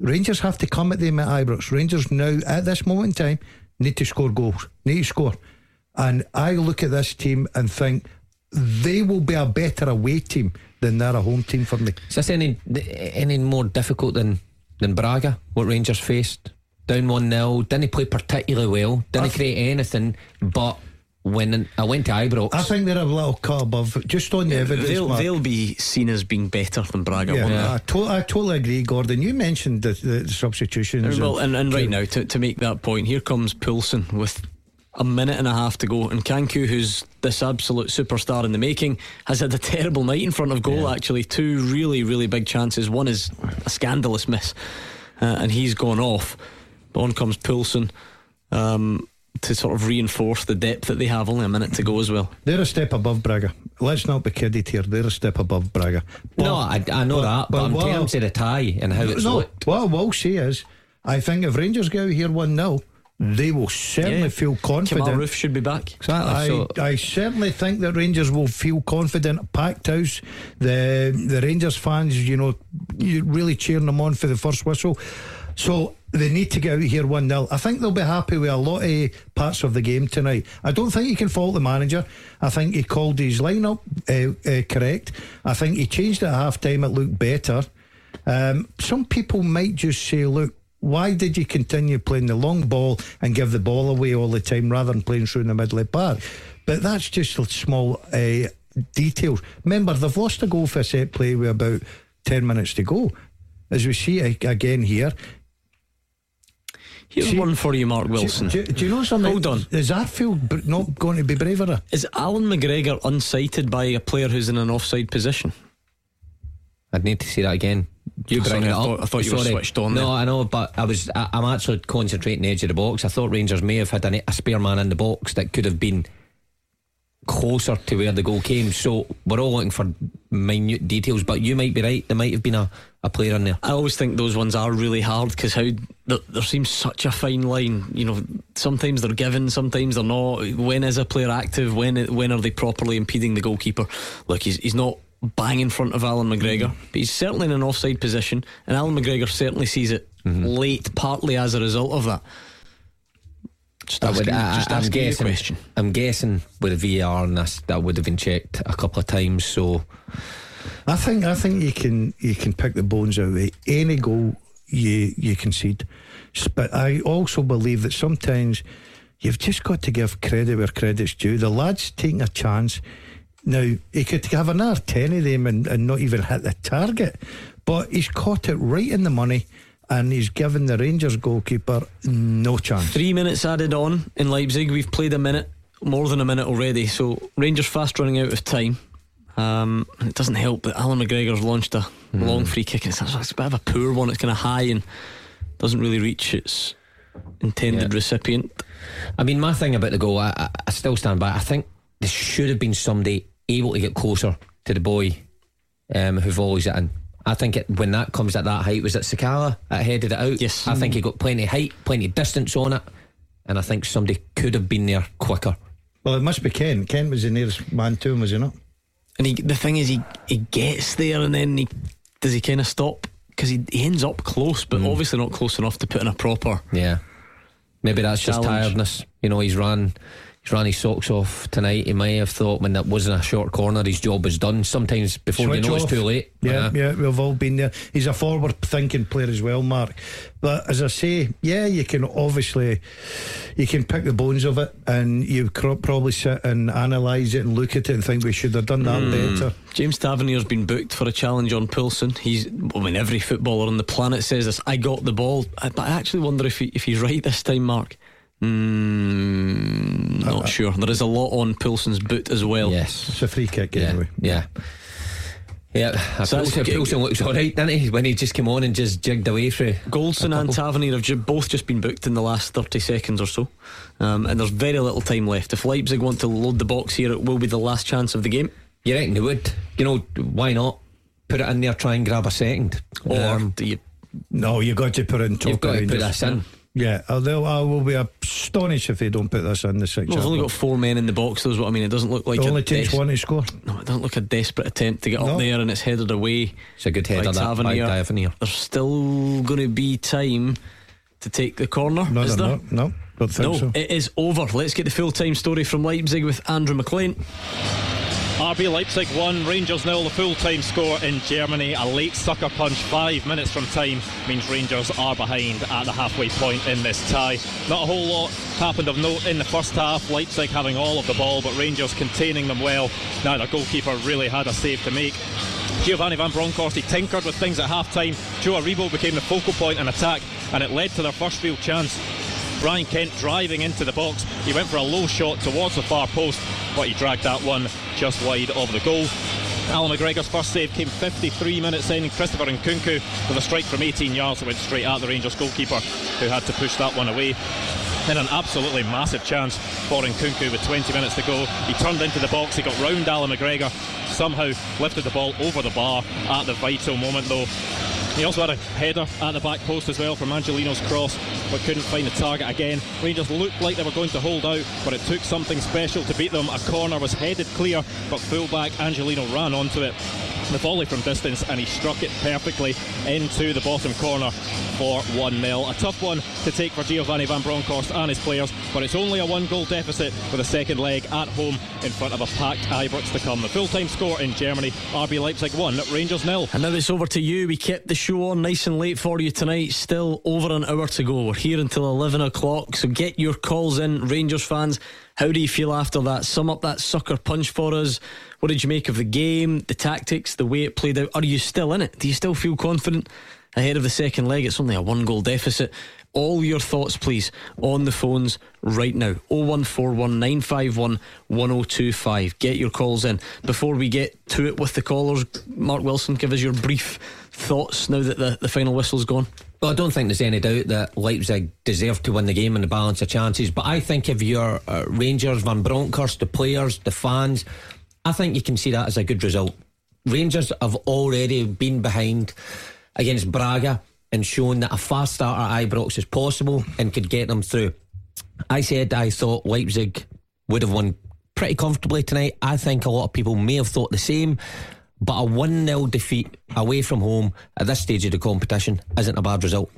Rangers have to come at them at Ibrox. Rangers now, at this moment in time, need to score goals. Need to score. And I look at this team and think they will be a better away team than they're a home team for me. Is this any any more difficult than than Braga? What Rangers faced down one 0 didn't play particularly well. Didn't create anything. But when I went to Ibrox, I think they're a little cut above, just on the evidence. They'll, Mark. they'll be seen as being better than Braga. yeah, won't? I, to- I totally agree, Gordon. You mentioned the, the substitutions. Well, and, and right now, to, to make that point, here comes Poulsen with a minute and a half to go. And Nkunku, who's this absolute superstar in the making, has had a (laughs) terrible night in front of goal, actually. Two really, really big chances. One is a scandalous miss, uh, and he's gone off. But on comes Poulsen um, to sort of reinforce the depth that they have. Only a minute to go as well. They're a step above Braga. Let's not be kidded here. They're a step above Braga. no, I, I know that. But, in what terms I'll- of the tie and how it's no, looked, what I will say is, I think if Rangers go out here 1 0, they will certainly Yeah. feel Kamal confident. Roof should be back. exactly. I, so, I certainly think that Rangers will feel confident. Packed house, the the Rangers fans, you know, you really cheering them on for the first whistle. So they need to get out here 1 0. I think they'll be happy with a lot of parts of the game tonight. I don't think you can fault the manager. I think he called his lineup uh, uh, correct. I think he changed it at half time, it looked better. Um, some people might just say, look, why did you continue playing the long ball and give the ball away all the time rather than playing through the middle of the park? But that's just a small uh, details. Remember, they've lost a goal for a set play with about 10 minutes to go. As we see again here. Here's See- one for you, Mark Wilson. Do, do- do you know something? Hold on. Is Arfield not going to be braver? Is Allan McGregor unsighted by a player who's in an offside position? I'd need to see that again. You bring sorry, it I up. thought- I thought you were switched on No, there. I know, but I was. I, I'm actually concentrating the edge of the box. I thought Rangers may have had a, a spare man in the box that could have been closer to where the goal came. So we're all looking for minute details. But you might be right. There might have been a, a player in there. I always think those ones are really hard because how there, there seems such a fine line. You know, sometimes they're given, sometimes they're not. When is a player active? When when are they properly impeding the goalkeeper? Look, he's he's not bang in front of Allan McGregor, mm. but he's certainly in an offside position, and Allan McGregor certainly sees it mm-hmm. late, partly as a result of that. Just I asking, would- I- just I'm asking you a guessing. question. I'm guessing with the VAR and this, that would have been checked a couple of times. So I think I think you can you can pick the bones out of any goal you you concede. But I also believe that sometimes you've just got to give credit where credit's due. The lad's taking a chance. Now he could have another ten of them and, and not even hit the target, but he's caught it right in the money, and he's given the Rangers goalkeeper no chance. Three minutes added on in Leipzig. We've played a minute, more than a minute already. So Rangers fast running out of time. Um, it doesn't help that Allan McGregor's launched a long free kick. And it's, it's a bit of a poor one. It's kind of high and doesn't really reach its intended Yeah. recipient. I mean, my thing about the goal, I, I, I still stand by. I think there should have been somebody able to get closer to the boy um, who volleys it in. I think it, when that comes at that height, was it Sakala that headed it out? Yes. I think he got plenty of height, plenty of distance on it, and I think somebody could have been there quicker. Well, it must be Kent. Kent was the nearest man to him, was he not? And he, the thing is, he he gets there and then he does he kind of stop because he, he ends up close, but obviously not close enough to put in a proper. Yeah. Maybe that's just tiredness. You know, he's ran he's ran his socks off tonight. He may have thought when that wasn't a short corner, his job was done. Sometimes before Switch you know off. it's too late. Yeah, Uh, yeah, we've all been there. He's a forward thinking player as well, Mark. But as I say, yeah, you can obviously you can pick the bones of it, and you cro- probably sit and analyse it and look at it and think we should have done that better. James Tavernier's been booked for a challenge on Poulsen. He's, I mean, every footballer on the planet says this. I got the ball, I- but I actually wonder if he, if he's right this time, Mark. Mm, not sure. There is a lot on Poulsen's boot as well. Yes. It's a free kick Yeah. anyway. Yeah. Yeah, So that's Poulsen, good. Looks alright, didn't he? When he just came on and just jigged away through. Goldson and couple. Tavernier have ju- both just been booked in the last 30 seconds or so. Um, and there's very little time left. If Leipzig want to load the box here, it will be the last chance of the game. You reckon they would? You know, why not? Put it in there, try and grab a second. Or Um, do you No, you've got to put it in top you've got of to put Rangers. this in. Yeah, uh, although I will be astonished if they don't put this in the six. Well, they've only got four men in the box, though, is what I mean. It doesn't look like it only takes des- one to score. No, it doesn't look a desperate attempt to get No. up there and it's headed away. It's a good by header, that by Tavernier. Tavernier. There's still going to be time to take the corner, No, is no, there? no, no, don't think No, so. it is over. Let's get the full time story from Leipzig with Andrew McLean. RB Leipzig 1, Rangers nil. The full time score in Germany. A late sucker punch five minutes from time means Rangers are behind at the halfway point in this tie. Not a whole lot happened of note in the first half. Leipzig having all of the ball, but Rangers containing them well. Now, the goalkeeper really had a save to make. Giovanni Van Bronckhorst, he tinkered with things at half time. Joe Aribo became the focal point in attack, and it led to their first real chance. Ryan Kent driving into the box. He went for a low shot towards the far post, but he dragged that one just wide of the goal. Allan McGregor's first save came 53 minutes in. Christopher Nkunku with a strike from 18 yards that went straight at the Rangers goalkeeper, who had to push that one away. Then an absolutely massive chance for Nkunku with 20 minutes to go. He turned into the box, he got round Allan McGregor, somehow lifted the ball over the bar at the vital moment though. He also had a header at the back post as well from Angelino's cross, but couldn't find the target again. Rangers looked like they were going to hold out, but it took something special to beat them. A corner was headed clear, but fullback Angelino ran onto it. The volley from distance, and he struck it perfectly into the bottom corner for 1 0. A tough one to take for Giovanni Van Bronckhorst and his players, but it's only a one goal deficit for the second leg at home in front of a packed Ibrox to come. The full time score in Germany RB Leipzig 1, Rangers nil. And now it's over to you. We kept the show on nice and late for you tonight. Still over an hour to go. We're here until 11 o'clock. So get your calls in, Rangers fans. How do you feel after that? Sum up that sucker punch for us. What did you make of the game, the tactics, the way it played out? Are you still in it? Do you still feel confident ahead of the second leg? It's only a one goal deficit. All your thoughts, please, on the phones right now. 0141 951 1025. Get your calls in. Before we get to it with the callers, Mark Wilson, give us your brief thoughts now that the, the final whistle's gone. Well, I don't think there's any doubt that Leipzig deserved to win the game in the balance of chances. But I think if you're uh, Rangers, Van Bronckhorst, the players, the fans, I think you can see that as a good result. Rangers have already been behind against Braga and shown that a fast start at Ibrox is possible and could get them through. I said I thought Leipzig would have won pretty comfortably tonight. I think a lot of people may have thought the same. But a 1 0 defeat away from home at this stage of the competition isn't a bad result.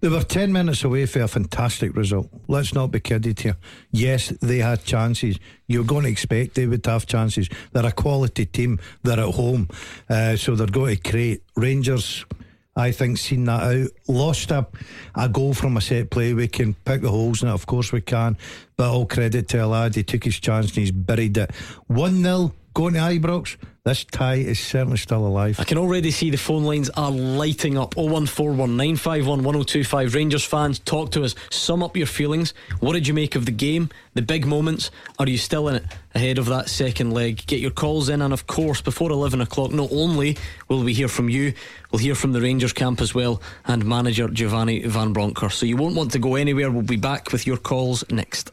They were 10 minutes away for a fantastic result. Let's not be kidded here. Yes, they had chances. You're going to expect they would have chances. They're a quality team. They're at home. Uh, so they're going to create. Rangers, I think, seen that out. Lost a, a goal from a set play. We can pick the holes in it. Of course we can. But all credit to a lad. He took his chance and he's buried it. 1 0 going to Ibrox. This tie is certainly still alive. I can already see the phone lines are lighting up. 0141 951 1025. Rangers fans, talk to us. Sum up your feelings. What did you make of the game? The big moments? Are you still in it ahead of that second leg? Get your calls in, and of course, before 11 o'clock, not only will we hear from you, we'll hear from the Rangers camp as well and manager Giovanni Van Bronckhorst. So you won't want to go anywhere. We'll be back with your calls next.